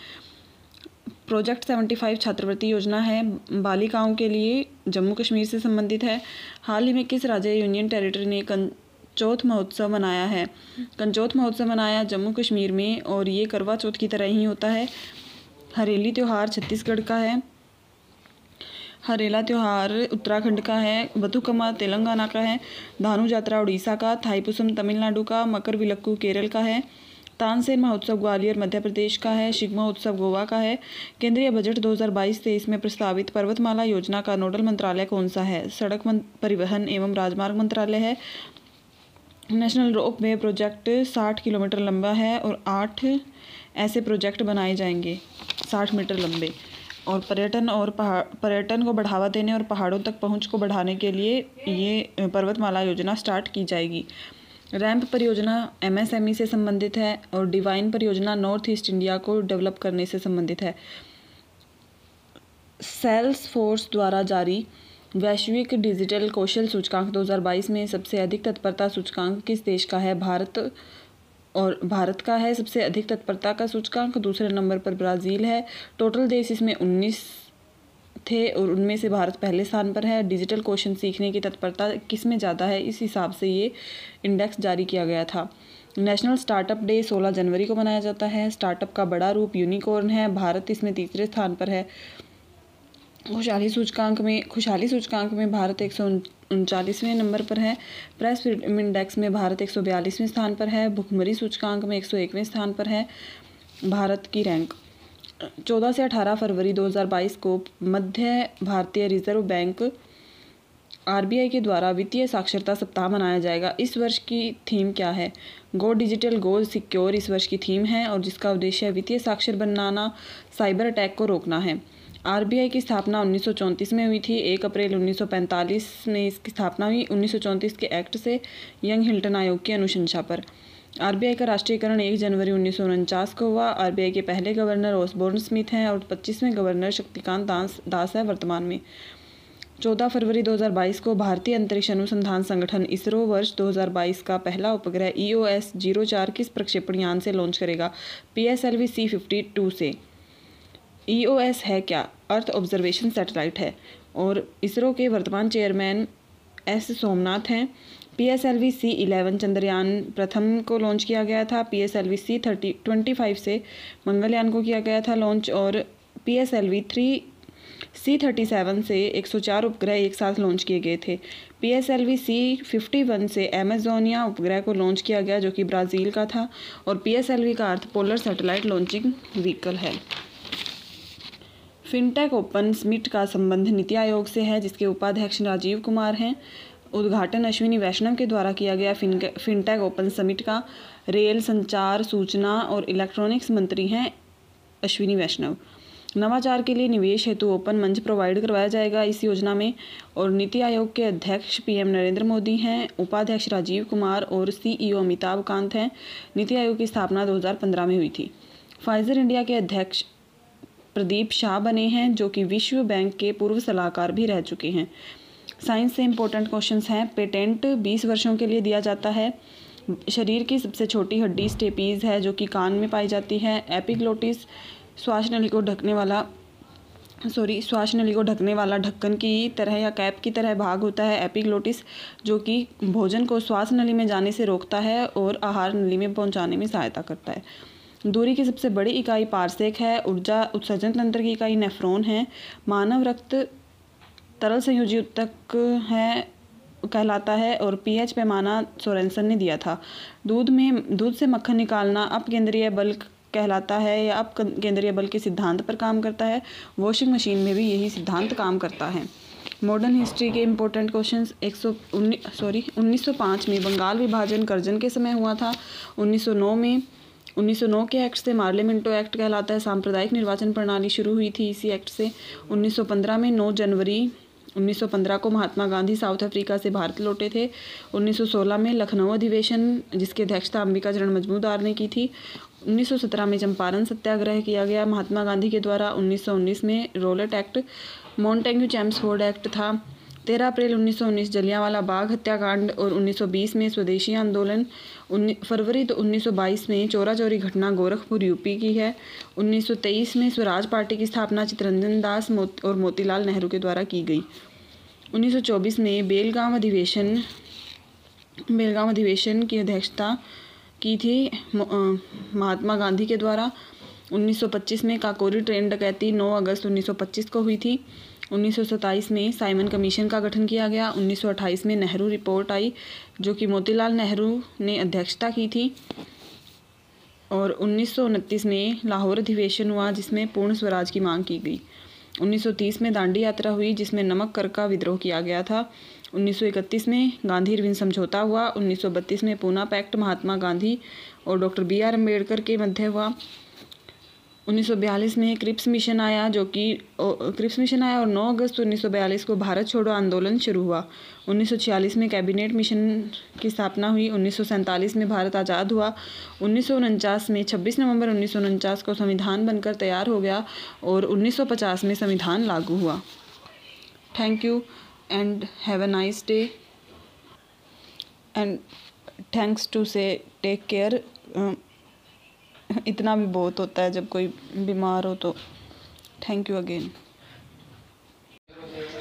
प्रोजेक्ट सेवेंटी फाइव छात्रवृत्ति योजना है बालिकाओं के लिए जम्मू कश्मीर से संबंधित है हाल ही में किस राज्य यूनियन टेरिटरी ने कंचौथ महोत्सव मनाया है कंचौथ महोत्सव मनाया जम्मू कश्मीर में और ये करवा चौथ की तरह ही होता है हरेली त्यौहार छत्तीसगढ़ का है हरेला त्यौहार उत्तराखंड का है बथुकमा तेलंगाना का है धानु जात्रा उड़ीसा का थाईपुसम तमिलनाडु का मकर विलक्कू केरल का है तानसेन महोत्सव ग्वालियर मध्य प्रदेश का है शिगमा उत्सव गोवा का है केंद्रीय बजट 2022-23 में प्रस्तावित पर्वतमाला योजना का नोडल मंत्रालय कौन सा है सड़क परिवहन एवं राजमार्ग मंत्रालय है national ropeway project 60 kilometre लंबा है और आठ ऐसे प्रोजेक्ट बनाए जाएंगे 60 मीटर लंबे और पर्यटन और पहाड़ पर्यटन को बढ़ावा देने और पहाड़ों तक पहुँच को बढ़ाने के लिए ये पर्वतमाला योजना स्टार्ट की जाएगी रैम्प परियोजना एमएसएमई से संबंधित है और डिवाइन परियोजना नॉर्थ ईस्ट इंडिया को डेवलप करने से संबंधित है सेल्स फोर्स द्वारा जारी वैश्विक डिजिटल कौशल सूचकांक 2022 में सबसे अधिक तत्परता सूचकांक किस देश का है भारत और भारत का है सबसे अधिक तत्परता का सूचकांक दूसरे नंबर पर ब्राज़ील है टोटल देश इसमें उन्नीस थे और उनमें से भारत पहले स्थान पर है डिजिटल क्वेश्चन सीखने की तत्परता किस में ज़्यादा है इस हिसाब से ये इंडेक्स जारी किया गया था नेशनल स्टार्टअप डे 16 जनवरी को मनाया जाता है स्टार्टअप का बड़ा रूप यूनिकॉर्न है भारत इसमें तीसरे स्थान पर है खुशहाली सूचकांक में खुशहाली सूचकांक में भारत एक सौ उनचालीसवें नंबर पर है प्रेस फ्रीडम इंडेक्स में भारत एक सौ बयालीसवें स्थान पर है भुखमरी सूचकांक में एक सौ एकवें स्थान पर है भारत की रैंक चौदह से अठारह फरवरी 2022 को मध्य भारतीय रिजर्व बैंक आर के द्वारा वित्तीय साक्षरता सप्ताह मनाया जाएगा इस वर्ष की थीम क्या है गो डिजिटल गो सिक्योर इस वर्ष की थीम है और जिसका उद्देश्य वित्तीय साक्षर बनाना साइबर अटैक को रोकना है आरबीआई की स्थापना उन्नीस में हुई थी एक अप्रैल 1945 में इसकी स्थापना हुई उन्नीस के एक्ट से यंग हिल्टन आयोग की अनुशंसा पर आरबीआई का राष्ट्रीयकरण एक जनवरी उन्नीस को हुआ आरबीआई के पहले गवर्नर ओसबोर्न स्मिथ हैं और 25वें गवर्नर शक्तिकांत दास दास है वर्तमान में 14 फरवरी 2022 को भारतीय अंतरिक्ष अनुसंधान संगठन इसरो वर्ष 2022 का पहला उपग्रह E e O S zero चार किस प्रक्षेपण यान से लॉन्च करेगा P S L V C fifty two से ईओएस e है क्या अर्थ ऑब्जर्वेशन सैटेलाइट है और इसरो के वर्तमान चेयरमैन एस सोमनाथ हैं P S L V C eleven Chandrayaan प्रथम को लॉन्च किया गया था P S L V C thirty twenty five से मंगलयान को किया गया था लॉन्च और P S L V three C thirty seven से एक सौ चार उपग्रह एक साथ लॉन्च किए गए थे P S L V C fifty one से एमेजोनिया उपग्रह को लॉन्च किया गया जो कि ब्राज़ील का था और पी एस एल वी का अर्थ पोलर सैटेलाइट लॉन्चिंग व्हीकल है फिनटेक ओपन समिट का संबंध नीति आयोग से है जिसके उपाध्यक्ष राजीव कुमार हैं उद्घाटन अश्विनी वैष्णव के द्वारा किया गया फिनटेक ओपन समिट का रेल संचार सूचना और इलेक्ट्रॉनिक्स मंत्री हैं अश्विनी वैष्णव नवाचार के लिए निवेश हेतु ओपन मंच प्रोवाइड करवाया जाएगा इस योजना में और नीति आयोग के अध्यक्ष पीएम नरेंद्र मोदी हैं उपाध्यक्ष राजीव कुमार और सीईओ अमिताभ कांत हैं नीति आयोग की स्थापना 2015 में हुई थी फाइजर इंडिया के अध्यक्ष प्रदीप शाह बने हैं जो कि विश्व बैंक के पूर्व सलाहकार भी रह चुके हैं साइंस से इम्पोर्टेंट क्वेश्चंस हैं पेटेंट 20 वर्षों के लिए दिया जाता है शरीर की सबसे छोटी हड्डी स्टेपीज है जो कि कान में पाई जाती है एपिग्लोटिस श्वास नली को ढकने वाला सॉरी श्वास नली को ढकने वाला ढक्कन की तरह या कैप की तरह भाग होता है एपिग्लोटिस जो कि भोजन को श्वास नली में जाने से रोकता है और आहार नली में पहुंचाने में सहायता करता है दूरी की सबसे बड़ी इकाई पारसेक है ऊर्जा उत्सर्जन तंत्र की इकाई नेफ्रोन है मानव रक्त तरल संयोजी उत्तक है कहलाता है और पीएच पैमाना सोरेंसन ने दिया था दूध में दूध से मक्खन निकालना अप केंद्रीय बल कहलाता है या अप केंद्रीय बल के सिद्धांत पर काम करता है वॉशिंग मशीन में भी यही सिद्धांत काम करता है मॉडर्न हिस्ट्री के इम्पोर्टेंट क्वेश्चन एक सौ सॉरी 1905 में बंगाल विभाजन कर्जन के समय हुआ था 1909 में 1909 के एक्ट से मार्लियामेंटो एक्ट कहलाता है सांप्रदायिक निर्वाचन प्रणाली शुरू हुई थी इसी एक्ट से 1915 में 9 जनवरी 1915 को महात्मा गांधी साउथ अफ्रीका से भारत लौटे थे 1916 में लखनऊ अधिवेशन जिसकी अध्यक्षता अंबिका चरण मजमूदार ने की थी 1917 में चंपारण सत्याग्रह किया गया महात्मा गांधी के द्वारा 1919 में Rowlatt Act Montagu Chelmsford Act था तेरह अप्रैल 1919 जलियांवाला बाग हत्याकांड और 1920 में स्वदेशी आंदोलन फरवरी तो 1922 में चोरा चोरी घटना गोरखपुर यूपी की है 1923 में स्वराज पार्टी की स्थापना चितरंजन दास मोत, और मोतीलाल नेहरू के द्वारा की गई 1924 में बेलगांव अधिवेशन बेलगाम अधिवेशन की अध्यक्षता की थी महात्मा गांधी के द्वारा 1925 में काकोरी ट्रेन डकैती 9 अगस्त 1925 को हुई थी 1927 में साइमन कमीशन का गठन किया गया 1928 में नेहरू रिपोर्ट आई जो कि मोतीलाल नेहरू ने अध्यक्षता की थी और उन्नीस में लाहौर अधिवेशन हुआ जिसमें पूर्ण स्वराज की मांग की गई 1930 में दांडी यात्रा हुई जिसमें नमक कर का विद्रोह किया गया था 1931 में गांधी रविन समझौता हुआ 1932 में पूना पैक्ट महात्मा गांधी और डॉक्टर बी आर अम्बेडकर के मध्य हुआ 1942 में क्रिप्स मिशन आया जो कि क्रिप्स मिशन आया और 9 अगस्त 1942 को भारत छोड़ो आंदोलन शुरू हुआ 1946 में कैबिनेट मिशन की स्थापना हुई उन्नीस में भारत आज़ाद हुआ उन्नीस में 26 नवंबर उन्नीस को संविधान बनकर तैयार हो गया और 1950 में संविधान लागू हुआ thank you and have a nice day and thanks to से टेक केयर इतना भी बहुत होता है जब कोई बीमार हो तो thank you again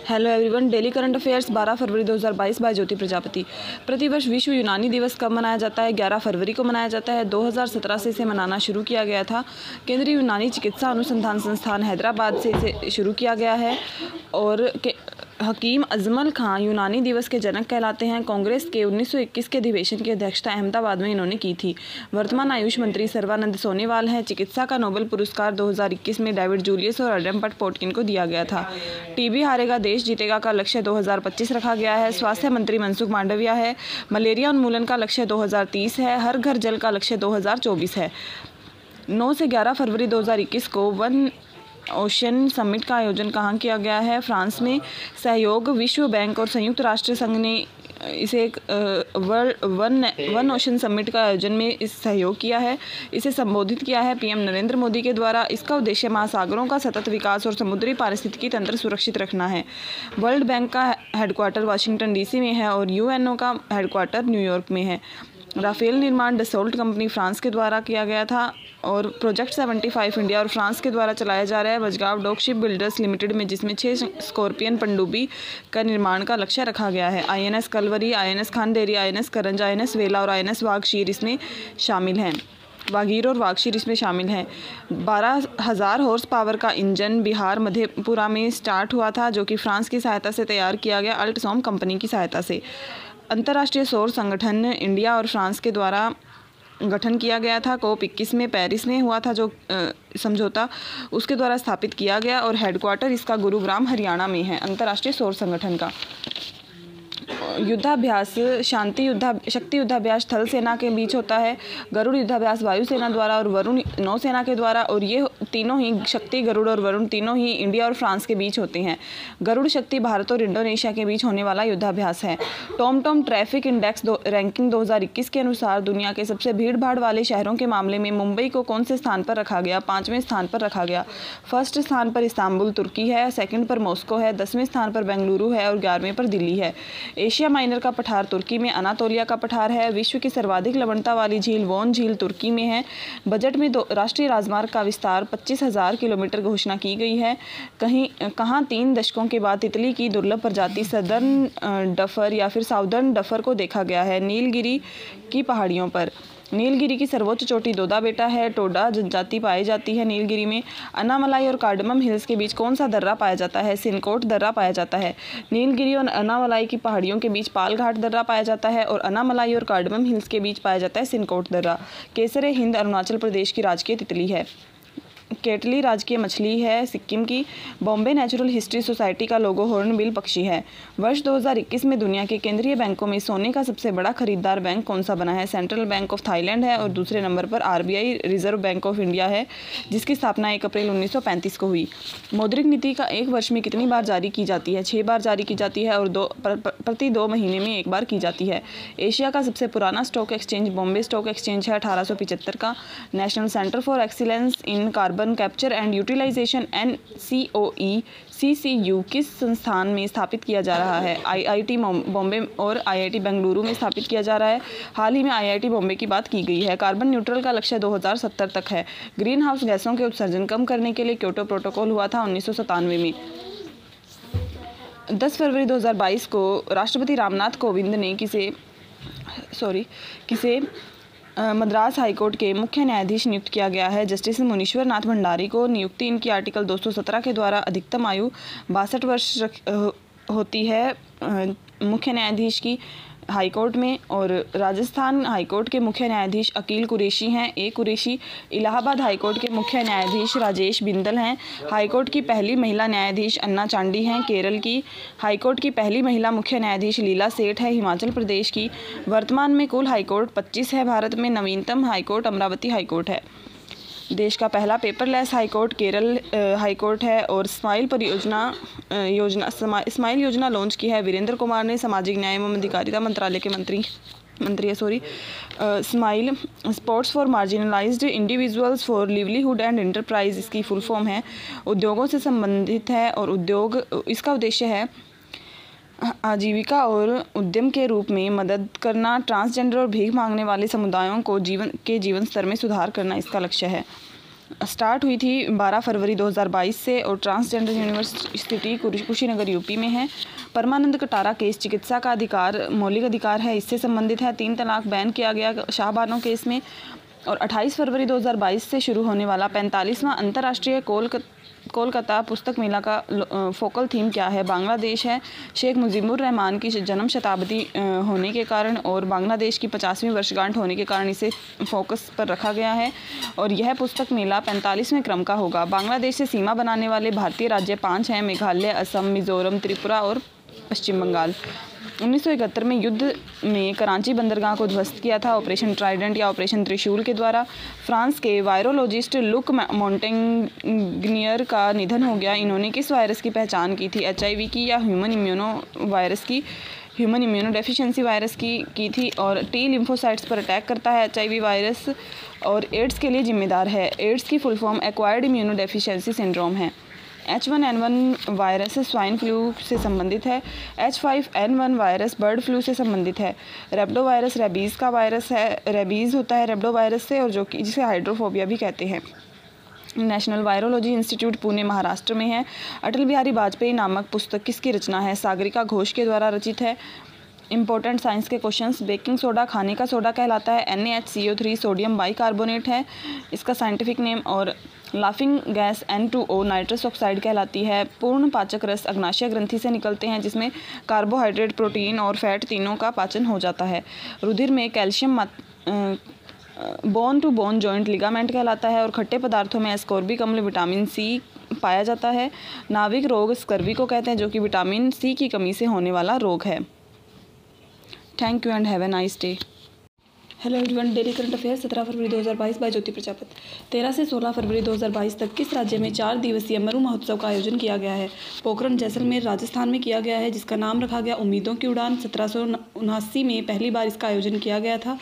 hello everyone daily current affairs 12 फरवरी 2022 बाय ज्योति प्रजापति प्रतिवर्ष विश्व यूनानी दिवस कब मनाया जाता है 11 फरवरी को मनाया जाता है 2017 से इसे मनाना शुरू किया गया था केंद्रीय यूनानी चिकित्सा अनुसंधान संस्थान हैदराबाद से इसे शुरू किया गया है और हकीम अजमल खां यूनानी दिवस के जनक कहलाते हैं कांग्रेस के 1921 के अधिवेशन की अध्यक्षता अहमदाबाद में इन्होंने की थी वर्तमान आयुष मंत्री सर्वानंद सोनेवाल हैं चिकित्सा का नोबेल पुरस्कार 2021 में डेविड जूलियस और अडम्पट पोटकिन को दिया गया था टीबी हारेगा देश जीतेगा का लक्ष्य दो रखा गया है स्वास्थ्य मंत्री मनसुख मांडविया है मलेरिया उन्मूलन का लक्ष्य दो है हर घर जल का लक्ष्य दो है 9 से 11 फरवरी 2021 को वन ओशन समिट का आयोजन कहाँ किया गया है फ्रांस में सहयोग विश्व बैंक और संयुक्त राष्ट्र संघ ने इसे एक world one one ocean summit का आयोजन में इस सहयोग किया है इसे संबोधित किया है पीएम नरेंद्र मोदी के द्वारा इसका उद्देश्य महासागरों का सतत विकास और समुद्री पारिस्थितिकी तंत्र सुरक्षित रखना है वर्ल्ड बैंक का हेडक्वार्टर वाशिंगटन डीसी में है और यूएनओ का हेडक्वार्टर न्यूयॉर्क में है राफेल निर्माण डिसोल्ट कंपनी फ्रांस के द्वारा किया गया था और प्रोजेक्ट 75 इंडिया और फ्रांस के द्वारा चलाया जा रहा है Mazagon dock ship builders limited में जिसमें छः स्कॉर्पियन पंडुबी का निर्माण का लक्ष्य रखा गया है आईएनएस कलवरी आईएनएस एन आईएनएस करंज आईएनएस वेला और आईएनएस वागशीर इसमें शामिल हैं वागीर और वागशीर इसमें शामिल हैं बारह हज़ार हॉर्स पावर का इंजन बिहार मधेपुरा में स्टार्ट हुआ था जो कि फ्रांस की सहायता से तैयार किया गया अल्टसॉम कंपनी की सहायता से अंतर्राष्ट्रीय सौर संगठन इंडिया और फ्रांस के द्वारा गठन किया गया था कोप इक्कीस में पेरिस में हुआ था जो समझौता उसके द्वारा स्थापित किया गया और हेडक्वार्टर इसका गुरुग्राम हरियाणा में है अंतर्राष्ट्रीय सौर संगठन का युद्धाभ्यास शांति युद्धा शक्ति युद्धाभ्यास थल सेना के बीच होता है गरुड़ युद्धाभ्यास वायुसेना द्वारा और वरुण नौसेना के द्वारा और ये तीनों ही शक्ति गरुड़ और वरुण तीनों ही इंडिया और फ्रांस के बीच होती हैं गरुड़ शक्ति भारत और इंडोनेशिया के बीच होने वाला युद्धाभ्यास है टॉम टॉम ट्रैफिक इंडेक्स दो, रैंकिंग दो के अनुसार दुनिया के सबसे भीड़ भाड़ वाले शहरों के मामले में मुंबई को कौन से स्थान पर रखा गया पाँचवें स्थान पर रखा गया फर्स्ट स्थान पर इस्तांबुल तुर्की है सेकंड पर मॉस्को है दसवें स्थान पर बेंगलुरु है और ग्यारहवें पर दिल्ली है एशिया माइनर का पठार तुर्की में अनातोलिया का पठार है विश्व की सर्वाधिक लवणता वाली झील वोन झील तुर्की में है बजट में दो राष्ट्रीय राजमार्ग का विस्तार पच्चीस हज़ार किलोमीटर घोषणा की गई है कहीं कहाँ तीन दशकों के बाद तितली की दुर्लभ प्रजाति सदर्न डफर या फिर साउदर्न डफर को देखा गया है नीलगिरी की पहाड़ियों पर नीलगिरी की सर्वोच्च चोटी दोदा बेटा है टोडा जनजाति पाई जाती है नीलगिरी में अनामलाई और कार्डमम हिल्स के बीच कौन सा दर्रा पाया जाता है सिनकोट दर्रा पाया जाता है नीलगिरी और अनामलाई की पहाड़ियों के बीच पालघाट दर्रा पाया जाता है और अनामलाई और कार्डमम हिल्स के बीच पाया जाता है सिनकोट दर्रा केसरे हिंद अरुणाचल प्रदेश की राजकीय तितली है केटली राजकीय मछली है सिक्किम की बॉम्बे नेचुरल हिस्ट्री सोसाइटी का लोगो हॉर्नबिल पक्षी है वर्ष 2021 में दुनिया के केंद्रीय बैंकों में सोने का सबसे बड़ा खरीदार बैंक कौन सा बना है सेंट्रल बैंक ऑफ थाईलैंड है और दूसरे नंबर पर RBI reserve bank of India है जिसकी स्थापना एक अप्रैल उन्नीस को हुई मौद्रिक नीति का एक वर्ष में कितनी बार जारी की जाती है छः बार जारी की जाती है और दो प्र, प्र, प्रति दो महीने में एक बार की जाती है एशिया का सबसे पुराना stock exchange Bombay stock exchange है अठारह का national centre for excellence in carbon carbon capture and utilisation N C O E C C U किस संस्थान में स्थापित किया जा रहा है आईआईटी बॉम्बे और आईआईटी बेंगलुरु में स्थापित किया जा रहा है हाल ही में आईआईटी बॉम्बे की बात की गई है कार्बन न्यूट्रल का लक्ष्य 2070 तक है ग्रीन हाउस गैसों के उत्सर्जन कम करने के लिए क्योटो प्रोटोकॉल हुआ था उन्नीस में दस फरवरी 2022 को राष्ट्रपति रामनाथ कोविंद ने किसे सॉरी किसे मद्रास हाईकोर्ट के मुख्य न्यायाधीश नियुक्त किया गया है जस्टिस मुनीश्वर नाथ भंडारी को नियुक्ति इनकी आर्टिकल 217 के द्वारा अधिकतम आयु बासठ वर्ष होती है मुख्य न्यायाधीश की हाईकोर्ट में और राजस्थान हाईकोर्ट के मुख्य न्यायाधीश अकील कुरेशी हैं ए कुरेशी इलाहाबाद हाईकोर्ट के मुख्य न्यायाधीश राजेश बिंदल हैं हाईकोर्ट की पहली महिला न्यायाधीश अन्ना चांडी हैं केरल की हाईकोर्ट की पहली महिला मुख्य न्यायाधीश लीला सेठ है हिमाचल प्रदेश की वर्तमान में कुल हाईकोर्ट पच्चीस है भारत में नवीनतम हाईकोर्ट अमरावती हाईकोर्ट है देश का पहला पेपरलेस हाईकोर्ट केरल हाईकोर्ट है और स्माइल परियोजना योजना स्माइल योजना लॉन्च की है वीरेंद्र कुमार ने सामाजिक न्याय एवं अधिकारिता मंत्रालय के मंत्री मंत्री है sorry SMILE sports for marginalised individuals for livelihood and enterprise इसकी फुल फॉर्म है उद्योगों से संबंधित है और उद्योग इसका उद्देश्य है आजीविका और उद्यम के रूप में मदद करना ट्रांसजेंडर और भीख मांगने वाले समुदायों को जीवन के जीवन स्तर में सुधार करना इसका लक्ष्य है स्टार्ट हुई थी 12 फरवरी 2022 से और ट्रांसजेंडर यूनिवर्सिटी कुशीनगर यूपी में है परमानंद कटारा केस चिकित्सा का अधिकार मौलिक अधिकार है इससे संबंधित है तीन तलाक बैन किया गया शाहबानो केस में और 28 फरवरी 2022 से शुरू होने वाला पैंतालीसवां अंतर्राष्ट्रीय कोल कोलकाता पुस्तक मेला का फोकल थीम क्या है बांग्लादेश है शेख मुजीबुर रहमान की जन्म शताब्दी होने के कारण और बांग्लादेश की पचासवीं वर्षगांठ होने के कारण इसे फोकस पर रखा गया है और यह पुस्तक मेला पैंतालीसवें क्रम का होगा बांग्लादेश से सीमा बनाने वाले भारतीय राज्य पाँच हैं मेघालय असम मिज़ोरम त्रिपुरा और पश्चिम बंगाल 1971 में युद्ध में कराची बंदरगाह को ध्वस्त किया था ऑपरेशन ट्राइडेंट या ऑपरेशन त्रिशूल के द्वारा फ्रांस के वायरोलॉजिस्ट लुक मॉन्टेंगनियर का निधन हो गया इन्होंने किस वायरस की पहचान की थी एच की या ह्यूमन इम्यूनो वायरस की ह्यूमन इम्यूनो डेफिशिएंसी वायरस की की थी और टी लिम्फोसाइट्स पर अटैक करता है एच वायरस और एड्स के लिए जिम्मेदार है एड्स की full form acquired immunodeficiency syndrome है H one N one virus swine flu से संबंधित है H five N one virus bird flu से संबंधित है रेबडो वायरस रेबीज़ का वायरस है रेबीज़ होता है रेबडो वायरस से और जो कि जिसे हाइड्रोफोबिया भी कहते हैं national virology institute Pune Maharashtra में है अटल बिहारी वाजपेयी नामक पुस्तक किसकी रचना है सागरिका घोष के द्वारा रचित है इंपॉर्टेंट साइंस के क्वेश्चंस बेकिंग सोडा खाने का सोडा कहलाता है N A H C O three sodium bi है इसका साइंटिफिक नेम और laughing gas N two O nitrous oxide कहलाती है पूर्ण पाचक रस अग्नाशय ग्रंथि से निकलते हैं जिसमें कार्बोहाइड्रेट प्रोटीन और फैट तीनों का पाचन हो जाता है रुधिर में calcium bone to bone joint ligament कहलाता है और खट्टे पदार्थों में एस्कोर्बिक अम्ल विटामिन सी पाया जाता है नाविक रोग स्कर्वी को कहते हैं जो कि विटामिन सी की कमी से होने वाला रोग है thank you and have a nice day hello everyone daily current affair सत्रह फरवरी 2022 बाय ज्योति प्रजापत तेरह से सोलह फरवरी 2022 तक किस राज्य में चार दिवसीय मरु महोत्सव का आयोजन किया गया है पोखरण जैसलमेर राजस्थान में किया गया है जिसका नाम रखा गया उम्मीदों की उड़ान सत्रह सौ उनासी में पहली बार इसका आयोजन किया गया था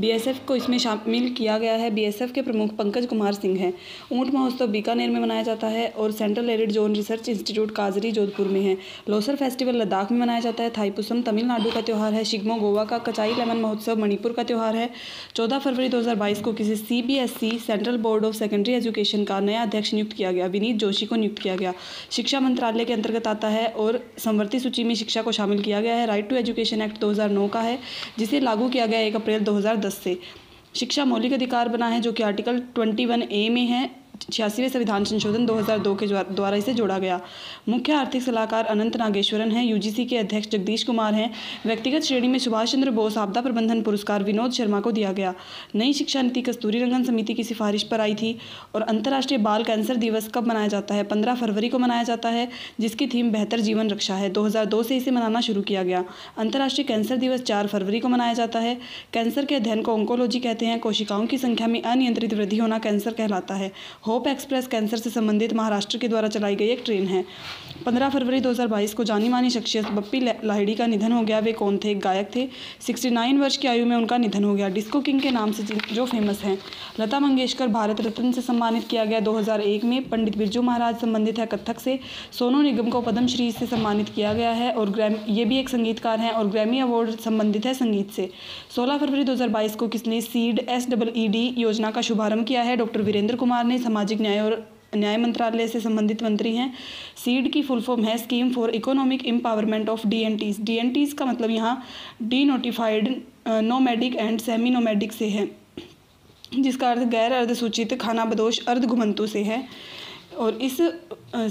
बीएसएफ को इसमें शामिल किया गया है बीएसएफ के प्रमुख पंकज कुमार सिंह हैं ऊँट महोत्सव बीकानेर में मनाया जाता है और central arid zone research institute काजरी Jodhpur में है लोसर फेस्टिवल लद्दाख में मनाया जाता है थाईपुसम तमिलनाडु का त्यौहार है शिगमो गोवा का कचाई लेमन महोत्सव मणिपुर का त्यौहार है 14 फरवरी 2022 को किसी CBSE central board of secondary education का नया अध्यक्ष नियुक्त किया गया विनीत जोशी को नियुक्त किया गया शिक्षा मंत्रालय के अंतर्गत आता है और समवर्ती सूची में शिक्षा को शामिल किया गया है राइट टू एजुकेशन एक्ट दो का है जिसे लागू किया गया एक अप्रैल दो से शिक्षा मौलिक अधिकार बना है जो कि आर्टिकल 21 ए में है छियासीवें संविधान संशोधन 2002 के द्वारा इसे जोड़ा गया मुख्य आर्थिक सलाहकार अनंत नागेश्वरन हैं यूजीसी के अध्यक्ष जगदीश कुमार हैं व्यक्तिगत श्रेणी में सुभाष चंद्र बोस आपदा प्रबंधन पुरस्कार विनोद शर्मा को दिया गया नई शिक्षा नीति कस्तूरी रंगन समिति की सिफारिश पर आई थी और अंतर्राष्ट्रीय बाल कैंसर दिवस कब मनाया जाता है पंद्रह फरवरी को मनाया जाता है जिसकी थीम बेहतर जीवन रक्षा है दो से इसे मनाना शुरू किया गया अंतर्राष्ट्रीय कैंसर दिवस चार फरवरी को मनाया जाता है कैंसर के अध्ययन को ओंकोलॉजी कहते हैं कोशिकाओं की संख्या में अनियंत्रित वृद्धि होना कैंसर कहलाता है होप एक्सप्रेस कैंसर से संबंधित महाराष्ट्र के द्वारा चलाई गई एक ट्रेन है 15 फरवरी 2022 को जानी मानी शख्सियत बप्पी लाहिड़ी का निधन हो गया वे कौन थे गायक थे 69 वर्ष की आयु में उनका निधन हो गया डिस्को किंग के नाम से जो फेमस हैं लता मंगेशकर भारत रत्न से सम्मानित किया गया 2001 में पंडित बिरजू महाराज संबंधित है कथक से सोनू निगम को पद्मश्री से सम्मानित किया गया है और ग्रैम ये भी एक संगीतकार हैं और ग्रैमी अवार्ड संबंधित है संगीत से सोलह फरवरी दो को किसने SEED S double E D योजना का शुभारंभ किया है डॉक्टर वीरेंद्र कुमार ने सामाजिक न्याय और न्याय मंत्रालय से संबंधित मंत्री हैं सीड की फुल फॉर्म है scheme for economic empowerment of D N Ts D N Ts का मतलब यहाँ denotified nomadic and semi nomadic से है जिसका अर्थ गैर अर्धसूचित खानाबदोश अर्धघुमंतु से है और इस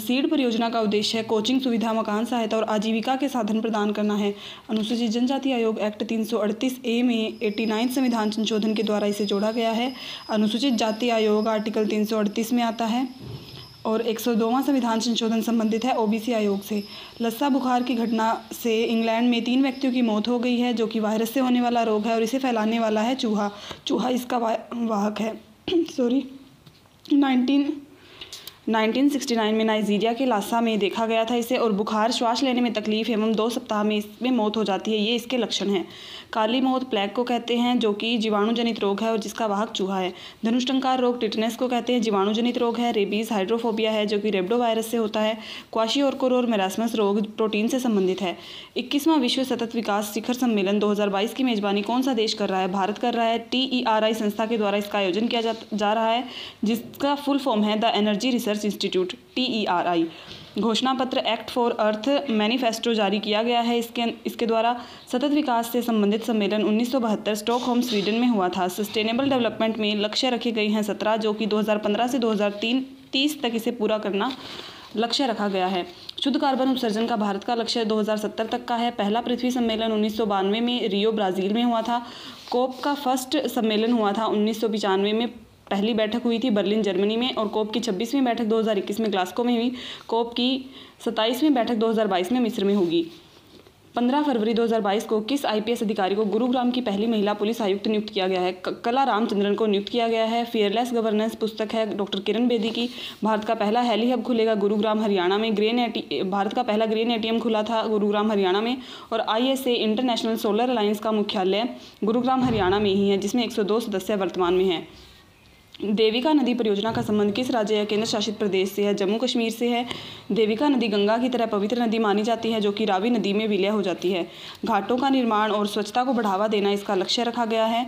सीड परियोजना का उद्देश्य है कोचिंग सुविधा मकान सहायता और आजीविका के साधन प्रदान करना है अनुसूचित जनजाति आयोग एक्ट 338 ए में 89 संविधान संशोधन के द्वारा इसे जोड़ा गया है अनुसूचित जाति आयोग आर्टिकल 338 में आता है और एक संविधान संशोधन संबंधित है ओबीसी आयोग से लस्सा बुखार की घटना से इंग्लैंड में तीन व्यक्तियों की मौत हो गई है जो कि वायरस से होने वाला रोग है और इसे फैलाने वाला है चूहा चूहा इसका वाहक है सॉरी नाइनटीन 1969 में नाइजीरिया के लासा में देखा गया था इसे और बुखार श्वास लेने में तकलीफ एवं दो सप्ताह में इसमें मौत हो जाती है ये इसके लक्षण हैं काली मौत प्लैग को कहते हैं जो कि जीवाणुजनित रोग है और जिसका वाहक चूहा है धनुष्टंकार रोग टिटनेस को कहते हैं जीवाणुजनित रोग है रेबीज हाइड्रोफोबिया है जो कि रेबडो वायरस से होता है क्वाशी और कोरोर मेरासमस रोग प्रोटीन से संबंधित है इक्कीसवां विश्व सतत विकास शिखर सम्मेलन दो की मेजबानी कौन सा देश कर रहा है भारत कर रहा है टी संस्था के द्वारा इसका आयोजन किया जा, रहा है जिसका फुल फॉर्म है the energy research institute T E R I घोषणा पत्र एक्ट फॉर अर्थ मैनिफेस्टो जारी किया गया है इसके इसके द्वारा सतत विकास से संबंधित सम्मेलन उन्नीस स्टॉकहोम स्वीडन में हुआ था सस्टेनेबल डेवलपमेंट में लक्ष्य रखे गए हैं सत्रह जो कि 2015 से 2030 तक इसे पूरा करना लक्ष्य रखा गया है शुद्ध कार्बन उत्सर्जन का भारत का लक्ष्य 2070 तक का है पहला पृथ्वी सम्मेलन उन्नीस में रियो ब्राज़ील में हुआ था कोप का फर्स्ट सम्मेलन हुआ था उन्नीस में पहली बैठक हुई थी बर्लिन जर्मनी में और कोप की 26वीं बैठक 2021 में ग्लास्को में हुई कोप की 27वीं बैठक 2022 में मिस्र में होगी 15 फरवरी 2022 को किस आईपीएस अधिकारी को गुरुग्राम की पहली महिला पुलिस आयुक्त नियुक्त किया गया है कला रामचंद्रन को नियुक्त किया गया है फियरलेस गवर्नेंस पुस्तक है डॉक्टर किरण बेदी की भारत का पहला हेली हब खुलेगा गुरुग्राम हरियाणा में ग्रेन एटी भारत का पहला ग्रेन एटीएम खुला था गुरुग्राम हरियाणा में और आई इंटरनेशनल सोलर अलायंस का मुख्यालय गुरुग्राम हरियाणा में ही है जिसमें एक सदस्य वर्तमान में है देविका नदी परियोजना का संबंध किस राज्य या केंद्र शासित प्रदेश से है जम्मू कश्मीर से है देविका नदी गंगा की तरह पवित्र नदी मानी जाती है जो कि रावी नदी में विलय हो जाती है घाटों का निर्माण और स्वच्छता को बढ़ावा देना इसका लक्ष्य रखा गया है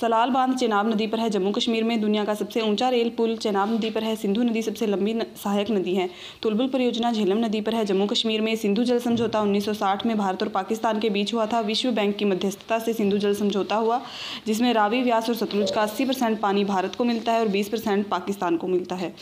सलाल बांध चेनाब नदी पर है जम्मू कश्मीर में दुनिया का सबसे ऊंचा रेल पुल चेनाब नदी पर है सिंधु नदी सबसे लंबी सहायक नदी है तुलबुल परियोजना झेलम नदी पर है जम्मू कश्मीर में सिंधु जल समझौता 1960 में भारत और पाकिस्तान के बीच हुआ था विश्व बैंक की मध्यस्थता से सिंधु जल समझौता हुआ जिसमें रावी व्यास और सतलुज का अस्सी पानी भारत को मिलता है और बीस पाकिस्तान को मिलता है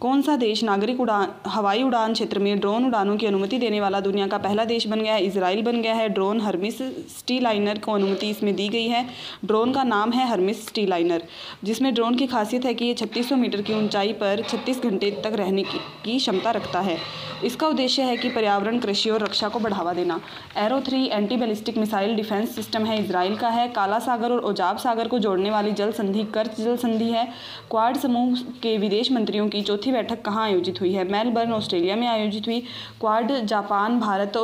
कौन सा देश नागरिक उड़ान हवाई उड़ान क्षेत्र में ड्रोन उड़ानों की अनुमति देने वाला दुनिया का पहला देश बन गया है इसराइल बन गया है ड्रोन हर्मिस स्टी लाइनर को अनुमति इसमें दी गई है ड्रोन का नाम है हर्मिस स्टी लाइनर जिसमें ड्रोन की खासियत है कि ये 3600 मीटर की ऊंचाई पर 36 घंटे तक रहने की क्षमता रखता है इसका उद्देश्य है कि पर्यावरण कृषि और रक्षा को बढ़ावा देना arrow three anti ballistic missile defence system है इसराइल का है काला सागर और ओजाब सागर को जोड़ने वाली जल संधि कर्ज जल संधि है क्वाड समूह के विदेश मंत्रियों की चौथी चौथी बैठक कहाँ आयोजित हुई है मेलबर्न ऑस्ट्रेलिया में आयोजित हुई क्वाड जापान भारत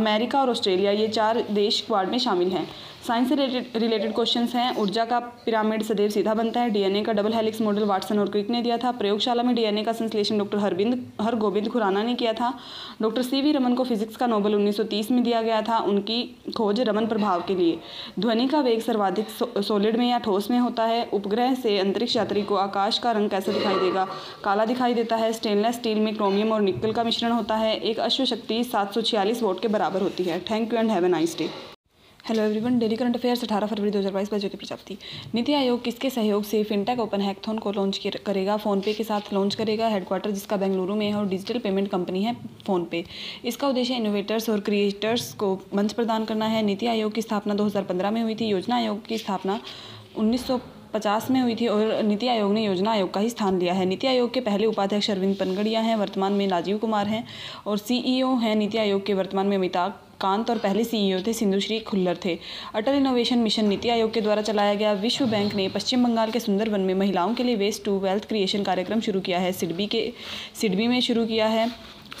अमेरिका और ऑस्ट्रेलिया ये चार देश क्वाड में शामिल हैं साइंस से रिलेटेड क्वेश्चन हैं ऊर्जा का पिरामिड सदैव सीधा बनता है डीएनए का डबल हेलिक्स मॉडल वाटसन और क्रिक ने दिया था प्रयोगशाला में डीएनए का संश्लेषण डॉक्टर हरबिंद हर गोविंद खुराना ने किया था डॉक्टर सी वी रमन को फिजिक्स का नोबल 1930 में दिया गया था उनकी खोज रमन प्रभाव के लिए ध्वनि का वेग सर्वाधिक सोलिड में या ठोस में होता है उपग्रह से अंतरिक्ष यात्री को आकाश का रंग कैसे दिखाई देगा काला दिखाई देता है स्टेनलेस स्टील में क्रोमियम और निकल का मिश्रण होता है एक अश्वशक्ति सात सौ वोट के बराबर होती है thank you and have a nice day hello everyone daily current affairs अठारह फरवरी 2022 बजे की प्रजाप्ति नीति आयोग किसके सहयोग से फिनटेक ओपन हैकथॉन को लॉन्च करेगा फोनपे के साथ लॉन्च करेगा हेडक्वार्टर जिसका बेंगलुरु में है और डिजिटल पेमेंट कंपनी है फोनपे इसका उद्देश्य इनोवेटर्स और क्रिएटर्स को मंच प्रदान करना है नीति आयोग की स्थापना दो में हुई थी योजना आयोग की स्थापना उन्नीस पचास में हुई थी और नीति आयोग ने योजना आयोग का ही स्थान लिया है नीति आयोग के पहले उपाध्यक्ष अरविंद पनगड़िया हैं वर्तमान में राजीव कुमार हैं और सीईओ e हैं नीति आयोग के वर्तमान में अमिताभ कांत और पहले सीईओ e थे सिंधुश्री खुल्लर थे अटल इनोवेशन मिशन नीति आयोग के द्वारा चलाया गया विश्व बैंक ने पश्चिम बंगाल के सुंदरवन में महिलाओं के लिए वेस्ट टू वेल्थ क्रिएशन कार्यक्रम शुरू किया है सिडबी के सिडबी में शुरू किया है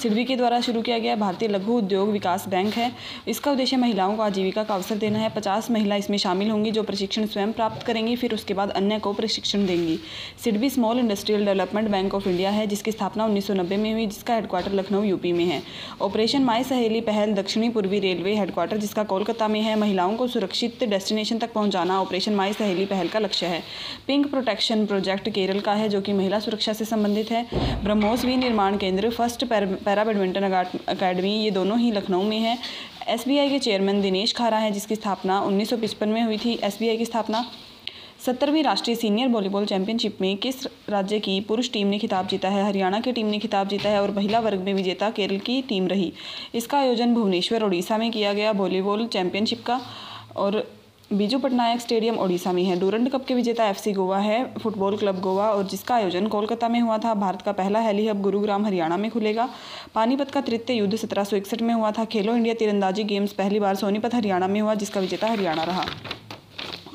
सिडबी के द्वारा शुरू किया गया भारतीय लघु उद्योग विकास बैंक है इसका उद्देश्य महिलाओं को आजीविका का अवसर देना है पचास महिला इसमें शामिल होंगी जो प्रशिक्षण स्वयं प्राप्त करेंगी फिर उसके बाद अन्य को प्रशिक्षण देंगी SIDBI small industrial development bank of India है जिसकी स्थापना उन्नीस में हुई जिसका हेडक्वार्टर लखनऊ यूपी में है ऑपरेशन माई सहेली पहल दक्षिणी पूर्वी रेलवे हेडक्वार्टर जिसका कोलकाता में है महिलाओं को सुरक्षित डेस्टिनेशन तक पहुंचाना ऑपरेशन माई सहेली पहल का लक्ष्य है पिंक प्रोटेक्शन प्रोजेक्ट केरल का है जो कि महिला सुरक्षा से संबंधित है ब्रह्मोस विनिर्माण केंद्र फर्स्ट पैरा बैडमिंटन अकेडमी ये दोनों ही लखनऊ में है एसबीआई के चेयरमैन दिनेश खारा हैं जिसकी स्थापना उन्नीस में हुई थी एसबीआई की स्थापना सत्तरवीं राष्ट्रीय सीनियर वॉलीबॉल चैंपियनशिप में किस राज्य की पुरुष टीम ने खिताब जीता है हरियाणा की टीम ने खिताब जीता है और महिला वर्ग में विजेता केरल की टीम रही इसका आयोजन भुवनेश्वर उड़ीसा में किया गया वॉलीबॉल चैंपियनशिप का और बीजू पटनायक स्टेडियम ओडिशा में है डोरंड कप के विजेता एफसी गोवा है फुटबॉल क्लब गोवा और जिसका आयोजन कोलकाता में हुआ था भारत का पहला हेली हब गुरुग्राम हरियाणा में खुलेगा पानीपत का तृतीय युद्ध सत्रह में हुआ था खेलो इंडिया तीरंदाजी गेम्स पहली बार सोनीपत हरियाणा में हुआ जिसका विजेता हरियाणा रहा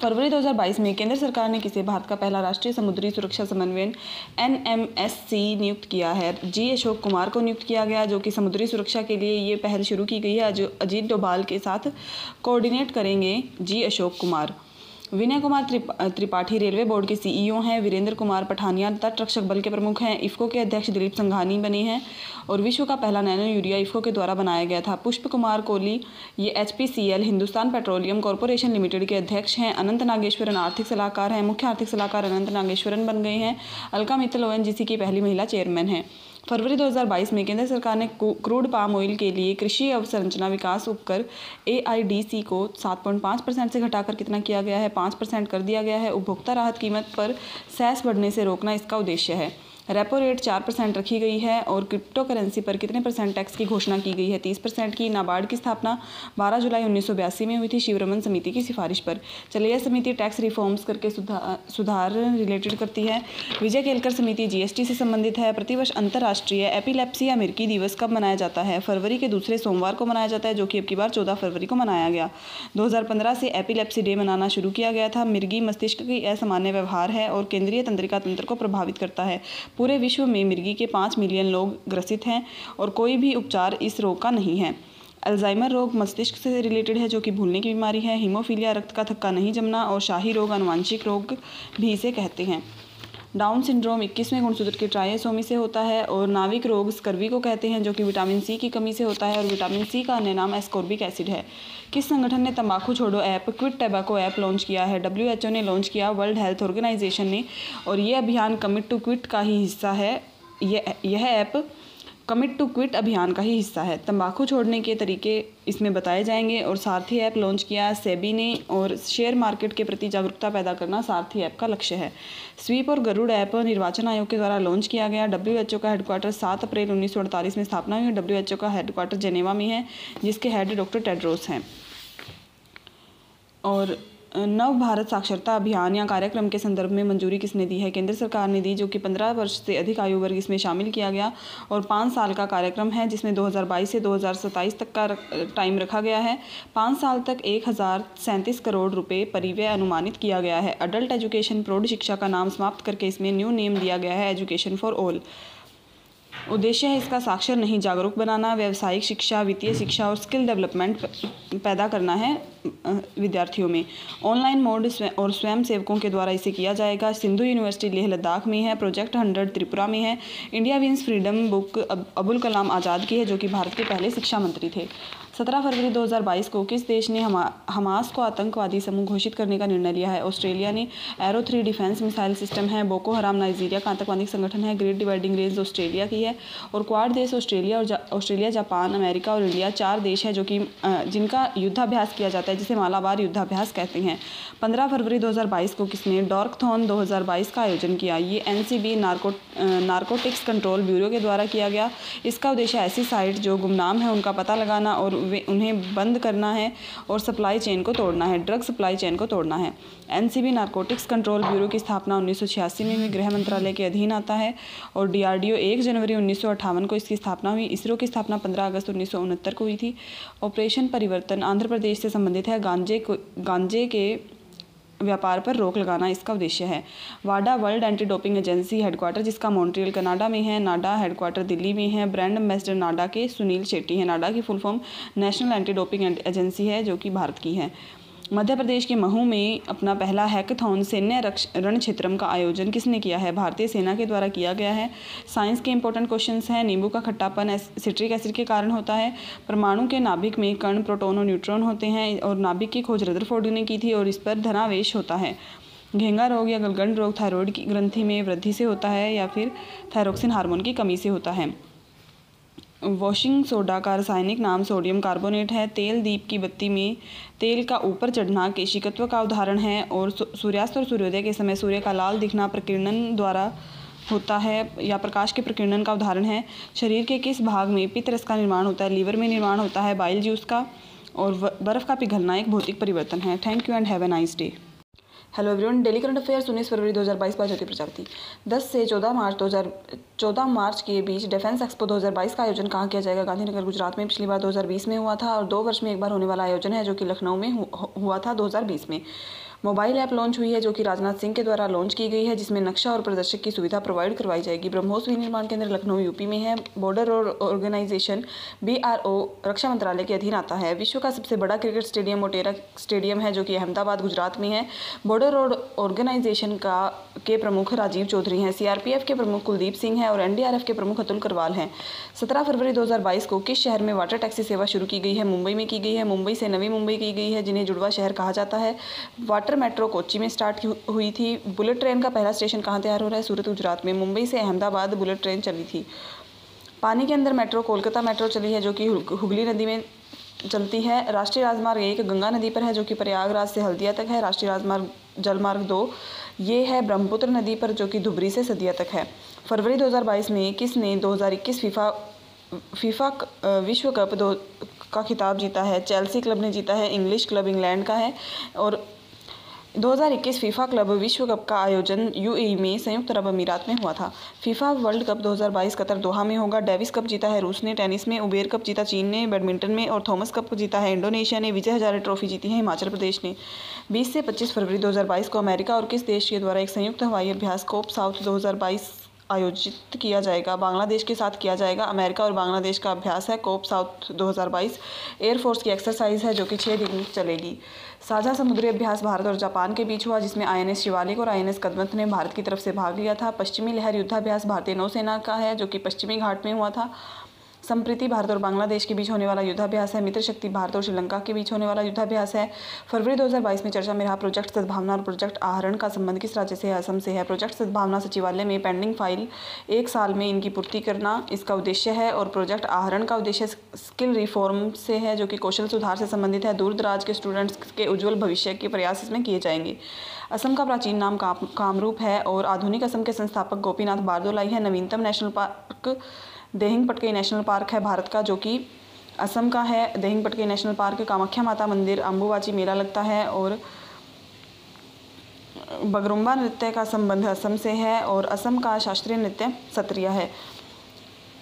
फरवरी 2022 में केंद्र सरकार ने किसे भारत का पहला राष्ट्रीय समुद्री सुरक्षा समन्वयन एन नियुक्त किया है जी अशोक कुमार को नियुक्त किया गया जो कि समुद्री सुरक्षा के लिए ये पहल शुरू की गई है जो अजीत डोभाल के साथ कोऑर्डिनेट करेंगे G Ashok Kumar Vinay Kumar Tripathi railway board के सीईओ हैं वीरेंद्र कुमार पठानिया तट रक्षक बल के प्रमुख हैं इफ्को के अध्यक्ष दिलीप संघानी बने हैं और विश्व का पहला नैनो यूरिया इफ्को के द्वारा बनाया गया था पुष्प कुमार कोहली ये H Hindustan petroleum corporation limited के अध्यक्ष हैं अनंत नागेश्वरन आर्थिक सलाहकार हैं मुख्य आर्थिक सलाहकार अनंत नागेश्वरन बन गए हैं अलका मित्तल ओ की पहली महिला चेयरमैन हैं फरवरी 2022 में केंद्र सरकार ने क्रूड पाम ऑयल के लिए कृषि अवसंरचना विकास उपकर ए को 7.5 परसेंट से घटाकर कितना किया गया है 5 परसेंट कर दिया गया है उपभोक्ता राहत कीमत पर सैस बढ़ने से रोकना इसका उद्देश्य है रेपो रेट चार परसेंट रखी गई है और क्रिप्टो करेंसी पर कितने परसेंट टैक्स की घोषणा की गई है तीस परसेंट की नाबार्ड की स्थापना बारह जुलाई उन्नीस में हुई थी शिवरमन समिति की सिफारिश पर चलिए यह समिति टैक्स रिफॉर्म्स करके सुधार रिलेटेड करती है विजय केलकर समिति जीएसटी से संबंधित है प्रतिवर्ष अंतर्राष्ट्रीय एपिलेप्सी अमेरिकी दिवस कब मनाया जाता है फरवरी के दूसरे सोमवार को मनाया जाता है जो कि अब की बार चौदह फरवरी को मनाया गया 2015 से एपिलेप्सी डे मनाना शुरू किया गया था मिर्गी मस्तिष्क की असामान्य व्यवहार है और केंद्रीय तंत्रिका तंत्र को प्रभावित करता है पूरे विश्व में मिर्गी के पाँच मिलियन लोग ग्रसित हैं और कोई भी उपचार इस रोग का नहीं है अल्जाइमर रोग मस्तिष्क से रिलेटेड है जो कि भूलने की बीमारी है हीमोफीलिया रक्त का थक्का नहीं जमना और शाही रोग अनुवांशिक रोग भी इसे कहते हैं डाउन सिंड्रोम इक्कीसवें गुणसूत्र के ट्राइसोमी से होता है और नाविक रोग स्कर्वी को कहते हैं जो कि विटामिन सी की कमी से होता है और विटामिन सी का अन्य नाम एस्कोर्बिक एसिड है किस संगठन ने तंबाकू छोड़ो app quit tobacco app launch किया है डब्ल्यू ने लॉन्च किया वर्ल्ड हेल्थ ऑर्गेनाइजेशन ने और ये अभियान कमिट टू क्विट का ही हिस्सा है यह यह ऐप कमिट टू क्विट अभियान का ही हिस्सा है तंबाकू छोड़ने के तरीके इसमें बताए जाएंगे और सारथी ऐप लॉन्च किया सेबी ने और शेयर मार्केट के प्रति जागरूकता पैदा करना सारथी ऐप का लक्ष्य है स्वीप और गरुड़ ऐप निर्वाचन आयोग के द्वारा लॉन्च किया गया डब्ल्यू का हेडक्वार्टर सात अप्रैल उन्नीस में स्थापना हुई डब्ल्यू का हेडक्वार्टर जेनेवा में है जिसके हेड डॉक्टर टेड्रोस हैं और नव भारत साक्षरता अभियान या कार्यक्रम के संदर्भ में मंजूरी किसने दी है केंद्र सरकार ने दी जो कि पंद्रह वर्ष से अधिक आयु वर्ग इसमें शामिल किया गया और पाँच साल का कार्यक्रम है जिसमें 2022 से 2027 तक का टाइम रखा गया है पाँच साल तक एक करोड़ रुपये परिव्यय अनुमानित किया गया है अडल्ट एजुकेशन प्रौढ़ शिक्षा का नाम समाप्त करके इसमें न्यू नेम दिया गया है एजुकेशन फॉर ऑल उद्देश्य है इसका साक्षर नहीं जागरूक बनाना व्यावसायिक शिक्षा वित्तीय शिक्षा और स्किल डेवलपमेंट पैदा करना है विद्यार्थियों में ऑनलाइन मोड और स्वयं सेवकों के द्वारा इसे किया जाएगा सिंधु यूनिवर्सिटी लेह लद्दाख में है प्रोजेक्ट हंड्रेड त्रिपुरा में है इंडिया विंस फ्रीडम बुक अब अबुल कलाम आज़ाद की है जो कि भारत के पहले शिक्षा मंत्री थे सत्रह फरवरी 2022 को किस देश ने हमा हमास को आतंकवादी समूह घोषित करने का निर्णय लिया है ऑस्ट्रेलिया ने arrow three defence missile system है बोको हराम नाइजीरिया का आतंकवादी संगठन है ग्रेट डिवाइडिंग रेंज ऑस्ट्रेलिया की है और क्वाड देश ऑस्ट्रेलिया और ऑस्ट्रेलिया जा, जापान अमेरिका और इंडिया चार देश है जो कि जिनका युद्धाभ्यास किया जाता है जिसे मालाबार युद्धाभ्यास कहते हैं पंद्रह फरवरी दो को किसने डॉर्कथॉन 2022 का आयोजन किया ये N narco narcotics control bureau के द्वारा किया गया इसका उद्देश्य ऐसी साइट जो गुमनाम है उनका पता लगाना और उन्हें बंद करना है और सप्लाई चेन को तोड़ना है ड्रग सप्लाई चेन को तोड़ना है एनसीबी नारकोटिक्स कंट्रोल ब्यूरो की स्थापना उन्नीस में भी गृह मंत्रालय के अधीन आता है और डीआरडीओ 1 जनवरी उन्नीस को इसकी स्थापना हुई इसरो की स्थापना 15 अगस्त उन्नीस को हुई थी ऑपरेशन परिवर्तन आंध्र प्रदेश से संबंधित है गांजे को गांजे के व्यापार पर रोक लगाना इसका उद्देश्य है वाडा world anti doping agency headquarter जिसका मॉन्ट्रियल कनाडा में है नाडा हेडक्वार्टर दिल्ली में है ब्रांड एम्बेसडर नाडा के सुनील शेट्टी है नाडा की full form national anti doping agency है जो कि भारत की है मध्य प्रदेश के महू में अपना पहला हैकथॉन सैन्य रक्ष रण क्षेत्रम का आयोजन किसने किया है भारतीय सेना के द्वारा किया गया है साइंस के इंपॉर्टेंट क्वेश्चन हैं नींबू का खट्टापन सिट्रिक एसिड के कारण होता है परमाणु के नाभिक में कण प्रोटोन और न्यूट्रॉन होते हैं और नाभिक की खोज रदरफोर्ड ने की थी और इस पर धनावेश होता है घेंगा रोग या गलगंड रोग थायरॉयड की ग्रंथि में वृद्धि से होता है या फिर थायरोक्सिन हार्मोन की कमी से होता है वॉशिंग सोडा का रासायनिक नाम सोडियम कार्बोनेट है तेल दीप की बत्ती में तेल का ऊपर चढ़ना केशिकत्व का उदाहरण है और सूर्यास्त और सूर्योदय के समय सूर्य का लाल दिखना प्रकीर्णन द्वारा होता है या प्रकाश के प्रकीर्णन का उदाहरण है शरीर के किस भाग में पितरस का निर्माण होता है लीवर में निर्माण होता है बाइल जूस का और बर्फ़ का पिघलना एक भौतिक परिवर्तन है thank you and have a nice day hello everyone daily current affairs उन्नीस फरवरी 2022 बाईस ज्योति प्रजापति दस से 14 मार्च 2014 मार्च के बीच डिफेंस एक्सपो 2022 का आयोजन कहाँ किया जाएगा गांधीनगर गुजरात में पिछली बार 2020 में हुआ था और दो वर्ष में एक बार होने वाला आयोजन है जो कि लखनऊ में हुआ था 2020 में मोबाइल ऐप लॉन्च हुई है जो कि राजनाथ सिंह के द्वारा लॉन्च की गई है जिसमें नक्शा और प्रदर्शक की सुविधा प्रोवाइड करवाई जाएगी ब्रह्मोस विनिर्माण केंद्र लखनऊ यूपी में है बॉर्डर और ऑर्गेनाइजेशन बी रक्षा मंत्रालय के अधीन आता है विश्व का सबसे बड़ा क्रिकेट स्टेडियम मोटेरा स्टेडियम है जो कि अहमदाबाद गुजरात में है बॉर्डर रोड ऑर्गेनाइजेशन का के प्रमुख राजीव चौधरी हैं सीआरपीएफ के प्रमुख कुलदीप सिंह हैं और एनडीआरएफ के प्रमुख अतुल करवाल हैं 17 फरवरी 2022 को किस शहर में वाटर टैक्सी सेवा शुरू की गई है मुंबई में की गई है मुंबई से नवी मुंबई की गई है जिन्हें जुड़वा शहर कहा जाता है वाटर मेट्रो कोची में स्टार्ट हुई थी बुलेट ट्रेन का पहला स्टेशन कहाँ तैयार हो रहा है सूरत गुजरात में मुंबई से अहमदाबाद बुलेट ट्रेन चली थी पानी के अंदर मेट्रो कोलकाता मेट्रो चली है जो कि हुगली नदी में चलती है राष्ट्रीय राजमार्ग एक गंगा नदी पर है जो कि प्रयागराज से हल्दिया तक है राष्ट्रीय राजमार्ग जलमार्ग दो ये है ब्रह्मपुत्र नदी पर जो कि धुबरी से सदिया तक है फरवरी 2022 में किसने 2021 फीफा फीफा विश्व कप दो का खिताब जीता है चेल्सी क्लब ने जीता है इंग्लिश क्लब इंग्लैंड का है और 2021 फीफा क्लब विश्व कप का आयोजन यूएई में संयुक्त अरब अमीरात में हुआ था FIFA world cup 2022 Qatar Doha में होगा डेविस कप जीता है रूस ने टेनिस में उबेर कप जीता चीन ने बैडमिंटन में और थॉमस कप जीता है इंडोनेशिया ने विजय हजारे ट्रॉफी जीती है हिमाचल प्रदेश ने 20 से 25 फरवरी 2022 को अमेरिका और किस देश के द्वारा एक संयुक्त हवाई अभ्यास कोप साउथ 2022 आयोजित किया जाएगा बांग्लादेश के साथ किया जाएगा अमेरिका और बांग्लादेश का अभ्यास है कोप साउथ 2022 एयरफोर्स की एक्सरसाइज है जो कि छः दिन चलेगी साझा समुद्री अभ्यास भारत और जापान के बीच हुआ जिसमें आईएनएस शिवालिक और आईएनएस कदमत ने भारत की तरफ से भाग लिया था पश्चिमी लहर युद्धाभ्यास भारतीय नौसेना का है जो कि पश्चिमी घाट में हुआ था संप्रीति भारत और बांग्लादेश के बीच होने वाला युद्धाभ्यास है मित्र शक्ति भारत और श्रीलंका के बीच होने वाला युद्धाभ्यास है फरवरी 2022 में चर्चा में रहा प्रोजेक्ट सद्भावना और प्रोजेक्ट आहरण का संबंध किस राज्य से है असम से है प्रोजेक्ट सद्भावना सचिवालय में पेंडिंग फाइल एक साल में इनकी पूर्ति करना इसका उद्देश्य है और प्रोजेक्ट आहरण का उद्देश्य स्किल रिफॉर्म से है जो कि कौशल सुधार से संबंधित है दूर दराज के स्टूडेंट्स के उज्ज्वल भविष्य के प्रयास इसमें किए जाएंगे असम का प्राचीन नाम काम कामरूप है और आधुनिक असम के संस्थापक गोपीनाथ बारदोलाई है नवीनतम नेशनल पार्क देहिंग पटके नेशनल पार्क है भारत का जो कि असम का है देहिंग पटके नेशनल पार्क कामाख्या माता मंदिर अम्बुबाची मेला लगता है और बगरुम्बा नृत्य का संबंध असम से है और असम का शास्त्रीय नृत्य सत्रिया है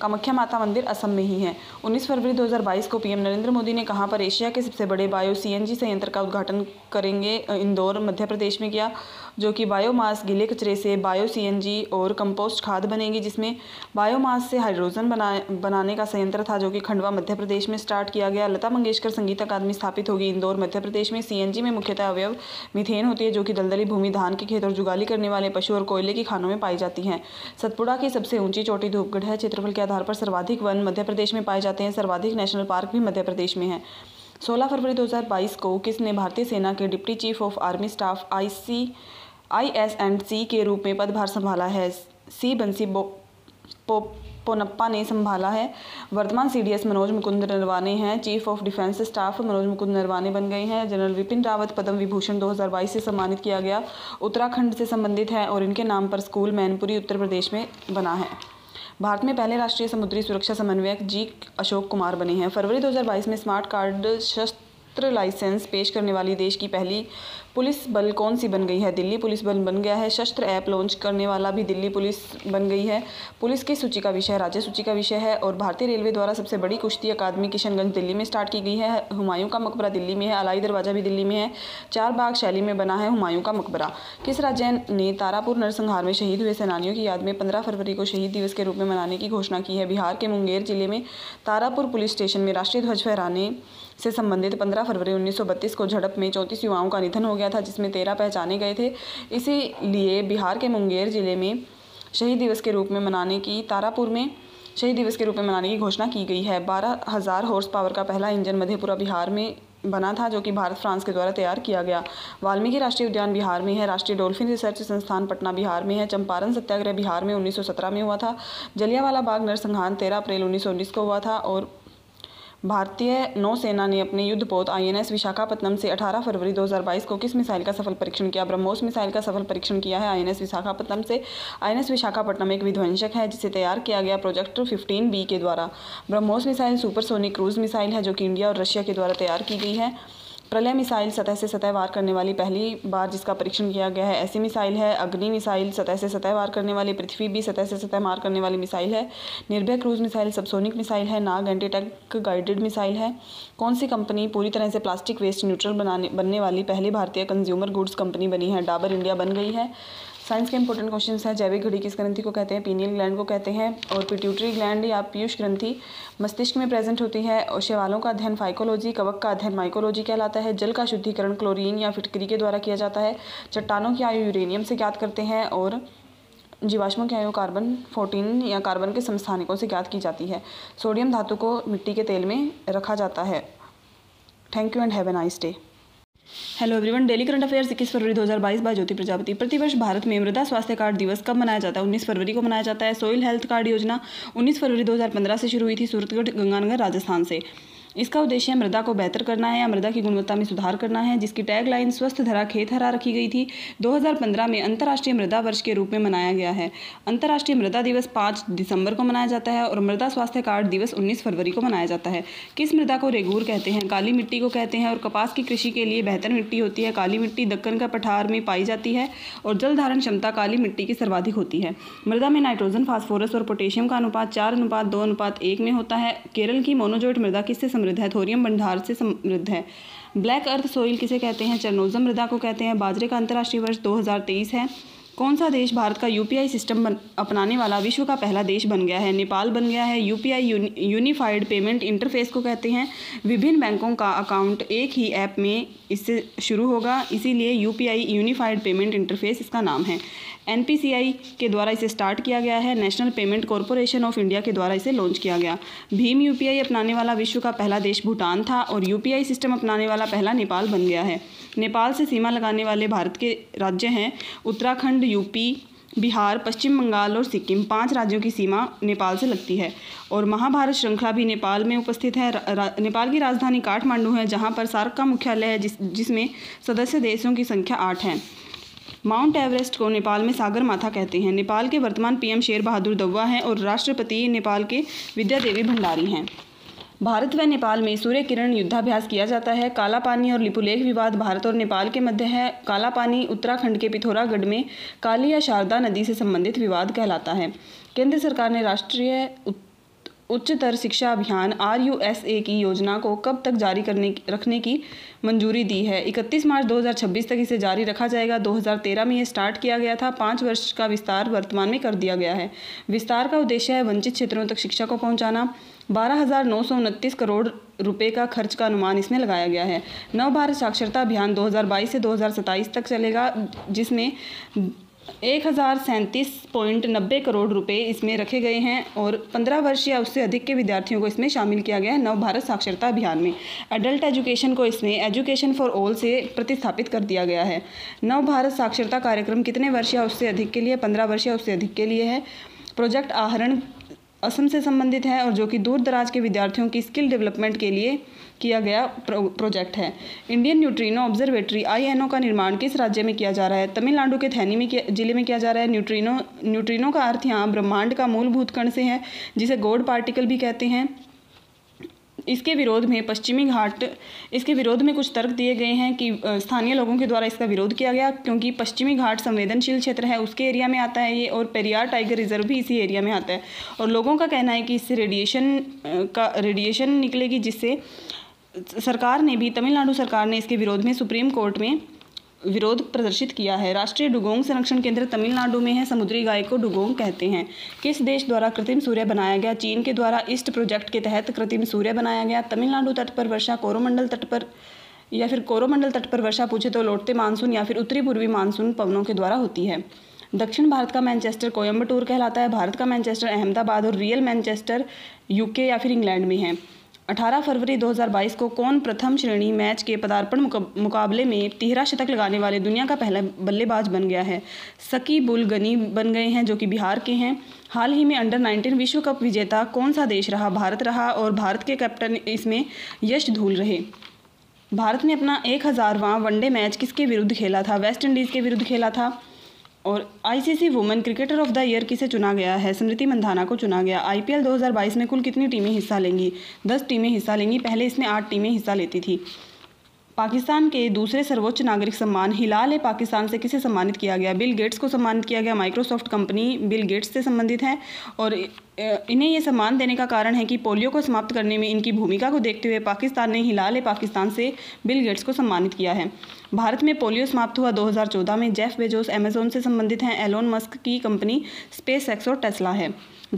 कामाख्या माता मंदिर असम में ही है 19 फरवरी 2022 को पीएम नरेंद्र मोदी ने कहा पर एशिया के सबसे बड़े बायो सीएनजी संयंत्र का उद्घाटन करेंगे इंदौर मध्य प्रदेश में किया जो कि बायोमास गीले कचरे से बायो सी और कंपोस्ट खाद बनेगी जिसमें बायोमास से हाइड्रोजन बना बनाने का संयंत्र था जो कि खंडवा मध्य प्रदेश में स्टार्ट किया गया लता मंगेशकर संगीत अकादमी स्थापित होगी इंदौर मध्य प्रदेश में सी में मुख्यतः अवयव मिथेन होती है जो कि दलदली भूमि धान के खेत और जुगाली करने वाले पशु और कोयले की खानों में पाई जाती हैं सतपुड़ा की सबसे ऊंची चोटी धूपगढ़ है क्षेत्रफल के आधार पर सर्वाधिक वन मध्य प्रदेश में पाए जाते हैं सर्वाधिक नेशनल पार्क भी मध्य प्रदेश में है 16 फरवरी 2022 को किसने भारतीय सेना के deputy chief of army staff IC I S and C के रूप में पदभार संभाला है सी बंसी पो, पोनप्पा ने संभाला है वर्तमान सीडीएस मनोज मुकुंद नरवाने हैं chief of defence staff Manoj Mukund Naravane बन गए हैं जनरल विपिन रावत पद्म विभूषण 2022 से सम्मानित किया गया उत्तराखंड से संबंधित है और इनके नाम पर स्कूल मैनपुरी उत्तर प्रदेश में बना है भारत में पहले राष्ट्रीय समुद्री सुरक्षा समन्वयक जी अशोक कुमार बने हैं फरवरी 2022 में स्मार्ट कार्ड शस्त्र लाइसेंस पेश करने वाली देश की पहली पुलिस बल कौन सी बन गई है दिल्ली पुलिस बल बन गया है शस्त्र ऐप लॉन्च करने वाला भी दिल्ली पुलिस बन गई है पुलिस की सूची का विषय राज्य सूची का विषय है और भारतीय रेलवे द्वारा सबसे बड़ी कुश्ती अकादमी किशनगंज दिल्ली में स्टार्ट की गई है हुमायूं का मकबरा दिल्ली में है अलाई दरवाजा भी दिल्ली में है चार बाग शैली में बना है हुमायूं का मकबरा किस राज्य ने तारापुर नरसंहार में शहीद हुए सैनानियों की याद में पंद्रह फरवरी को शहीद दिवस के रूप में मनाने की घोषणा की है बिहार के मुंगेर जिले में तारापुर पुलिस स्टेशन में राष्ट्रीय ध्वज फहराने से संबंधित 15 फरवरी 1932 को झड़प में चौंतीस युवाओं का निधन हो गया था जिसमें तेरह पहचाने गए थे इसीलिए बिहार के मुंगेर जिले में शहीद दिवस के रूप में मनाने की तारापुर में शहीद दिवस के रूप में मनाने की घोषणा की गई है बारह हज़ार हॉर्स पावर का पहला इंजन मधेपुरा बिहार में बना था जो कि भारत फ्रांस के द्वारा तैयार किया गया वाल्मीकि राष्ट्रीय उद्यान बिहार में है राष्ट्रीय डॉल्फिन रिसर्च संस्थान पटना बिहार में है चंपारण सत्याग्रह बिहार में 1917 में हुआ था जलियावाला बाग नरसंहार 13 अप्रैल 1919 को हुआ था और भारतीय नौसेना ने अपने युद्धपोत आईएनएस विशाखापत्तनम से 18 फरवरी 2022 को किस मिसाइल का सफल परीक्षण किया ब्रह्मोस मिसाइल का सफल परीक्षण किया है आईएनएस विशाखापत्तनम से आईएनएस विशाखापट्टनम एक विध्वंसक है जिसे तैयार किया गया प्रोजेक्ट 15 बी के द्वारा BrahMos missile supersonic cruise missile है जो कि इंडिया और रशिया के द्वारा तैयार की गई है प्रलय मिसाइल सतह से सतह वार करने वाली पहली बार जिसका परीक्षण किया गया है ऐसी मिसाइल है अग्नि मिसाइल सतह से सतह वार करने वाली पृथ्वी भी सतह से सतह मार करने वाली मिसाइल है निर्भय क्रूज मिसाइल सबसोनिक मिसाइल है नाग एंटीटेक गाइडेड मिसाइल है कौन सी कंपनी पूरी तरह से प्लास्टिक वेस्ट न्यूट्रल बनाने बनने वाली पहली भारतीय कंज्यूमर गुड्स कंपनी बनी है डाबर इंडिया बन गई है साइंस के इंपॉर्टेंट क्वेश्चन है जैविक घड़ी किस ग्रंथि को कहते हैं पीनियल ग्लैंड को कहते हैं और पिट्यूटरी ग्लैंड या पीयूष ग्रंथि मस्तिष्क में प्रेजेंट होती है और शैवालों का अध्ययन फाइकोलॉजी कवक का अध्ययन माइकोलॉजी कहलाता है जल का शुद्धिकरण क्लोरीन या फिटकरी के द्वारा किया जाता है चट्टानों की आयु यूरेनियम से ज्ञात करते हैं और जीवाश्मों की आयु कार्बन फोर्टीन या कार्बन के संस्थानिकों से ज्ञात की जाती है सोडियम धातु को मिट्टी के तेल में रखा जाता है thank you and have a nice day hello everyone daily current affairs इक्कीस फरवरी 2022 बाय ज्योति प्रजापति प्रतिवर्ष भारत में मृदा स्वास्थ्य कार्ड दिवस कब मनाया जाता है 19 फरवरी को मनाया जाता है सोइल हेल्थ कार्ड योजना 19 फरवरी 2015 से शुरू हुई थी सूरतगढ़ गंगानगर राजस्थान से इसका उद्देश्य मृदा को बेहतर करना है या मृदा की गुणवत्ता में सुधार करना है जिसकी टैगलाइन स्वस्थ धरा खेत हरा रखी गई थी 2015 में अंतर्राष्ट्रीय मृदा वर्ष के रूप में मनाया गया है अंतर्राष्ट्रीय मृदा दिवस पाँच दिसंबर को मनाया जाता है और मृदा स्वास्थ्य कार्ड दिवस उन्नीस फरवरी को मनाया जाता है किस मृदा को रेगूर कहते हैं काली मिट्टी को कहते हैं और कपास की कृषि के लिए बेहतर मिट्टी होती है काली मिट्टी दक्कन का पठार में पाई जाती है और जल धारण क्षमता काली मिट्टी की सर्वाधिक होती है मृदा में नाइट्रोजन फॉस्फोरस और पोटेशियम का अनुपात चार अनुपात दो अनुपात एक में होता है केरल की मोनोजोइट मृदा किससे समृद्ध है थोरियम भंडार से समृद्ध है ब्लैक अर्थ सोइल किसे कहते हैं चरनोजम मृदा को कहते हैं बाजरे का अंतर्राष्ट्रीय वर्ष 2023 है कौन सा देश भारत का यूपीआई सिस्टम अपनाने वाला विश्व का पहला देश बन गया है नेपाल बन गया है यूपीआई यूनिफाइड पेमेंट इंटरफेस को कहते हैं विभिन्न बैंकों का अकाउंट एक ही ऐप में इससे शुरू होगा इसीलिए यूपीआई यूनिफाइड पेमेंट इंटरफेस इसका नाम है एन के द्वारा इसे स्टार्ट किया गया है national payment corporation of India के द्वारा इसे लॉन्च किया गया भीम यू अपनाने वाला विश्व का पहला देश भूटान था और यू सिस्टम अपनाने वाला पहला नेपाल बन गया है नेपाल से सीमा लगाने वाले भारत के राज्य हैं उत्तराखंड यूपी बिहार पश्चिम बंगाल और सिक्किम पांच राज्यों की सीमा नेपाल से लगती है और महाभारत श्रृंखला भी नेपाल में उपस्थित है नेपाल की राजधानी काठमांडू है जहां पर सार्क का मुख्यालय है जिस जिसमें सदस्य देशों की संख्या आठ है माउंट एवरेस्ट को नेपाल में सागर माथा कहते हैं नेपाल के वर्तमान पीएम शेर बहादुर दौवा हैं और राष्ट्रपति नेपाल के विद्या देवी भंडारी हैं भारत व नेपाल में सूर्य किरण युद्धाभ्यास किया जाता है काला पानी और लिपुलेख विवाद भारत और नेपाल के मध्य है काला पानी उत्तराखंड के पिथौरागढ़ में काली या शारदा नदी से संबंधित विवाद कहलाता है केंद्र सरकार ने राष्ट्रीय उच्चतर शिक्षा अभियान आर की योजना को कब तक जारी करने रखने की मंजूरी दी है 31 मार्च 2026 तक इसे जारी रखा जाएगा 2013 में यह स्टार्ट किया गया था पाँच वर्ष का विस्तार वर्तमान में कर दिया गया है विस्तार का उद्देश्य है वंचित क्षेत्रों तक शिक्षा को पहुंचाना बारह करोड़ रुपए का खर्च का अनुमान इसमें लगाया गया है नव भारत साक्षरता अभियान 2022 से 2027 तक चलेगा जिसमें एक हज़ार सैंतीस पॉइंट नब्बे करोड़ रुपए इसमें रखे गए हैं और पंद्रह वर्ष या उससे अधिक के विद्यार्थियों को इसमें शामिल किया गया है नव भारत साक्षरता अभियान में एडल्ट एजुकेशन को इसमें एजुकेशन फॉर ऑल से प्रतिस्थापित कर दिया गया है नव भारत साक्षरता कार्यक्रम कितने वर्ष या उससे अधिक के लिए पंद्रह वर्ष या उससे अधिक के लिए है प्रोजेक्ट आहरण असम से संबंधित हैं और जो कि दूर दराज के विद्यार्थियों की स्किल डेवलपमेंट के लिए किया गया प्रो, प्रोजेक्ट है इंडियन न्यूट्रिनो ऑब्जर्वेटरी आई का निर्माण किस राज्य में किया जा रहा है तमिलनाडु के थैनी में जिले में किया जा रहा है न्यूट्रिनो न्यूट्रिनो का अर्थ यहाँ ब्रह्मांड का मूलभूत कण से है जिसे गोड पार्टिकल भी कहते हैं इसके विरोध में पश्चिमी घाट इसके विरोध में कुछ तर्क दिए गए हैं कि स्थानीय लोगों के द्वारा इसका विरोध किया गया क्योंकि पश्चिमी घाट संवेदनशील क्षेत्र है उसके एरिया में आता है ये और पेरियार टाइगर रिजर्व भी इसी एरिया में आता है और लोगों का कहना है कि इससे रेडिएशन का रेडिएशन निकलेगी जिससे सरकार ने भी तमिलनाडु सरकार ने इसके विरोध में सुप्रीम कोर्ट में विरोध प्रदर्शित किया है राष्ट्रीय डुगोंग संरक्षण केंद्र तमिलनाडु में है समुद्री गाय को डुगोंग कहते हैं किस देश द्वारा कृत्रिम सूर्य बनाया गया चीन के द्वारा ईस्ट प्रोजेक्ट के तहत कृत्रिम सूर्य बनाया गया तमिलनाडु तट पर वर्षा कोरोमंडल तट पर या फिर कोरोमंडल तट पर वर्षा पूछे तो लौटते मानसून या फिर उत्तरी पूर्वी मानसून पवनों के द्वारा होती है दक्षिण भारत का मैनचेस्टर कोयम्बटूर कहलाता है भारत का मैनचेस्टर अहमदाबाद और रियल मैनचेस्टर यूके या फिर इंग्लैंड में है 18 फरवरी 2022 को कौन प्रथम श्रेणी मैच के पदार्पण मुकाबले में तिहरा शतक लगाने वाले दुनिया का पहला बल्लेबाज बन गया है सकी बुल गनी बन गए हैं जो कि बिहार के हैं हाल ही में अंडर 19 विश्व कप विजेता कौन सा देश रहा भारत रहा और भारत के कैप्टन इसमें यश धूल रहे भारत ने अपना एक हज़ारवा वनडे मैच किसके विरुद्ध खेला था वेस्ट इंडीज़ के विरुद्ध खेला था और ICC women cricketer of the year किसे चुना गया है स्मृति मंधाना को चुना गया आईपीएल 2022 में कुल कितनी टीमें हिस्सा लेंगी दस टीमें हिस्सा लेंगी पहले इसमें आठ टीमें हिस्सा लेती थी पाकिस्तान के दूसरे सर्वोच्च नागरिक सम्मान हिलाल ए पाकिस्तान से किसे सम्मानित किया गया बिल गेट्स को सम्मानित किया गया माइक्रोसॉफ्ट कंपनी बिल गेट्स से संबंधित है और इन्हें यह सम्मान देने का कारण है कि पोलियो को समाप्त करने में इनकी भूमिका को देखते हुए पाकिस्तान ने हिलाल पाकिस्तान से बिल गेट्स को सम्मानित किया है भारत में पोलियो समाप्त हुआ 2014 में जेफ बेजोस अमेजोन से संबंधित हैं एलोन मस्क की कंपनी स्पेस एक्स और टेस्ला है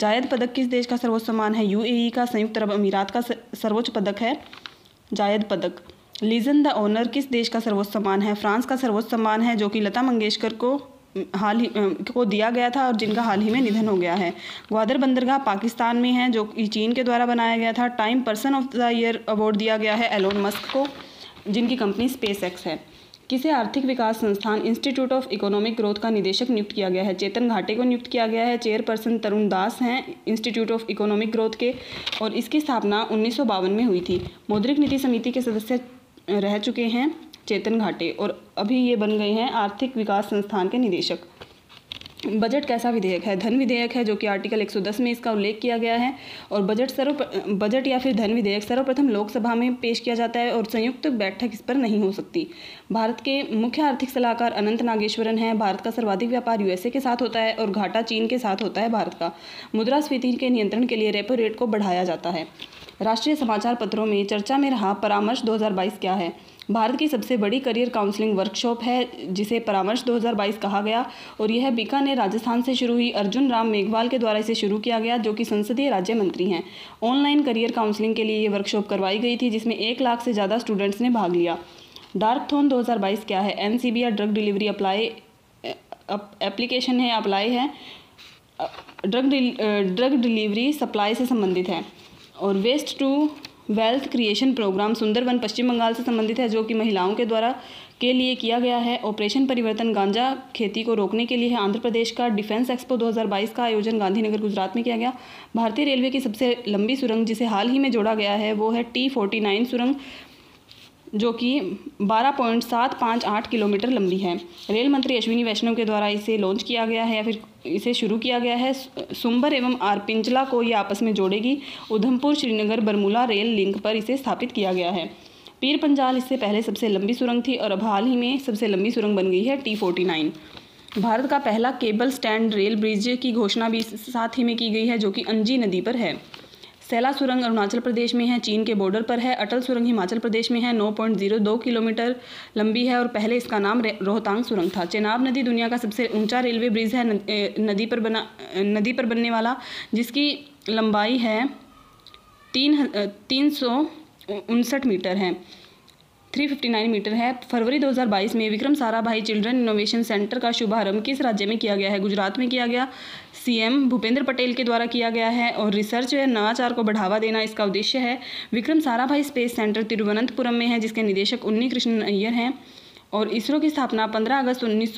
जायद पदक किस देश का सर्वोच्च सम्मान है ई e का संयुक्त अरब अमीरात का सर्वोच्च पदक है जायद पदक लीजन द ऑनर किस देश का सर्वोच्च सम्मान है फ्रांस का सर्वोच्च सम्मान है जो कि लता मंगेशकर को हाल ही को दिया गया था और जिनका हाल ही में निधन हो गया है ग्वादर बंदरगाह पाकिस्तान में है जो कि चीन के द्वारा बनाया गया था Time person of the year award दिया गया है एलोन मस्क को जिनकी कंपनी स्पेस एक्स है किसे आर्थिक विकास संस्थान इंस्टीट्यूट ऑफ इकोनॉमिक ग्रोथ का निदेशक नियुक्त किया गया है चेतन घाटे को नियुक्त किया गया है चेयरपर्सन तरुण दास हैं इंस्टीट्यूट ऑफ इकोनॉमिक ग्रोथ के और इसकी स्थापना उन्नीस में हुई थी मौद्रिक नीति समिति के सदस्य रह चुके हैं चेतन घाटे और अभी ये बन गए हैं आर्थिक विकास संस्थान के निदेशक बजट कैसा विधेयक है धन विधेयक है जो कि आर्टिकल 110 में इसका उल्लेख किया गया है और बजट सर्व बजट या फिर धन विधेयक सर्वप्रथम लोकसभा में पेश किया जाता है और संयुक्त बैठक इस पर नहीं हो सकती भारत के मुख्य आर्थिक सलाहकार अनंत नागेश्वरन हैं भारत का सर्वाधिक व्यापार यूएसए के साथ होता है और घाटा चीन के साथ होता है भारत का मुद्रास्फीति के नियंत्रण के लिए रेपो रेट को बढ़ाया जाता है राष्ट्रीय समाचार पत्रों में चर्चा में रहा परामर्श 2022 क्या है भारत की सबसे बड़ी करियर काउंसलिंग वर्कशॉप है जिसे परामर्श 2022 कहा गया और यह बीकानेर राजस्थान से शुरू हुई अर्जुन राम मेघवाल के द्वारा इसे शुरू किया गया जो कि संसदीय राज्य मंत्री हैं ऑनलाइन करियर काउंसलिंग के लिए ये वर्कशॉप करवाई गई थी जिसमें एक लाख से ज़्यादा स्टूडेंट्स ने भाग लिया डार्क थोन 2022 क्या है एन या ड्रग डिलीवरी अप्लाई एप्लीकेशन है अप्लाई है ड्रग ड्रग डिलीवरी सप्लाई से संबंधित है और waste to wealth creation programme Sundarban Paschim Bangal से संबंधित है जो कि महिलाओं के द्वारा के लिए किया गया है ऑपरेशन परिवर्तन गांजा खेती को रोकने के लिए है आंध्र प्रदेश का डिफेंस एक्सपो 2022 का आयोजन गांधीनगर गुजरात में किया गया भारतीय रेलवे की सबसे लंबी सुरंग जिसे हाल ही में जोड़ा गया है वो है टी फोर्टी सुरंग जो कि 12.758 किलोमीटर लंबी है रेल मंत्री अश्विनी वैष्णव के द्वारा इसे लॉन्च किया गया है या फिर इसे शुरू किया गया है सुंबर एवं आरपिंजला को यह आपस में जोड़ेगी उधमपुर श्रीनगर बरमूला रेल लिंक पर इसे स्थापित किया गया है पीर पंजाल इससे पहले सबसे लंबी सुरंग थी और अब हाल ही में सबसे लंबी सुरंग बन गई है टी फोर्टी नाइन भारत का पहला केबल स्टैंड रेल ब्रिज की घोषणा भी साथ ही में की गई है जो कि अंजी नदी पर है सैला सुरंग अरुणाचल प्रदेश में है चीन के बॉर्डर पर है अटल सुरंग हिमाचल प्रदेश में है 9.02 किलोमीटर लंबी है और पहले इसका नाम रोहतांग सुरंग था चेनाब नदी दुनिया का सबसे ऊंचा रेलवे ब्रिज है नदी पर बना नदी पर बनने वाला जिसकी लंबाई है तीन तीन सौ उनसठ मीटर है 359 मीटर है फरवरी 2022 में Vikram Sarabhai children innovation centre का शुभारंभ किस राज्य में किया गया है गुजरात में किया गया सीएम भूपेंद्र पटेल के द्वारा किया गया है और रिसर्च व नवाचार को बढ़ावा देना इसका उद्देश्य है विक्रम साराभाई स्पेस सेंटर तिरुवनंतपुरम में है जिसके निदेशक उन्नी कृष्ण अय्यर हैं और इसरो की स्थापना 15 अगस्त उन्नीस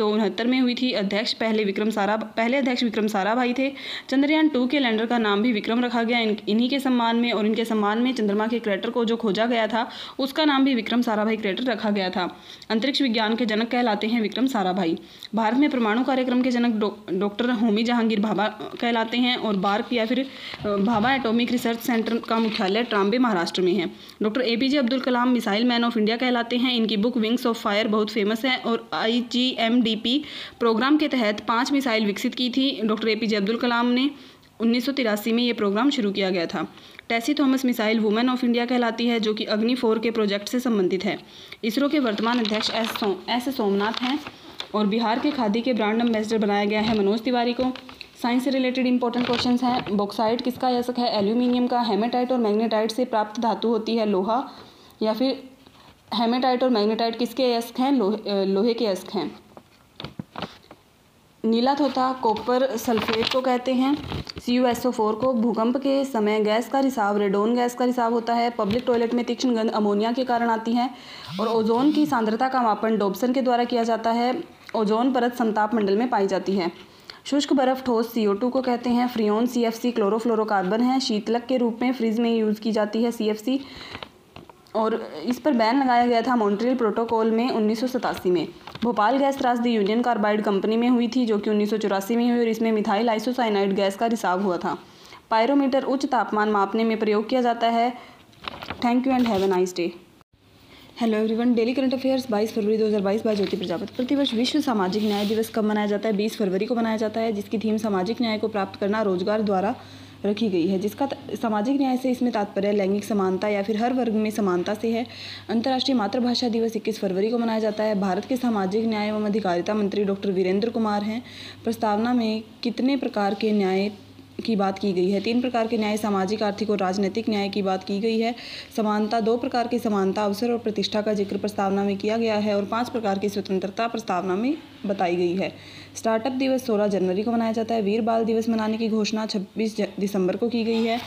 में हुई थी अध्यक्ष पहले विक्रम सारा पहले अध्यक्ष विक्रम सारा भाई थे चंद्रयान टू के लैंडर का नाम भी विक्रम रखा गया इन्हीं के सम्मान में और इनके सम्मान में चंद्रमा के क्रेटर को जो खोजा गया था उसका नाम भी विक्रम भाई क्रेटर रखा गया था अंतरिक्ष विज्ञान के जनक कहलाते हैं विक्रम साराभाई भारत में परमाणु कार्यक्रम के जनक डॉक्टर डो, होमी जहांगीर भाभा कहलाते हैं और बार्क या फिर भाभा एटोमिक रिसर्च सेंटर का मुख्यालय ट्राम्बे महाराष्ट्र में है doctor A P J Abdul Kalam missile man of India कहलाते हैं इनकी बुक विंग्स ऑफ फायर बहुत बहुत फेमस है और आई प्रोग्राम के तहत पाँच मिसाइल विकसित की थी doctor A P Abdul Kalam ने उन्नीस में ये प्रोग्राम शुरू किया गया था Tessy Thomas missile women of India कहलाती है जो कि अग्नि फोर के प्रोजेक्ट से संबंधित है इसरो के वर्तमान अध्यक्ष एस सो, एस सोमनाथ हैं और बिहार के खादी के ब्रांड एम्बेसडर बनाया गया है मनोज तिवारी को साइंस से रिलेटेड इंपॉर्टेंट क्वेश्चंस हैं बॉक्साइट किसका यशक है एल्यूमिनियम का हेमेटाइट और मैग्नेटाइट से प्राप्त धातु होती है लोहा या फिर हेमेटाइट और मैग्नेटाइट किसके अयस्क हैं लोहे लोहे के अयस्क हैं नीला थोथा कॉपर सल्फेट को कहते हैं C U S O four को भूकंप के समय गैस का रिसाव रेडोन गैस का रिसाव होता है पब्लिक टॉयलेट में तीक्ष्ण गंध अमोनिया के कारण आती है और ओजोन की सांद्रता का मापन डोबसन के द्वारा किया जाता है ओजोन परत संताप मंडल में पाई जाती है शुष्क बर्फ ठोस सी ओ टू को कहते हैं freon C F C chlorofluorocarbon है शीतलक के रूप में फ्रिज में यूज़ की जाती है सी एफ सी और इस पर बैन लगाया गया था मॉन्ट्रियल प्रोटोकॉल में उन्नीस में भोपाल गैस त्रासदी यूनियन कार्बाइड कंपनी में हुई थी जो कि उन्नीस में हुई और इसमें मिथाइल आइसोसाइनाइड गैस का रिसाव हुआ था पायरोमीटर उच्च तापमान मापने में प्रयोग किया जाता है thank you and have a nice day hello everyone daily current affairs 22 फरवरी 2022 बाय ज्योति प्रजापति प्रतिवर्ष विश्व सामाजिक न्याय दिवस कब मनाया जाता है 20 फरवरी को मनाया जाता है जिसकी थीम सामाजिक न्याय को प्राप्त करना रोजगार द्वारा रखी गई है जिसका सामाजिक न्याय से इसमें तात्पर्य लैंगिक समानता या फिर हर वर्ग में समानता से है अंतर्राष्ट्रीय मातृभाषा दिवस इक्कीस फरवरी को मनाया जाता है भारत के सामाजिक न्याय एवं अधिकारिता मंत्री डॉक्टर वीरेंद्र कुमार हैं प्रस्तावना में कितने प्रकार के न्याय की बात की गई है तीन प्रकार के न्याय सामाजिक आर्थिक और राजनीतिक न्याय की बात की गई है समानता दो प्रकार की समानता अवसर और प्रतिष्ठा का जिक्र प्रस्तावना में किया गया है और पांच प्रकार की स्वतंत्रता प्रस्तावना में बताई गई है स्टार्टअप दिवस 16 जनवरी को मनाया जाता है वीर बाल दिवस मनाने की घोषणा 26 दिसंबर को की गई है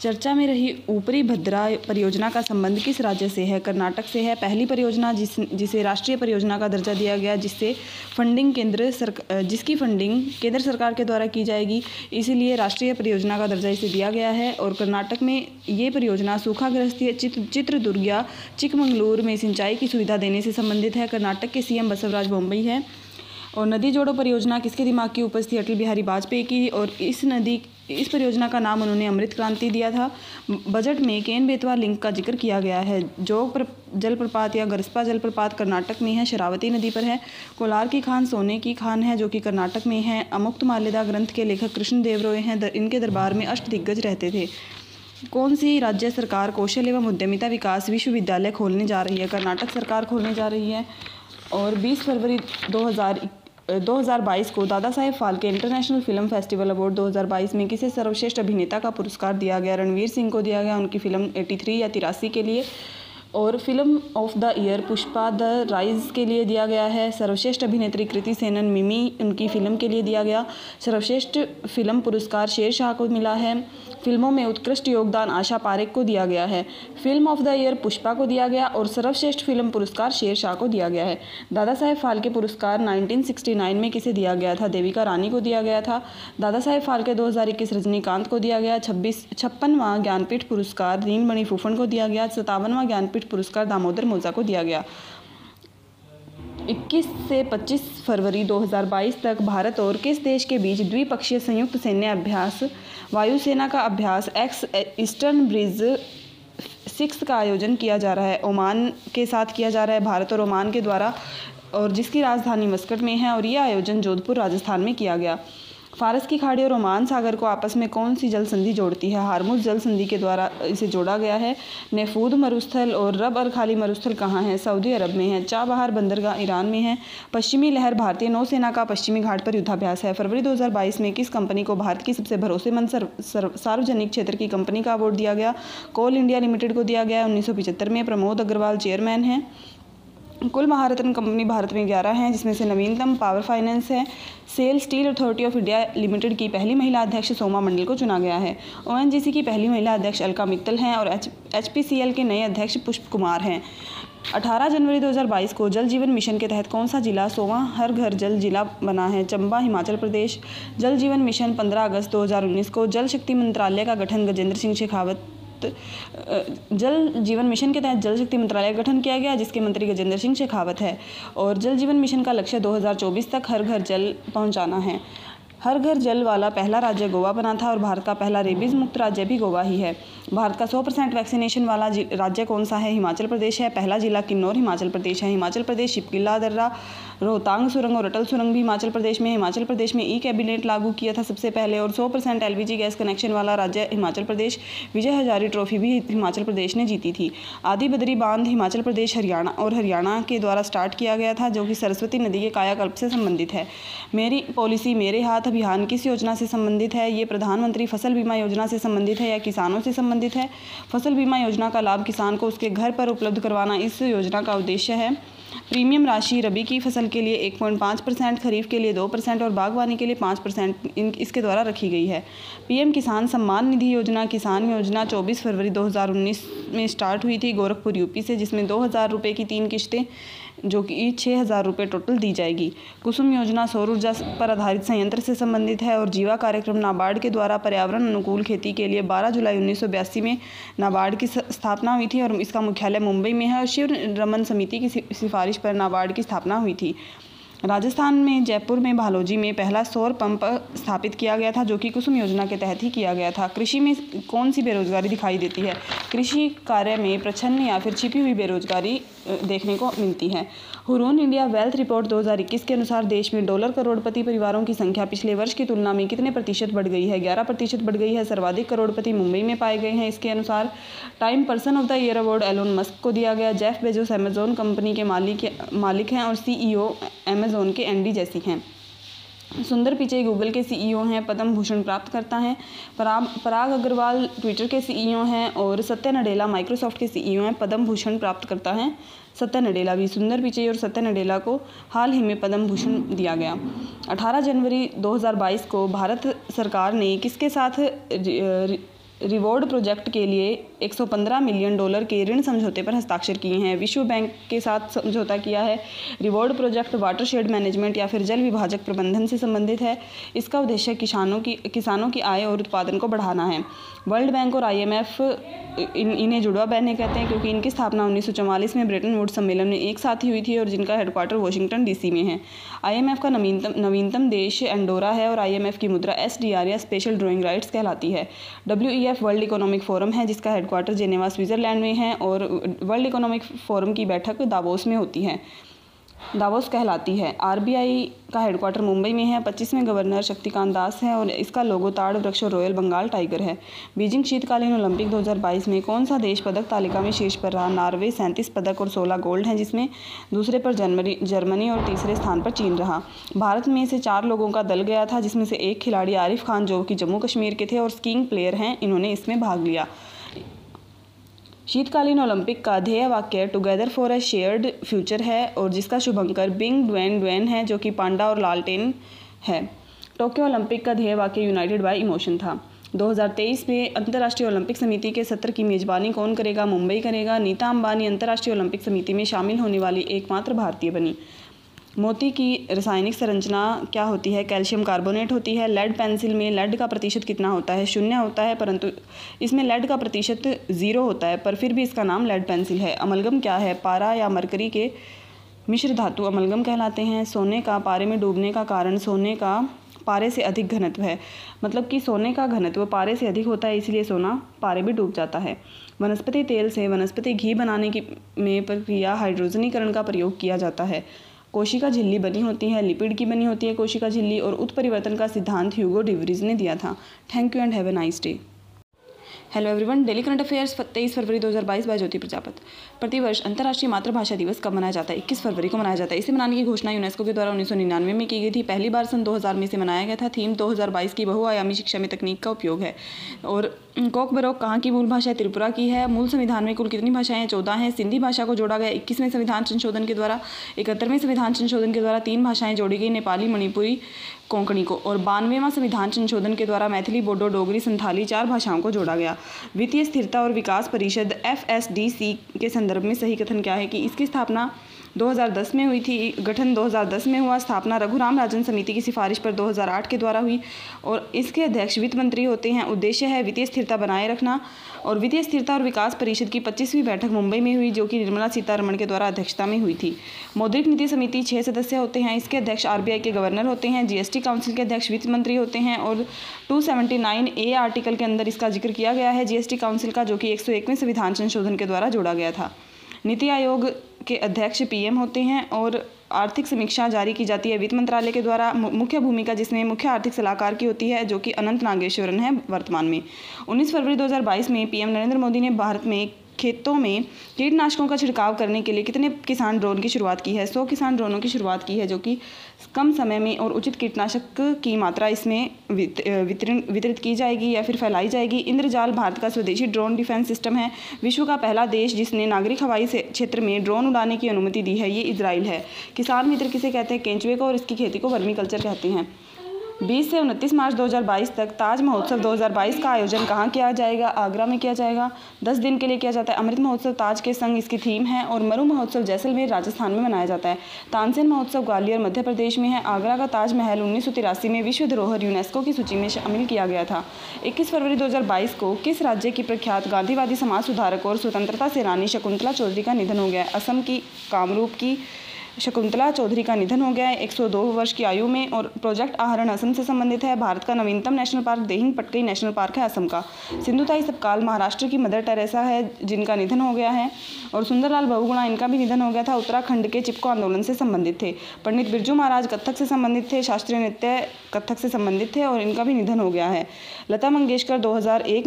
चर्चा में रही ऊपरी भद्रा परियोजना का संबंध किस राज्य से है कर्नाटक से है पहली परियोजना जिस जिसे राष्ट्रीय परियोजना का दर्जा दिया गया जिससे फंडिंग केंद्र सर जिसकी फंडिंग केंद्र सरकार के द्वारा की जाएगी इसीलिए राष्ट्रीय परियोजना का दर्जा इसे दिया गया है और कर्नाटक में ये परियोजना सूखाग्रस्त चित्र चित्रदुर्ग चिकमंगलूर में सिंचाई की सुविधा देने से संबंधित है कर्नाटक के सी बसवराज बम्बई है और नदी जोड़ो परियोजना किसके दिमाग की उपज थी अटल बिहारी वाजपेयी की और इस नदी इस परियोजना का नाम उन्होंने अमृत क्रांति दिया था बजट में केन बेतवा लिंक का जिक्र किया गया है जोग प्र, जलप्रपात या गरस्पा जलप्रपात कर्नाटक में है शरावती नदी पर है कोलार की खान सोने की खान है जो कि कर्नाटक में है अमुक्त माल्यदा ग्रंथ के लेखक कृष्ण देवरोय हैं दर, इनके दरबार में अष्ट दिग्गज रहते थे कौन सी राज्य सरकार कौशल एवं उद्यमिता विकास विश्वविद्यालय खोलने जा रही है कर्नाटक सरकार खोलने जा रही है और 20 फरवरी 2021 2022 को Dada Saheb Phalke international film festival award 2022 में किसे सर्वश्रेष्ठ अभिनेता का पुरस्कार दिया गया रणवीर सिंह को दिया गया उनकी फिल्म 83 या तिरासी के लिए और film of the year Pushpa the rise के लिए दिया गया है सर्वश्रेष्ठ अभिनेत्री कृति सेनन मिमी उनकी फिल्म के लिए दिया गया सर्वश्रेष्ठ फिल्म पुरस्कार शेर शाह को मिला है फिल्मों में उत्कृष्ट योगदान आशा पारेख को दिया गया है film of the year Pushpa को दिया गया और सर्वश्रेष्ठ फिल्म पुरस्कार शेर शाह को दिया गया है दादा साहेब फाल्के पुरस्कार 1969 में किसे दिया गया था देविका रानी को दिया गया था दादा साहेब फाल्के दो रजनीकांत को दिया गया छब्बीस छप्पनवा ज्ञानपीठ पुरस्कार रीनमणि फूफन को दिया गया सतावनवा ज्ञानपीठ पुरस्कार दामोदर मोजा को दिया गया 21 से 25 फरवरी 2022 तक भारत और किस देश के बीच द्विपक्षीय संयुक्त सैन्य अभ्यास वायुसेना का अभ्यास एक्स ईस्टर्न ब्रिज सिक्स का आयोजन किया जा रहा है ओमान के साथ किया जा रहा है भारत और ओमान के द्वारा और जिसकी राजधानी मस्कट में है और यह आयोजन जोधपुर राजस्थान में किया गया फारस की खाड़ी और ओमान सागर को आपस में कौन सी जल संधि जोड़ती है हारमुज जल संधि के द्वारा इसे जोड़ा गया है नेफूद मरुस्थल और रब अल खाली मरुस्थल कहाँ है सऊदी अरब में है चाबहार बंदरगाह ईरान में है पश्चिमी लहर भारतीय नौसेना का पश्चिमी घाट पर युद्धाभ्यास है फरवरी दो में किस कंपनी को भारत की सबसे भरोसेमंद सार्वजनिक क्षेत्र की कंपनी का अवार्ड दिया गया कोल इंडिया लिमिटेड को दिया गया उन्नीस में प्रमोद अग्रवाल चेयरमैन हैं कुल महारत्न कंपनी भारत में ग्यारह हैं जिसमें से नवीनतम पावर फाइनेंस है SAIL steel authority of India limited की पहली महिला अध्यक्ष सोमा मंडल को चुना गया है ओ की पहली महिला अध्यक्ष अलका मित्तल हैं और एच के नए अध्यक्ष पुष्प कुमार हैं 18 जनवरी 2022 को जल जीवन मिशन के तहत कौन सा जिला सोवा हर घर जल जिला बना है चंबा हिमाचल प्रदेश जल जीवन मिशन 15 अगस्त 2019 को जल शक्ति मंत्रालय का गठन गजेंद्र सिंह शेखावत जल जीवन मिशन के तहत जल शक्ति मंत्रालय का गठन किया गया जिसके मंत्री गजेंद्र सिंह शेखावत है और जल जीवन मिशन का लक्ष्य 2024 तक हर घर जल पहुंचाना है हर घर जल वाला पहला राज्य गोवा बना था और भारत का पहला रेबीज मुक्त राज्य भी गोवा ही है भारत का 100 परसेंट वैक्सीनेशन वाला राज्य कौन सा है हिमाचल प्रदेश है पहला जिला किन्नौर हिमाचल प्रदेश है हिमाचल प्रदेश शिपकिला दर्रा रोहतांग सुरंग और अटल सुरंग भी हिमाचल प्रदेश में हिमाचल प्रदेश में ई कैबिनेट लागू किया था सबसे पहले और सौ परसेंट गैस कनेक्शन वाला राज्य हिमाचल प्रदेश विजय हजारी ट्रॉफी भी हिमाचल प्रदेश ने जीती थी आदि बदरी बांध हिमाचल प्रदेश हरियाणा और हरियाणा के द्वारा स्टार्ट किया गया था जो कि सरस्वती नदी के कायाकल्प से संबंधित है मेरी पॉलिसी मेरे हाथ अभियान किस योजना से संबंधित है ये प्रधानमंत्री फसल बीमा योजना से संबंधित है या किसानों से संबंधित है फसल बीमा योजना का लाभ किसान को उसके घर पर उपलब्ध करवाना इस योजना का उद्देश्य है प्रीमियम राशि रबी की फसल के लिए 1.5 परसेंट खरीफ के लिए 2 परसेंट और बागवानी के लिए 5 परसेंट इन इसके द्वारा रखी गई है पीएम किसान सम्मान निधि योजना किसान योजना 24 फरवरी 2019 में स्टार्ट हुई थी गोरखपुर यूपी से जिसमें दो हज़ार रुपये की तीन किश्तें जो कि छः हज़ार रुपये टोटल दी जाएगी कुसुम योजना सौर ऊर्जा पर आधारित संयंत्र से संबंधित है और जीवा कार्यक्रम नाबार्ड के द्वारा पर्यावरण अनुकूल खेती के लिए 12 जुलाई उन्नीस में नाबार्ड की स्थापना हुई थी और इसका मुख्यालय मुंबई में है और शिव रमन समिति की सिफारिश पर नाबार्ड की स्थापना हुई थी राजस्थान में जयपुर में भालोजी में पहला सौर पंप स्थापित किया गया था जो कि कुसुम योजना के तहत ही किया गया था कृषि में कौन सी बेरोजगारी दिखाई देती है कृषि कार्य में प्रछन्न या फिर छिपी हुई बेरोजगारी देखने को मिलती है हुरून इंडिया वेल्थ रिपोर्ट 2021 के अनुसार देश में डॉलर करोड़पति परिवारों की संख्या पिछले वर्ष की तुलना में कितने प्रतिशत बढ़ गई है ग्यारह प्रतिशत बढ़ गई है सर्वाधिक करोड़पति मुंबई में पाए गए हैं इसके अनुसार Time person of the year award Elon Musk को दिया गया जेफ बेजोस अमेजोन कंपनी के मालिक मालिक हैं और सीईओ अमेजोन के एनडी जैसी हैं सुंदर पिचई गूगल के सीईओ e हैं पद्म भूषण प्राप्त करता है पराग पराग अग्रवाल ट्विटर के सीईओ e हैं और सत्य नडेला माइक्रोसॉफ्ट के सीईओ e हैं पद्म भूषण प्राप्त करता है सत्य नडेला भी सुंदर पिचई और सत्य नडेला को हाल ही में पद्म भूषण दिया गया 18 जनवरी 2022 को भारत सरकार ने किसके साथ रिवॉर्ड प्रोजेक्ट के लिए 115 मिलियन डॉलर के ऋण समझौते पर हस्ताक्षर किए हैं विश्व बैंक के साथ समझौता किया है रिवॉर्ड प्रोजेक्ट वाटरशेड मैनेजमेंट या फिर जल विभाजक प्रबंधन से संबंधित है इसका उद्देश्य किसानों की किसानों की आय और उत्पादन को बढ़ाना है वर्ल्ड बैंक और आईएमएफ इन इन्हें जुड़वा बहने कहते हैं क्योंकि इनकी स्थापना उन्नीस में ब्रिटेन वुड सम्मेलन में एक साथ ही हुई थी और जिनका हेडक्वार्टर वाशिंगटन डीसी में है आईएमएफ का नवीनतम नवीनतम देश एंडोरा है और आई की मुद्रा एस या स्पेशल ड्रॉइंग राइट्स कहलाती है W IEF world economic forum है जिसका हेडक्वार्टर जेनेवा स्विट्ज़रलैंड में है और वर्ल्ड इकोनॉमिक फोरम की बैठक दावोस में होती है दावोस कहलाती है आरबीआई का हेडक्वार्टर मुंबई में है पच्चीसवें गवर्नर शक्तिकांत दास हैं और इसका लोगो ताड़ वृक्ष रॉयल बंगाल टाइगर है बीजिंग शीतकालीन ओलंपिक 2022 में कौन सा देश पदक तालिका में शीर्ष पर रहा नॉर्वे सैंतीस पदक और सोलह गोल्ड हैं जिसमें दूसरे पर जर्मनी जर्मनी और तीसरे स्थान पर चीन रहा भारत में से चार लोगों का दल गया था जिसमें से एक खिलाड़ी आरिफ खान जो कि जम्मू कश्मीर के थे और स्कीइंग प्लेयर हैं इन्होंने इसमें भाग लिया शीतकालीन ओलंपिक का ध्येय वाक्य together for a shared future है और जिसका शुभंकर बिंग ड्वेन ड्वेन है जो कि पांडा और लालटेन है टोक्यो ओलंपिक का ध्येय वाक्य यूनाइटेड बाय इमोशन था 2023 में अंतर्राष्ट्रीय ओलंपिक समिति के सत्र की मेजबानी कौन करेगा मुंबई करेगा नीता अंबानी अंतर्राष्ट्रीय ओलंपिक समिति में शामिल होने वाली एकमात्र भारतीय बनी मोती की रासायनिक संरचना क्या होती है कैल्शियम कार्बोनेट होती है लेड पेंसिल में लेड का प्रतिशत कितना होता है शून्य होता है परंतु इसमें लेड का प्रतिशत ज़ीरो होता है पर फिर भी इसका नाम लेड पेंसिल है अमलगम क्या है पारा या मरकरी के मिश्र धातु अमलगम कहलाते हैं सोने का पारे में डूबने का कारण सोने का पारे से अधिक घनत्व है मतलब कि सोने का घनत्व पारे से अधिक होता है इसलिए सोना पारे में डूब जाता है वनस्पति तेल से वनस्पति घी बनाने की में प्रक्रिया हाइड्रोजनीकरण का प्रयोग किया जाता है कोशिका झिल्ली बनी होती है लिपिड की बनी होती है कोशिका झिल्ली और उत्परिवर्तन का सिद्धांत ह्यूगो डिवरीज ने दिया था thank you and have a nice day hello everyone daily current affairs तेईस फरवरी 2022 बाय ज्योति प्रजापत प्रतिवर्ष अंतर्राष्ट्रीय मातृभाषा दिवस कब मनाया जाता है इक्कीस फरवरी को मनाया जाता है इसे मनाने की घोषणा यूनेस्को के द्वारा उन्नीस में की गई थी पहली बार सन 2000 में इसे मनाया गया था थीम 2022 की बहुआयामी शिक्षा में तकनीक का उपयोग है और कोक बरोक कहाँ की मूल भाषा त्रिपुरा की है मूल संविधान में कुल कितनी भाषाएं हैं चौदह हैं सिंधी भाषा को जोड़ा गया इक्कीसवें संविधान संशोधन के द्वारा इकहत्तरवें संविधान संशोधन के द्वारा तीन भाषाएं जोड़ी गई नेपाली मणिपुरी कोंकणी को और बानवेवा संविधान संशोधन के द्वारा मैथिली बोडो डोगरी संथाली चार भाषाओं को जोड़ा गया वित्तीय स्थिरता और विकास परिषद एफ के संदर्भ में सही कथन क्या है कि इसकी स्थापना 2010 में हुई थी गठन 2010 में हुआ स्थापना रघुराम राजन समिति की सिफारिश पर 2008 के द्वारा हुई और इसके अध्यक्ष वित्त मंत्री होते हैं उद्देश्य है वित्तीय स्थिरता बनाए रखना और वित्तीय स्थिरता और विकास परिषद की पच्चीसवीं बैठक मुंबई में हुई जो कि निर्मला सीतारमण के द्वारा अध्यक्षता में हुई थी मौद्रिक नीति समिति छः सदस्य होते हैं इसके अध्यक्ष आरबीआई के गवर्नर होते हैं जीएसटी काउंसिल के अध्यक्ष वित्त मंत्री होते हैं और टू ए आर्टिकल के अंदर इसका जिक्र किया गया है जीएसटी काउंसिल का जो कि एक संविधान संशोधन के द्वारा जोड़ा गया था नीति आयोग के अध्यक्ष पीएम होते हैं और आर्थिक समीक्षा जारी की जाती है वित्त मंत्रालय के द्वारा मुख्य भूमिका जिसमें मुख्य आर्थिक सलाहकार की होती है जो कि अनंत नागेश्वरन है वर्तमान में 19 फरवरी 2022 में पीएम नरेंद्र मोदी ने भारत में खेतों में कीटनाशकों का छिड़काव करने के लिए कितने किसान ड्रोन की शुरुआत की है सौ किसान ड्रोनों की शुरुआत की है जो कि कम समय में और उचित कीटनाशक की मात्रा इसमें वितरण वितरित की जाएगी या फिर फैलाई जाएगी इंद्रजाल भारत का स्वदेशी ड्रोन डिफेंस सिस्टम है विश्व का पहला देश जिसने नागरिक हवाई क्षेत्र में ड्रोन उड़ाने की अनुमति दी है ये इसराइल है किसान मित्र किसे कहते हैं केंचुए को और इसकी खेती को वर्मी कल्चर कहते हैं 20 से उनतीस मार्च 2022 तक ताज महोत्सव 2022 का आयोजन कहाँ किया जाएगा आगरा में किया जाएगा 10 दिन के लिए किया जाता है अमृत महोत्सव ताज के संग इसकी थीम है और मरु महोत्सव जैसलमेर राजस्थान में मनाया जाता है तानसेन महोत्सव ग्वालियर मध्य प्रदेश में है आगरा का ताजमहल उन्नीस में विश्व धरोहर यूनेस्को की सूची में शामिल किया गया था इक्कीस फरवरी दो को किस राज्य की प्रख्यात गांधीवादी समाज सुधारक और स्वतंत्रता सेनानी शकुंतला चौधरी का निधन हो गया असम की कामरूप की शकुंतला चौधरी का निधन हो गया है 102 वर्ष की आयु में और प्रोजेक्ट आहरण असम से संबंधित है भारत का नवीनतम national park Dehing Patkai national park है असम का सिंधुताई सबकाल महाराष्ट्र की मदर टेरेसा है जिनका निधन हो गया है और सुंदरलाल बहुगुणा इनका भी निधन हो गया था उत्तराखंड के चिपको आंदोलन से संबंधित थे पंडित बिरजू महाराज कथक से संबंधित थे शास्त्रीय नृत्य कथक से संबंधित थे और इनका भी निधन हो गया है लता मंगेशकर दो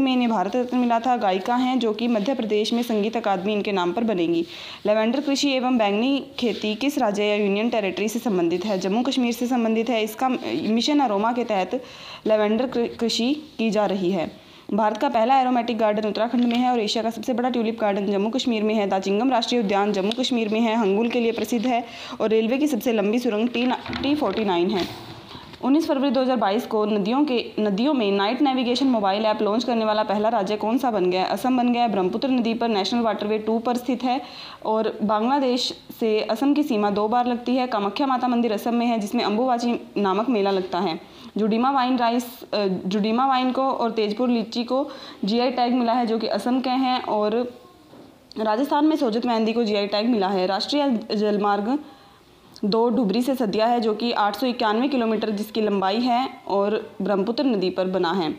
में इन्हें भारत रत्न मिला था गायिका हैं जो कि मध्य प्रदेश में संगीत अकादमी इनके नाम पर बनेगी लेवेंडर कृषि एवं बैंगनी खेती किस राज्य या यूनियन टेरिटरी से संबंधित है जम्मू कश्मीर से संबंधित है इसका मिशन अरोमा के तहत लेवेंडर कृषि की जा रही है भारत का पहला एरोमेटिक गार्डन उत्तराखंड में है और एशिया का सबसे बड़ा ट्यूलिप गार्डन जम्मू कश्मीर में है दाचिंगम राष्ट्रीय उद्यान जम्मू कश्मीर में है हंगुल के लिए प्रसिद्ध है और रेलवे की सबसे लंबी सुरंग टी टी फोर्टी नाइन है 19 फरवरी 2022 को नदियों के नदियों में night navigation mobile app launch करने वाला पहला राज्य कौन सा बन गया असम बन गया ब्रह्मपुत्र नदी पर नेशनल वाटरवे टू पर स्थित है और बांग्लादेश से असम की सीमा दो बार लगती है कामाख्या माता मंदिर असम में है जिसमें अम्बुवाची नामक मेला लगता है Judima wine rice Judima wine को और तेजपुर लीची को जी टैग मिला है जो कि असम के हैं और राजस्थान में सोजित मेहंदी को जी टैग मिला है राष्ट्रीय जलमार्ग दो डुबरी से सदिया है जो कि आठ किलोमीटर जिसकी लंबाई है और ब्रह्मपुत्र नदी पर बना है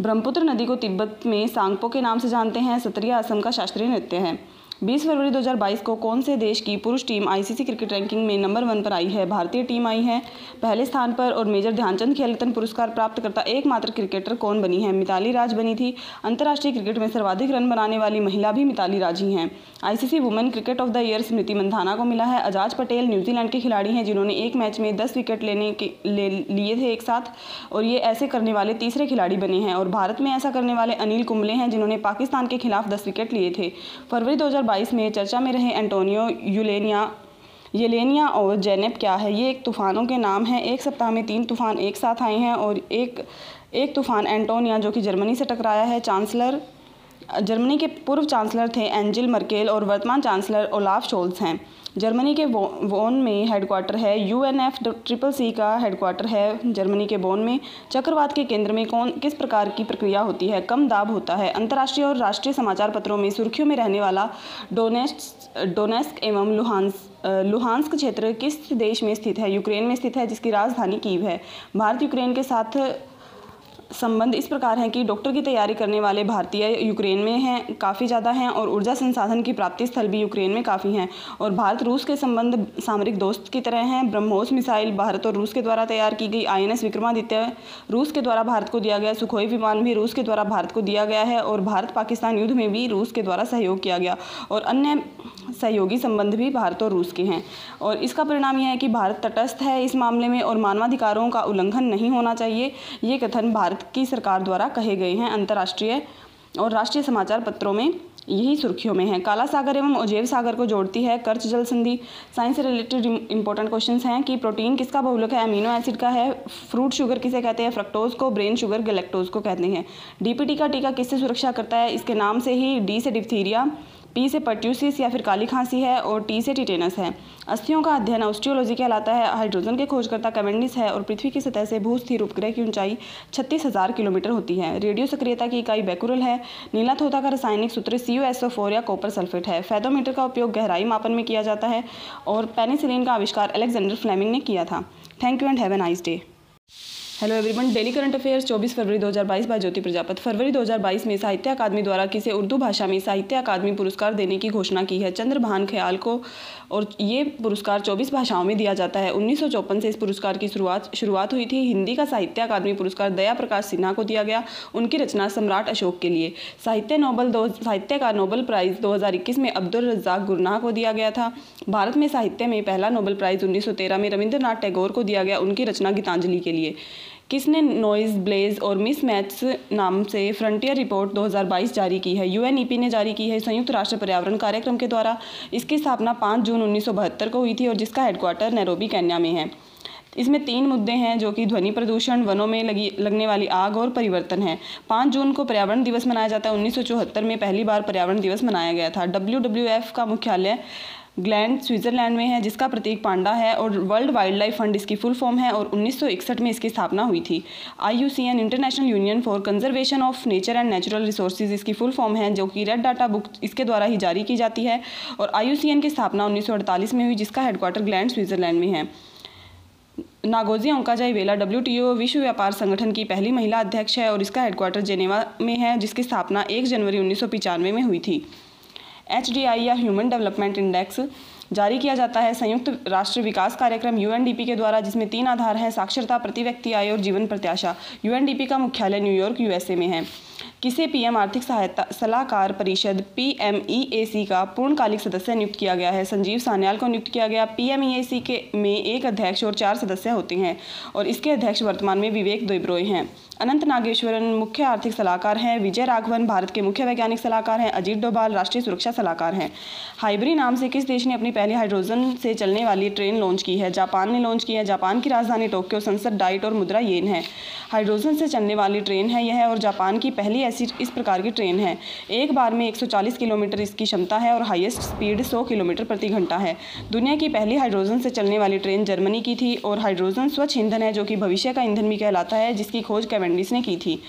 ब्रह्मपुत्र नदी को तिब्बत में सांगपो के नाम से जानते हैं सतरिया असम का शास्त्रीय नृत्य है 20 फरवरी 2022 को कौन से देश की पुरुष टीम आईसीसी क्रिकेट रैंकिंग में नंबर वन पर आई है भारतीय टीम आई है पहले स्थान पर और मेजर ध्यानचंद खेल रत्न पुरस्कार प्राप्त करता एकमात्र क्रिकेटर कौन बनी है मिताली राज बनी थी अंतर्राष्ट्रीय क्रिकेट में सर्वाधिक रन बनाने वाली महिला भी मिताली राज ही हैं ICC women cricket of the year Smriti Mandhana को मिला है अजाज पटेल न्यूजीलैंड के खिलाड़ी हैं जिन्होंने एक मैच में दस विकेट लेने के ले लिए थे एक साथ और ये ऐसे करने वाले तीसरे खिलाड़ी बने हैं और भारत में ऐसा करने वाले अनिल कुंबले हैं जिन्होंने पाकिस्तान के खिलाफ दस विकेट लिए थे फरवरी दो 2022 में चर्चा में रहे एंटोनियो यूलेनिया येलेनिया और जेनेब क्या है ये एक तूफ़ानों के नाम हैं एक सप्ताह में तीन तूफ़ान एक साथ आए हैं और एक एक तूफ़ान एंटोनिया जो कि जर्मनी से टकराया है चांसलर जर्मनी के पूर्व चांसलर थे एंजिल मर्केल और वर्तमान चांसलर ओलाफ शोल्स हैं जर्मनी के वो, वोन में हेडक्वार्टर है U N F triple C का हेडक्वार्टर है जर्मनी के बोन में चक्रवात के केंद्र में कौन किस प्रकार की प्रक्रिया होती है कम दाब होता है अंतर्राष्ट्रीय और राष्ट्रीय समाचार पत्रों में सुर्खियों में रहने वाला डोनेस डोनेस्क एवं लुहानस लुहानस्क क्षेत्र किस देश में स्थित है यूक्रेन में स्थित है जिसकी राजधानी कीव है भारत यूक्रेन के साथ संबंध इस प्रकार हैं कि डॉक्टर की तैयारी करने वाले भारतीय यूक्रेन में हैं काफ़ी ज़्यादा हैं और ऊर्जा संसाधन की प्राप्ति स्थल भी यूक्रेन में काफ़ी हैं और भारत रूस के संबंध सामरिक दोस्त की तरह हैं ब्रह्मोस मिसाइल भारत और रूस के द्वारा तैयार की गई आई विक्रमादित्य रूस के द्वारा भारत को दिया गया सुखोई विमान भी रूस के द्वारा भारत को दिया गया है और भारत पाकिस्तान युद्ध में भी रूस के द्वारा सहयोग किया गया और अन्य सहयोगी संबंध भी भारत और रूस के हैं और इसका परिणाम यह है कि भारत तटस्थ है इस मामले में और मानवाधिकारों का उल्लंघन नहीं होना चाहिए ये कथन भारत भारत की सरकार द्वारा कहे गए हैं अंतर्राष्ट्रीय और राष्ट्रीय समाचार पत्रों में यही सुर्खियों में है काला सागर एवं ओजेव सागर को जोड़ती है कर्च जल संधि साइंस से रिलेटेड इंपॉर्टेंट क्वेश्चन हैं कि प्रोटीन किसका बहुलक है अमीनो एसिड का है फ्रूट शुगर किसे कहते हैं फ्रक्टोज को ब्रेन शुगर गलेक्टोज को कहते हैं डीपीटी का टीका किससे सुरक्षा करता है इसके नाम से ही डी से डिप्थीरिया पी से पर्ट्यूसिस या फिर काली खांसी है और टी से टिटेनस है अस्थियों का अध्ययन ऑस्ट्रियोलॉजी कहलाता है हाइड्रोजन के खोजकर्ता कमेंडिस है और पृथ्वी की सतह से भूस्थिर उपग्रह की ऊंचाई छत्तीस हज़ार किलोमीटर होती है रेडियो सक्रियता की इकाई बैकुरल है नीला थोता का रासायनिक सूत्र सी या कॉपर सल्फेट है फैदोमीटर का उपयोग गहराई मापन में किया जाता है और पेनिसिलिन का आविष्कार अलेक्जेंडर फ्लेमिंग ने किया था thank you and have a nice day hello everyone daily current affairs 24 फरवरी 2022 बाय ज्योति प्रजापत फरवरी 2022 में साहित्य अकादमी द्वारा किसे उर्दू भाषा में साहित्य अकादमी पुरस्कार देने की घोषणा की है चंद्रभान ख्याल को और ये पुरस्कार 24 भाषाओं में दिया जाता है उन्नीस से इस पुरस्कार की शुरुआत शुरुआत हुई थी हिंदी का साहित्य अकादमी पुरस्कार दया प्रकाश सिन्हा को दिया गया उनकी रचना सम्राट अशोक के लिए साहित्य नोबल दो साहित्य का नोबल प्राइज़ दो में अब्दुल रज्जाक गुरनाह को दिया गया था भारत में साहित्य में पहला नोबल प्राइज़ उन्नीस में रविंद्रनाथ टैगोर को दिया गया उनकी रचना गीतांजलि के लिए किसने नॉइज़ ब्लेज और मिस मैथ्स नाम से फ्रंटियर रिपोर्ट 2022 जारी की है यूएनईपी ने जारी की है संयुक्त राष्ट्र पर्यावरण कार्यक्रम के द्वारा इसकी स्थापना 5 जून उन्नीस को हुई थी और जिसका हेडक्वार्टर नैरोबी कैन्या में है इसमें तीन मुद्दे हैं जो कि ध्वनि प्रदूषण वनों में लगी लगने वाली आग और परिवर्तन है पाँच जून को पर्यावरण दिवस मनाया जाता है उन्नीस में पहली बार पर्यावरण दिवस मनाया गया था डब्ल्यू का मुख्यालय ग्लैंड स्विट्ज़रलैंड में है जिसका प्रतीक पांडा है और वर्ल्ड वाइल्ड लाइफ फंड इसकी फुल फॉर्म है और 1961 में इसकी स्थापना हुई थी I international union for conservation of nature and natural resources इसकी फुल फॉर्म है जो कि रेड डाटा बुक इसके द्वारा ही जारी की जाती है और आई की स्थापना उन्नीस में हुई जिसका हेडक्वार्टर ग्लैंड स्विट्ज़रलैंड में है नागोजी ओंकाजाई वेला डब्ल्यू विश्व व्यापार संगठन की पहली महिला अध्यक्ष है और इसका हेडक्वार्टर जेनेवा में है जिसकी स्थापना 1 जनवरी उन्नीस में हुई थी एच या ह्यूमन डेवलपमेंट इंडेक्स जारी किया जाता है संयुक्त राष्ट्र विकास कार्यक्रम यूएनडीपी के द्वारा जिसमें तीन आधार हैं साक्षरता प्रति व्यक्ति आय और जीवन प्रत्याशा यूएनडीपी का मुख्यालय न्यूयॉर्क यूएसए में है किसे पीएम आर्थिक सहायता सलाहकार परिषद पीएमईएसी का पूर्णकालिक सदस्य नियुक्त किया गया है संजीव सान्याल को नियुक्त किया गया पीएमईएसी के में एक अध्यक्ष और चार सदस्य होते हैं और इसके अध्यक्ष वर्तमान में विवेक दोब्रोय हैं अनंत नागेश्वरन मुख्य आर्थिक सलाहकार हैं विजय राघवन भारत के मुख्य वैज्ञानिक सलाहकार हैं अजीत डोभाल राष्ट्रीय सुरक्षा सलाहकार हैं हाइब्री नाम से किस देश ने अपनी पहली हाइड्रोजन से चलने वाली ट्रेन लॉन्च की है जापान ने लॉन्च की है जापान की राजधानी टोक्यो संसद डाइट और मुद्रा येन है हाइड्रोजन से चलने वाली ट्रेन है यह और जापान की पहली ऐसी इस प्रकार की ट्रेन है एक बार में 140 किलोमीटर इसकी क्षमता है और हाईएस्ट स्पीड 100 किलोमीटर प्रति घंटा है दुनिया की पहली हाइड्रोजन से चलने वाली ट्रेन जर्मनी की थी और हाइड्रोजन स्वच्छ ईंधन है जो कि भविष्य का ईंधन भी कहलाता है जिसकी खोज कैवेंडिस ने की थी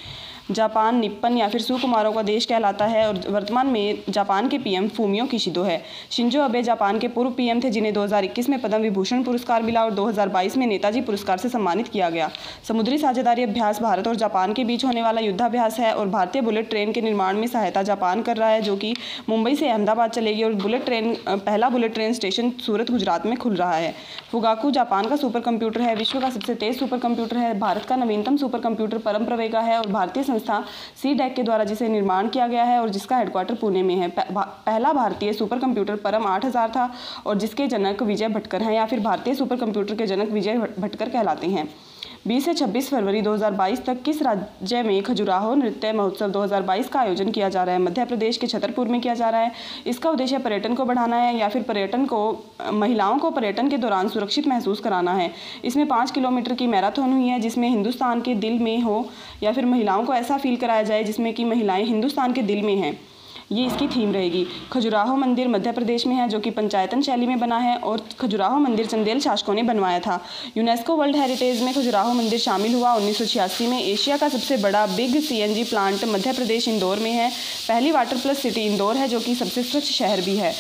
जापान निप्पन या फिर सुकुमारों का देश कहलाता है और वर्तमान में जापान के पीएम फूमियो किशिदो है शिंजो अबे जापान के पूर्व पीएम थे जिन्हें 2021 में पद्म विभूषण पुरस्कार मिला और 2022 में नेताजी पुरस्कार से सम्मानित किया गया समुद्री साझेदारी अभ्यास भारत और जापान के बीच होने वाला युद्धाभ्यास है और भारतीय बुलेट ट्रेन के निर्माण में सहायता जापान कर रहा है जो कि मुंबई से अहमदाबाद चलेगी और बुलेट ट्रेन पहला bullet train station Surat Gujarat में खुल रहा है फुगाकू जापान का सुपर कंप्यूटर है विश्व का सबसे तेज सुपर कंप्यूटर है भारत का नवीनतम सुपर कंप्यूटर परम है और भारतीय संस्था सी डेक e के द्वारा जिसे निर्माण किया गया है और जिसका हेडक्वार्टर पुणे में है पहला भारतीय सुपर कंप्यूटर परम हजार था और जिसके जनक विजय भटकर हैं या फिर भारतीय सुपर कंप्यूटर के जनक विजय भटकर कहलाते हैं 20 से 26 फरवरी 2022 तक किस राज्य में खजुराहो नृत्य महोत्सव 2022 का आयोजन किया जा रहा है मध्य प्रदेश के छतरपुर में किया जा रहा है इसका उद्देश्य पर्यटन को बढ़ाना है या फिर पर्यटन को महिलाओं को पर्यटन के दौरान सुरक्षित महसूस कराना है इसमें पाँच किलोमीटर की मैराथन हुई है जिसमें हिंदुस्तान के दिल में हो या फिर महिलाओं को ऐसा फील कराया जाए जिसमें कि महिलाएं हिंदुस्तान के दिल में हैं ये इसकी थीम रहेगी खजुराहो मंदिर मध्य प्रदेश में है जो कि पंचायतन शैली में बना है और खजुराहो मंदिर चंदेल शासकों ने बनवाया था यूनेस्को वर्ल्ड हेरिटेज में खजुराहो मंदिर शामिल हुआ उन्नीस में एशिया का सबसे बड़ा big C plant Madhya Pradesh Indore में है पहली वाटर प्लस सिटी इंदौर है जो कि सबसे स्वच्छ शहर भी है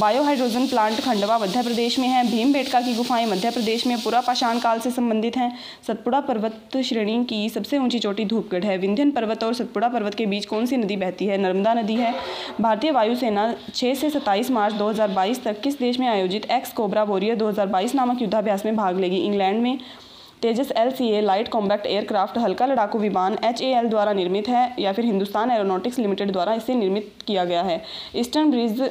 बायोहाइड्रोजन प्लांट खंडवा मध्य प्रदेश में है भीम की गुफाएं मध्य प्रदेश में पूरा पाषाण काल से संबंधित हैं सतपुड़ा पर्वत श्रेणी की सबसे ऊंची चोटी धूपगढ़ है विंध्यन पर्वत और सतपुड़ा पर्वत के बीच कौन सी नदी बहती है नर्मदा नदी है भारतीय वायुसेना 6 से 27 मार्च 2022 तक किस देश में आयोजित एक्स कोबरा वॉरियर 2022 नामक युद्धाभ्यास में भाग लेगी इंग्लैंड में Tejas L C A light combat aircraft हल्का लड़ाकू विमान एच ए एल द्वारा निर्मित है या फिर हिंदुस्तान एरोनॉटिक्स लिमिटेड द्वारा इसे निर्मित किया गया है ईस्टर्न ब्रिज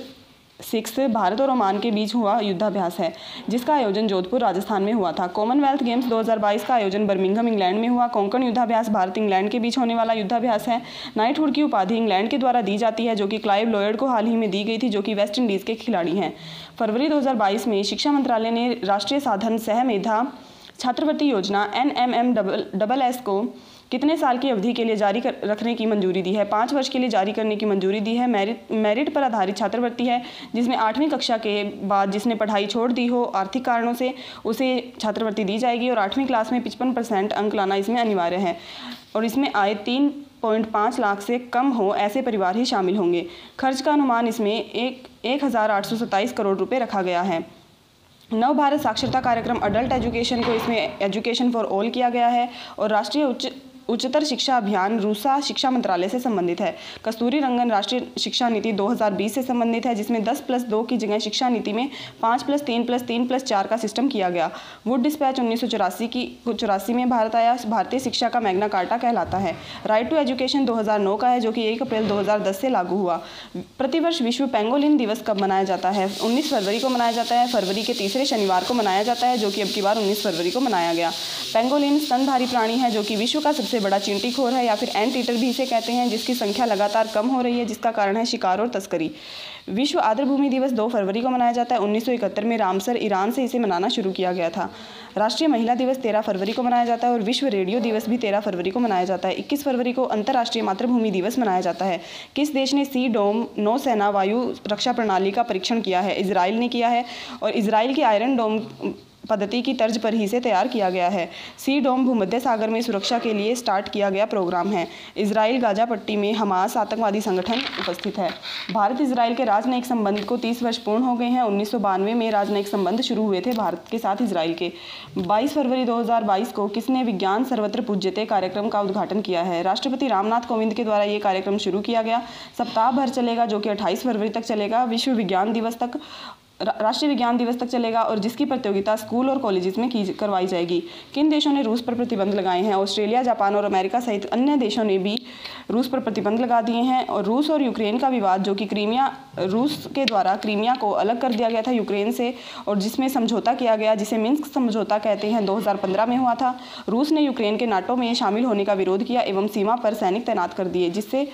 सिक्स भारत और ओमान के बीच हुआ युद्धाभ्यास है जिसका आयोजन जोधपुर राजस्थान में हुआ था कॉमनवेल्थ गेम्स 2022 का आयोजन बर्मिंघम इंग्लैंड में हुआ कोंकण युद्धाभ्यास भारत इंग्लैंड के बीच होने वाला युद्धाभ्यास है नाइटहुड की उपाधि इंग्लैंड के द्वारा दी जाती है जो कि क्लाइव लॉयड को हाल ही में दी गई थी जो कि वेस्ट इंडीज़ के खिलाड़ी हैं फरवरी दो में शिक्षा मंत्रालय ने राष्ट्रीय साधन सह मेधा छात्रवृत्ति योजना N M M double double S को कितने साल की अवधि के लिए जारी कर, रखने की मंजूरी दी है पाँच वर्ष के लिए जारी करने की मंजूरी दी है मेरिट मेरिट पर आधारित छात्रवृत्ति है जिसमें आठवीं कक्षा के बाद जिसने पढ़ाई छोड़ दी हो आर्थिक कारणों से उसे छात्रवृत्ति दी जाएगी और आठवीं क्लास में पिचपन परसेंट अंक लाना इसमें अनिवार्य है और इसमें आए तीन पॉइंट पाँच लाख से कम हो ऐसे परिवार ही शामिल होंगे खर्च का अनुमान इसमें एक एक हज़ार आठ सौ सत्ताईस करोड़ रुपये रखा गया है नव भारत साक्षरता कार्यक्रम अडल्ट एजुकेशन को इसमें एजुकेशन फॉर ऑल किया गया है और राष्ट्रीय उच्च उच्चतर शिक्षा अभियान रूसा शिक्षा मंत्रालय से संबंधित है कस्तूरी रंगन राष्ट्रीय शिक्षा नीति 2020 से संबंधित है जिसमें 10 प्लस दो की जगह शिक्षा नीति में 5 प्लस तीन प्लस तीन प्लस चार का सिस्टम किया गया वुड डिस्पैच उन्नीस की चौरासी में भारत आया भारतीय शिक्षा का मैग्ना कार्टा कहलाता है राइट टू एजुकेशन दो का है जो कि एक अप्रैल दो से लागू हुआ प्रतिवर्ष विश्व पेंगोलिन दिवस कब मनाया जाता है उन्नीस फरवरी को मनाया जाता है फरवरी के तीसरे शनिवार को मनाया जाता है जो कि अब की बार उन्नीस फरवरी को मनाया गया पेंगोलिन स्तनधारी प्राणी है जो कि विश्व का सबसे सबसे बड़ा चिंटीखोर है या फिर एंड ईटर भी इसे कहते हैं जिसकी संख्या लगातार कम हो रही है जिसका कारण है शिकार और तस्करी विश्व आर्द्रभूमि दिवस 2 फरवरी को मनाया जाता है 1971 में रामसर ईरान से इसे मनाना शुरू किया गया था राष्ट्रीय महिला दिवस 13 फरवरी को मनाया जाता है और विश्व रेडियो दिवस भी 13 फरवरी को मनाया जाता है 21 फरवरी को अंतर्राष्ट्रीय मातृभूमि दिवस मनाया जाता है किस देश ने सी डोम नौसेना वायु रक्षा प्रणाली का परीक्षण किया है इसराइल ने किया है और इसराइल के आयरन डोम पद्धति की तर्ज पर ही से तैयार किया गया है सी डोम भूमध्य सागर में सुरक्षा के लिए स्टार्ट किया गया प्रोग्राम है इसराइल गाजा पट्टी में हमास आतंकवादी संगठन उपस्थित है भारत इसराइल के राजनयिक संबंध को तीस वर्ष पूर्ण हो गए हैं उन्नीस में राजनयिक संबंध शुरू हुए थे भारत के साथ इसराइल के बाईस फरवरी दो को किसने विज्ञान सर्वत्र पूज्यते कार्यक्रम का उद्घाटन किया है राष्ट्रपति रामनाथ कोविंद के द्वारा ये कार्यक्रम शुरू किया गया सप्ताह भर चलेगा जो कि अट्ठाईस फरवरी तक चलेगा विश्व विज्ञान दिवस तक राष्ट्रीय विज्ञान दिवस तक चलेगा और जिसकी प्रतियोगिता स्कूल और कॉलेजेस में की करवाई जाएगी किन देशों ने रूस पर प्रतिबंध लगाए हैं ऑस्ट्रेलिया जापान और अमेरिका सहित अन्य देशों ने भी रूस पर प्रतिबंध लगा दिए हैं और रूस और यूक्रेन का विवाद जो कि क्रीमिया रूस के द्वारा क्रीमिया को अलग कर दिया गया था यूक्रेन से और जिसमें समझौता किया गया जिसे मिन्स्क समझौता कहते हैं 2015 में हुआ था रूस ने यूक्रेन के नाटो में शामिल होने का विरोध किया एवं सीमा पर सैनिक तैनात कर दिए जिससे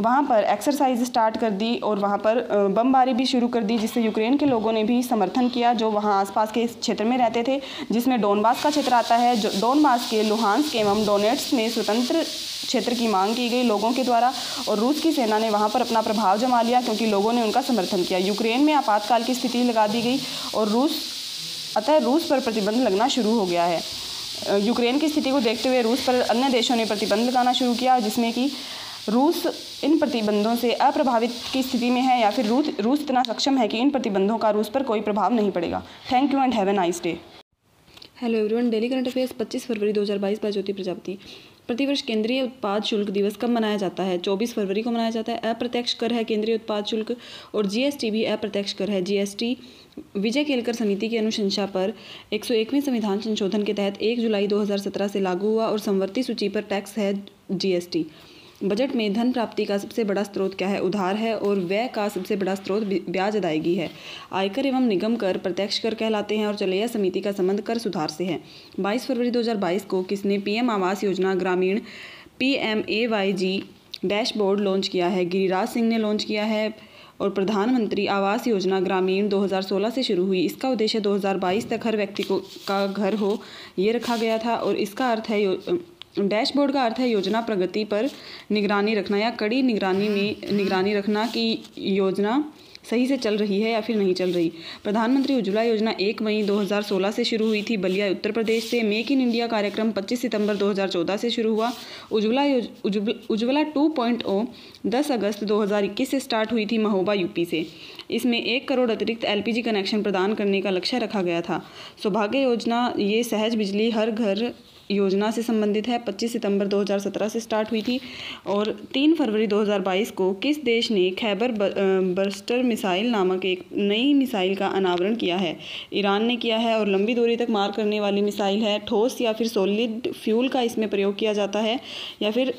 वहाँ पर एक्सरसाइज स्टार्ट कर दी और वहाँ पर बमबारी भी शुरू कर दी जिससे यूक्रेन के लोगों ने भी समर्थन किया जो वहाँ आसपास के क्षेत्र में रहते थे जिसमें डोनबास का क्षेत्र आता है जो डोनबास के लुहानस्क एवं डोनेट्स में स्वतंत्र क्षेत्र की मांग की गई लोगों के द्वारा और रूस की सेना ने वहाँ पर अपना प्रभाव जमा लिया क्योंकि लोगों ने उनका समर्थन किया यूक्रेन में आपातकाल की स्थिति लगा दी गई और रूस अतः रूस पर प्रतिबंध लगना शुरू हो गया है यूक्रेन की स्थिति को देखते हुए रूस पर अन्य देशों ने प्रतिबंध लगाना शुरू किया जिसमें कि रूस इन प्रतिबंधों से अप्रभावित की स्थिति में है या फिर रूस रूस इतना सक्षम है कि इन प्रतिबंधों का रूस पर कोई प्रभाव नहीं पड़ेगा thank you and have an nice day hello everyone daily current affairs 25 फरवरी 2022 बाय ज्योति प्रजापति प्रतिवर्ष केंद्रीय उत्पाद शुल्क दिवस कब मनाया जाता है 24 फरवरी को मनाया जाता है अप्रत्यक्ष कर है केंद्रीय उत्पाद शुल्क और जीएसटी भी अप्रत्यक्ष कर है जीएसटी विजय केलकर समिति की अनुशंसा पर एक संविधान संशोधन के तहत एक जुलाई दो से लागू हुआ और संवर्ती सूची पर टैक्स है जीएसटी बजट में धन प्राप्ति का सबसे बड़ा स्रोत क्या है उधार है और व्यय का सबसे बड़ा स्रोत ब्याज अदायगी है आयकर एवं निगम कर प्रत्यक्ष कर कहलाते हैं और चलैया समिति का संबंध कर सुधार से है 22 फरवरी 2022 को किसने पीएम आवास योजना ग्रामीण P M A Y G dashboard launch किया है गिरिराज सिंह ने लॉन्च किया है और प्रधानमंत्री आवास योजना ग्रामीण 2016 से शुरू हुई इसका उद्देश्य 2022 तक हर व्यक्ति को का घर हो ये रखा गया था और इसका अर्थ है डैशबोर्ड का अर्थ है योजना प्रगति पर निगरानी रखना या कड़ी निगरानी में निगरानी रखना कि योजना सही से चल रही है या फिर नहीं चल रही प्रधानमंत्री उज्ज्वला योजना 1 मई 2016 से शुरू हुई थी बलिया उत्तर प्रदेश से मेक इन इंडिया कार्यक्रम 25 सितंबर 2014 से शुरू हुआ Ujjwala Ujjwala two point O दस अगस्त 2021 से स्टार्ट हुई थी महोबा यूपी से इसमें एक करोड़ अतिरिक्त एलपीजी कनेक्शन प्रदान करने का लक्ष्य रखा गया था सौभाग्य योजना ये सहज बिजली हर घर योजना से संबंधित है 25 सितंबर 2017 से स्टार्ट हुई थी और 3 फरवरी 2022 को किस देश ने खैबर बर्स्टर मिसाइल नामक एक नई मिसाइल का अनावरण किया है ईरान ने किया है और लंबी दूरी तक मार करने वाली मिसाइल है ठोस या फिर सोलिड फ्यूल का इसमें प्रयोग किया जाता है या फिर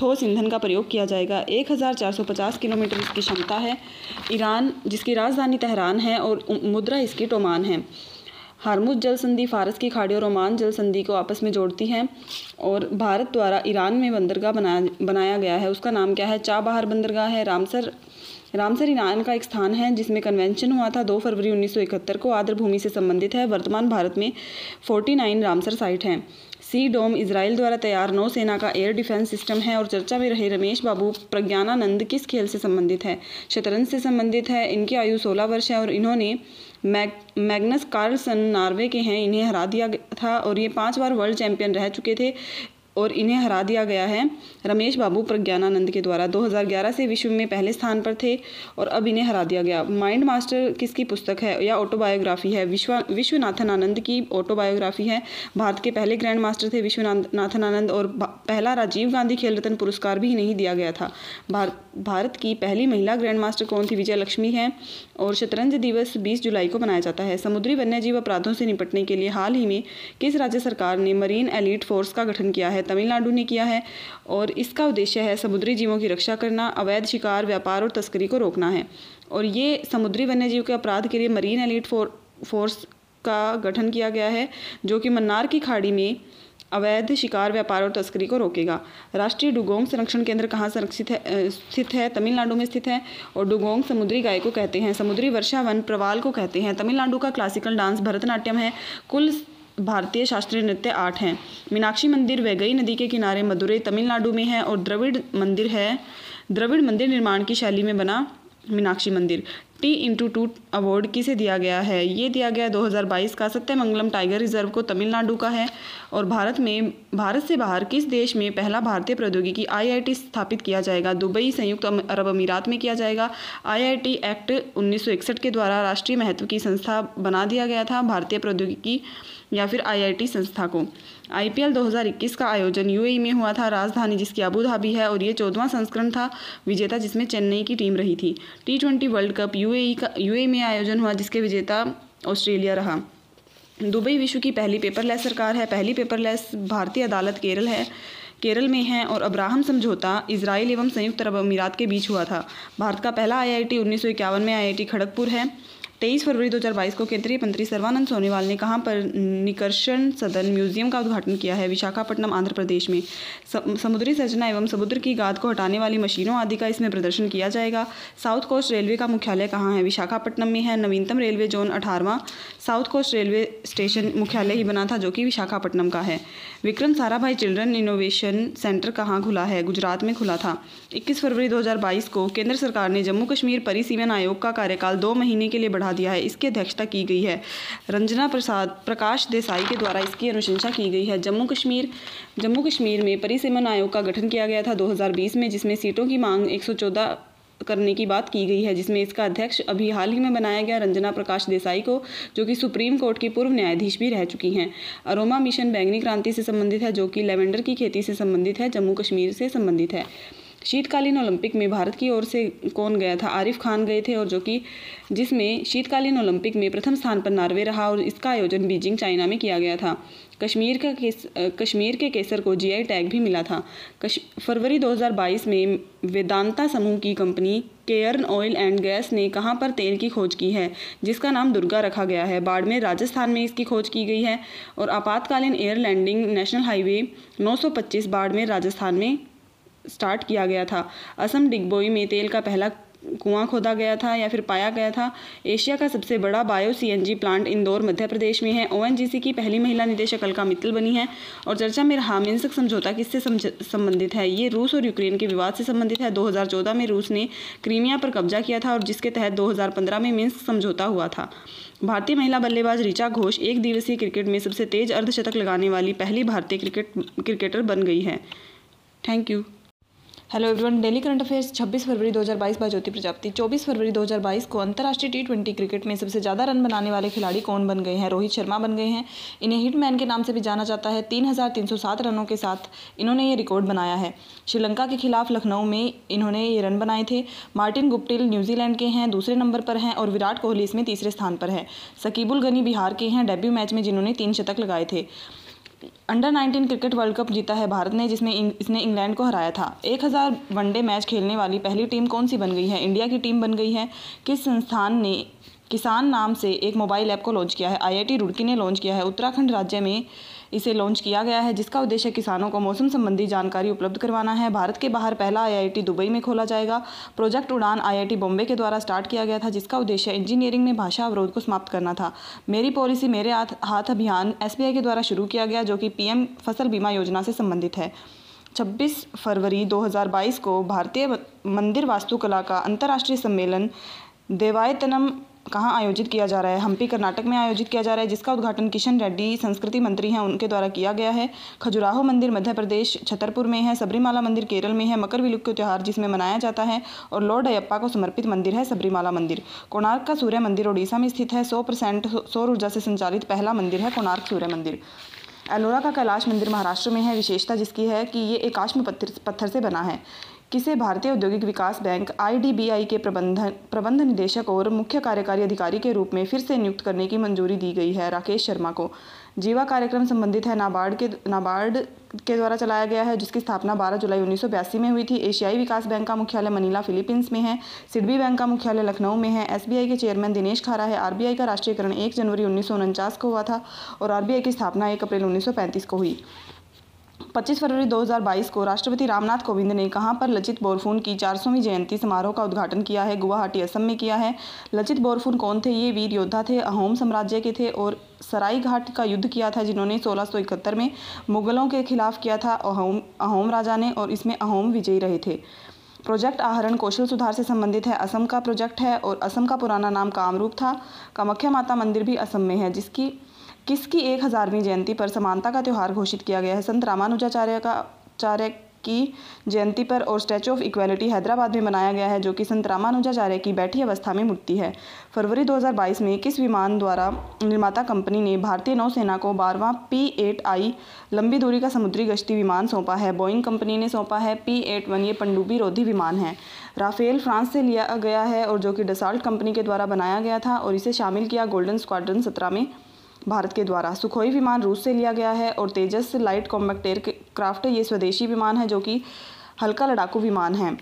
ठोस ईंधन का प्रयोग किया जाएगा 1450 किलोमीटर इसकी क्षमता है ईरान जिसकी राजधानी तहरान है और मुद्रा इसकी टोमान है हारमुज जल संधि फारस की खाड़ी और ओमान जल संधि को आपस में जोड़ती है और भारत द्वारा ईरान में बंदरगाह बनाया बनाया गया है उसका नाम क्या है चाबहार बंदरगाह है रामसर रामसर ईरान का एक स्थान है जिसमें कन्वेंशन हुआ था 2 फरवरी 1971 को आर्द्र भूमि से संबंधित है वर्तमान भारत में 49 रामसर साइट हैं सी डोम इसराइल द्वारा तैयार नौसेना का एयर डिफेंस सिस्टम है और चर्चा में रहे रमेश बाबू प्रज्ञानानंद किस खेल से संबंधित है शतरंज से संबंधित है इनकी आयु सोलह वर्ष है और इन्होंने मैग मैग्नस कार्लसन नार्वे के हैं इन्हें हरा दिया था और ये पांच बार वर्ल्ड चैंपियन रह चुके थे और इन्हें हरा दिया गया है रमेश बाबू प्रज्ञानानंद के द्वारा 2011 से विश्व में पहले स्थान पर थे और अब इन्हें हरा दिया गया माइंड मास्टर किसकी पुस्तक है या ऑटोबायोग्राफी है विश्व विश्वनाथन आनंद की ऑटोबायोग्राफी है भारत के पहले ग्रैंड मास्टर थे विश्वनाथन आनंद और पहला राजीव गांधी खेल रत्न पुरस्कार भी नहीं दिया गया था भारत भारत की पहली महिला ग्रैंड मास्टर कौन थी विजय लक्ष्मी है और शतरंज दिवस 20 जुलाई को मनाया जाता है समुद्री वन्यजीव अपराधों से निपटने के लिए हाल ही में किस राज्य सरकार ने मरीन एलिट फोर्स का गठन किया है तमिलनाडु ने किया है और इसका उद्देश्य है समुद्री जीवों की रक्षा करना अवैध शिकार व्यापार और तस्करी को रोकना है और ये समुद्री वन्यजीव के अपराध के लिए मरीन एलिट फोर फोर्स का गठन किया गया है जो कि मन्नार की खाड़ी में अवैध शिकार व्यापार और तस्करी को रोकेगा राष्ट्रीय डुगोंग संरक्षण केंद्र कहाँ संरक्षित है स्थित है तमिलनाडु में स्थित है और डुगोंग समुद्री गाय को कहते हैं समुद्री वर्षा वन प्रवाल को कहते हैं तमिलनाडु का क्लासिकल डांस भरतनाट्यम है कुल भारतीय शास्त्रीय नृत्य आठ हैं मीनाक्षी मंदिर वैगई नदी के किनारे मदुरई तमिलनाडु में है और द्रविड़ मंदिर है द्रविड़ मंदिर निर्माण की शैली में बना मीनाक्षी मंदिर टी इंटू टू अवार्ड किसे दिया गया है ये दिया गया 2022 का सत्यमंगलम टाइगर रिजर्व को तमिलनाडु का है और भारत में भारत से बाहर किस देश में पहला भारतीय प्रौद्योगिकी आईआईटी स्थापित किया जाएगा दुबई संयुक्त अरब अमीरात में किया जाएगा आईआईटी एक्ट उन्नीस के द्वारा राष्ट्रीय महत्व की संस्था बना दिया गया था भारतीय प्रौद्योगिकी या फिर आईआईटी संस्था को आईपीएल 2021 का आयोजन यूएई में हुआ था राजधानी जिसकी अबू धाबी है और ये चौदवा संस्करण था विजेता जिसमें चेन्नई की टीम रही थी T twenty world cup UAE का यूएई में आयोजन हुआ जिसके विजेता ऑस्ट्रेलिया रहा दुबई विश्व की पहली पेपरलेस सरकार है पहली पेपरलेस भारतीय अदालत केरल है केरल में है और अब्राहम समझौता इसराइल एवं संयुक्त अरब अमीरात के बीच हुआ था भारत का पहला आईआईटी 1951 में आईआईटी खड़गपुर है तेईस फरवरी 2022 को केंद्रीय मंत्री सर्वानंद सोनोवाल ने कहाँ पर निकर्षण सदन म्यूजियम का उद्घाटन किया है विशाखापट्टनम आंध्र प्रदेश में समुद्री संरचना एवं समुद्र की गाद को हटाने वाली मशीनों आदि का इसमें प्रदर्शन किया जाएगा साउथ कोस्ट रेलवे का मुख्यालय कहाँ है विशाखापट्टनम में है नवीनतम रेलवे जोन अठारवा साउथ कोस्ट रेलवे स्टेशन मुख्यालय ही बना था जो कि विशाखापट्टनम का है Vikram Sarabhai children innovation centre कहाँ खुला है गुजरात में खुला था 21 फरवरी 2022 को केंद्र सरकार ने जम्मू कश्मीर परिसीमन आयोग का कार्यकाल दो महीने के लिए बढ़ा दिया है इसकी अध्यक्षता की गई है रंजना प्रसाद प्रकाश देसाई के द्वारा इसकी अनुशंसा की गई है जम्मू कश्मीर जम्मू कश्मीर में परिसीमन आयोग का गठन किया गया था दो में जिसमें सीटों की मांग एक करने की बात की गई है जिसमें इसका अध्यक्ष अभी हाल ही में बनाया गया रंजना प्रकाश देसाई को जो कि सुप्रीम कोर्ट की पूर्व न्यायाधीश भी रह चुकी हैं अरोमा मिशन बैंगनी क्रांति से संबंधित है जो कि लेवेंडर की खेती से संबंधित है जम्मू कश्मीर से संबंधित है शीतकालीन ओलंपिक में भारत की ओर से कौन गया था आरिफ खान गए थे और जो कि जिसमें शीतकालीन ओलंपिक में प्रथम स्थान पर नार्वे रहा और इसका आयोजन बीजिंग चाइना में किया गया था कश्मीर का केस कश्मीर के केसर को जीआई टैग भी मिला था कश, फरवरी 2022 में वेदांता समूह की company Cairn oil and gas ने कहां पर तेल की खोज की है जिसका नाम दुर्गा रखा गया है बाड़मेर राजस्थान में इसकी खोज की गई है और आपातकालीन air landing national highway 925 Barmer Rajasthan में स्टार्ट किया गया था असम डिगबोई में तेल का पहला कुआं खोदा गया था या फिर पाया गया था एशिया का सबसे बड़ा bio CNG plant Indore Madhya Pradesh में है ओएनजीसी की पहली महिला निदेशक अलका मित्तल बनी है और चर्चा में रहा मिंसक समझौता किससे संबंधित है ये रूस और यूक्रेन के विवाद से संबंधित है 2014 में रूस ने क्रीमिया पर कब्जा किया था और जिसके तहत दो में मिंस समझौता हुआ था भारतीय महिला बल्लेबाज ऋचा घोष एक दिवसीय क्रिकेट में सबसे तेज अर्धशतक लगाने वाली पहली भारतीय क्रिकेट क्रिकेटर बन गई है thank you hello everyone daily current affairs 26 फरवरी 2022 बाईस ज्योति प्रजापति 24 फरवरी 2022 को अंतर्राष्ट्रीय टी ट्वेंटी क्रिकेट में सबसे ज़्यादा रन बनाने वाले खिलाड़ी कौन बन गए हैं रोहित शर्मा बन गए हैं इन्हें हिटमैन के नाम से भी जाना जाता है 3,307 रनों के साथ इन्होंने ये रिकॉर्ड बनाया है श्रीलंका के खिलाफ लखनऊ में इन्होंने ये रन बनाए थे मार्टिन गुप्टिल न्यूजीलैंड के हैं दूसरे नंबर पर हैं और विराट कोहली इसमें तीसरे स्थान पर है सकीबुल गनी बिहार के हैं डेब्यू मैच में जिन्होंने तीन शतक लगाए थे अंडर 19 क्रिकेट वर्ल्ड कप जीता है भारत ने जिसमें इसने इंग्लैंड को हराया था 1000 वनडे मैच खेलने वाली पहली टीम कौन सी बन गई है इंडिया की टीम बन गई है किस संस्थान ने किसान नाम से एक मोबाइल ऐप को लॉन्च किया है आईआईटी रुड़की ने लॉन्च किया है उत्तराखंड राज्य में इसे लॉन्च किया गया है जिसका उद्देश्य किसानों को मौसम संबंधी जानकारी उपलब्ध करवाना है भारत के बाहर पहला आईआईटी दुबई में खोला जाएगा प्रोजेक्ट उड़ान आईआईटी बॉम्बे के द्वारा स्टार्ट किया गया था जिसका उद्देश्य इंजीनियरिंग में भाषा अवरोध को समाप्त करना था मेरी पॉलिसी मेरे हाथ अभियान एस के द्वारा शुरू किया गया जो कि पीएम फसल बीमा योजना से संबंधित है 26 फरवरी 2022 को भारतीय मंदिर वास्तुकला का अंतर्राष्ट्रीय सम्मेलन देवायतनम कहाँ आयोजित किया जा रहा है हम्पी कर्नाटक में आयोजित किया जा रहा है जिसका उद्घाटन किशन रेड्डी संस्कृति मंत्री हैं उनके द्वारा किया गया है खजुराहो मंदिर मध्य प्रदेश छतरपुर में है सबरीमाला मंदिर केरल में है मकर विलुक त्यौहार जिसमें मनाया जाता है और लॉर्ड अयप्पा को समर्पित मंदिर है सबरीमाला मंदिर कोणार्क का सूर्य मंदिर ओडिशा में स्थित है सौ परसेंट सौर ऊर्जा से संचालित पहला मंदिर है कोणार्क सूर्य मंदिर एलोरा का कैलाश मंदिर महाराष्ट्र में है विशेषता जिसकी है कि ये एकाश्म पत्थर से बना है किसे भारतीय औद्योगिक विकास बैंक आईडीबीआई के प्रबंधन प्रबंध निदेशक और मुख्य कार्यकारी अधिकारी के रूप में फिर से नियुक्त करने की मंजूरी दी गई है राकेश शर्मा को जीवा कार्यक्रम संबंधित है नाबार्ड के नाबार्ड के द्वारा चलाया गया है जिसकी स्थापना 12 जुलाई उन्नीस में हुई थी एशियाई विकास बैंक का मुख्यालय मनीला फिलीपींस में है सिडबी बैंक का मुख्यालय लखनऊ में है एसबीआई के चेयरमैन दिनेश खारा है आरबीआई का राष्ट्रीयकरण एक जनवरी उन्नीस को हुआ था और आरबीआई की स्थापना एक अप्रैल उन्नीस को हुई 25 फरवरी 2022 को राष्ट्रपति रामनाथ कोविंद ने कहाँ पर लचित बोरफून की 400वीं जयंती समारोह का उद्घाटन किया है गुवाहाटी असम में किया है लचित बोरफून कौन थे ये वीर योद्धा थे अहोम साम्राज्य के थे और सराई घाट का युद्ध किया था जिन्होंने सोलह में मुगलों के खिलाफ किया था अहोम अहोम राजा ने और इसमें अहोम विजयी रहे थे प्रोजेक्ट आहरण कौशल सुधार से संबंधित है असम का प्रोजेक्ट है और असम का पुराना नाम कामरूप था कामख्या माता मंदिर भी असम में है जिसकी किसकी एक हज़ारवीं जयंती पर समानता का त्यौहार घोषित किया गया है संत रामानुजाचार्य का चार्य की जयंती पर और स्टैचू ऑफ इक्वालिटी हैदराबाद में मनाया गया है जो कि संत रामानुजाचार्य की बैठी अवस्था में मूर्ति है फरवरी 2022 में किस विमान द्वारा निर्माता कंपनी ने भारतीय नौसेना को बारवा पी एट आई लंबी दूरी का समुद्री गश्ती विमान सौंपा है बोइंग कंपनी ने सौंपा है पी एट वन ये पंडुबी रोधी विमान है राफेल फ्रांस से लिया गया है और जो कि डसाल्ट कंपनी के द्वारा बनाया गया था और इसे शामिल किया गोल्डन स्क्वाड्रन सत्रह में भारत के द्वारा सुखोई विमान रूस से लिया गया है और तेजस लाइट एयर क्राफ्ट ये स्वदेशी विमान है जो कि हल्का लड़ाकू विमान है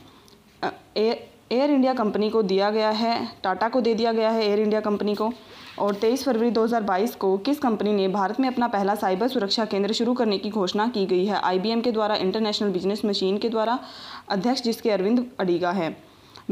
एयर इंडिया कंपनी को दिया गया है टाटा को दे दिया गया है एयर इंडिया कंपनी को और 23 फरवरी 2022 को किस कंपनी ने भारत में अपना पहला साइबर सुरक्षा केंद्र शुरू करने की घोषणा की गई है आईबीएम के द्वारा इंटरनेशनल बिजनेस मशीन के द्वारा अध्यक्ष जिसके अरविंद अडीगा है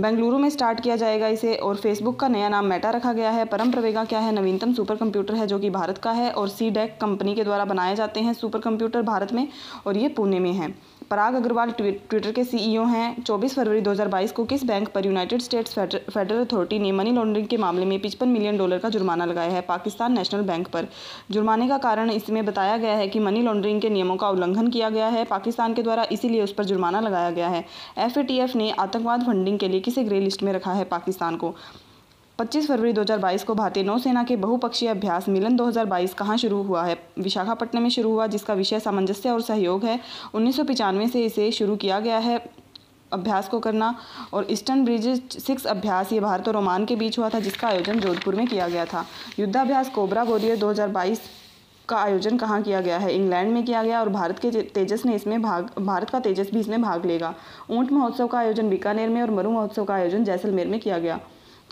बेंगलुरु में स्टार्ट किया जाएगा इसे और फेसबुक का नया नाम मेटा रखा गया है परम प्रवेगा क्या है नवीनतम सुपर कंप्यूटर है जो कि भारत का है और सी डेक e कंपनी के द्वारा बनाए जाते हैं सुपर कंप्यूटर भारत में और ये पुणे में है पराग अग्रवाल ट्विटर के सीईओ e हैं 24 फरवरी 2022 को किस बैंक पर यूनाइटेड स्टेट्स फेडरल अथॉरिटी ने मनी लॉन्ड्रिंग के मामले में पिचपन मिलियन डॉलर का जुर्माना लगाया है पाकिस्तान नेशनल बैंक पर जुर्माने का कारण इसमें बताया गया है कि मनी लॉन्ड्रिंग के नियमों का उल्लंघन किया गया है पाकिस्तान के द्वारा इसीलिए उस पर जुर्माना लगाया गया है एफ ने आतंकवाद फंडिंग के लिए किसे ग्रे लिस्ट में रखा है पाकिस्तान को 25 फरवरी 2022 को भारतीय नौसेना के बहुपक्षीय अभ्यास मिलन 2022 कहाँ शुरू हुआ है विशाखापट्टनम में शुरू हुआ जिसका विषय सामंजस्य और सहयोग है उन्नीस से इसे शुरू किया गया है अभ्यास को करना और ईस्टर्न ब्रिज सिक्स अभ्यास ये भारत और ओमान के बीच हुआ था जिसका आयोजन जोधपुर में किया गया था युद्धाभ्यास कोबरा वॉरियर 2022 का आयोजन कहाँ किया गया है इंग्लैंड में किया गया और भारत के तेजस ने इसमें भाग भारत का तेजस भी इसमें भाग लेगा ऊंट महोत्सव का आयोजन बीकानेर में और मरु महोत्सव का आयोजन जैसलमेर में किया गया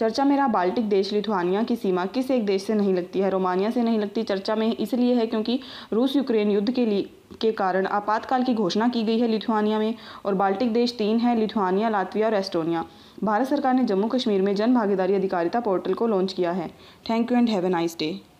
चर्चा में रहा बाल्टिक देश लिथुआनिया की सीमा किस एक देश से नहीं लगती है रोमानिया से नहीं लगती चर्चा में इसलिए है क्योंकि रूस यूक्रेन युद्ध के लिए के कारण आपातकाल की घोषणा की गई है लिथुआनिया में और बाल्टिक देश तीन है लिथुआनिया लातविया और एस्टोनिया भारत सरकार ने जम्मू कश्मीर में जन भागीदारी अधिकारिता पोर्टल को लॉन्च किया है thank you and have a nice day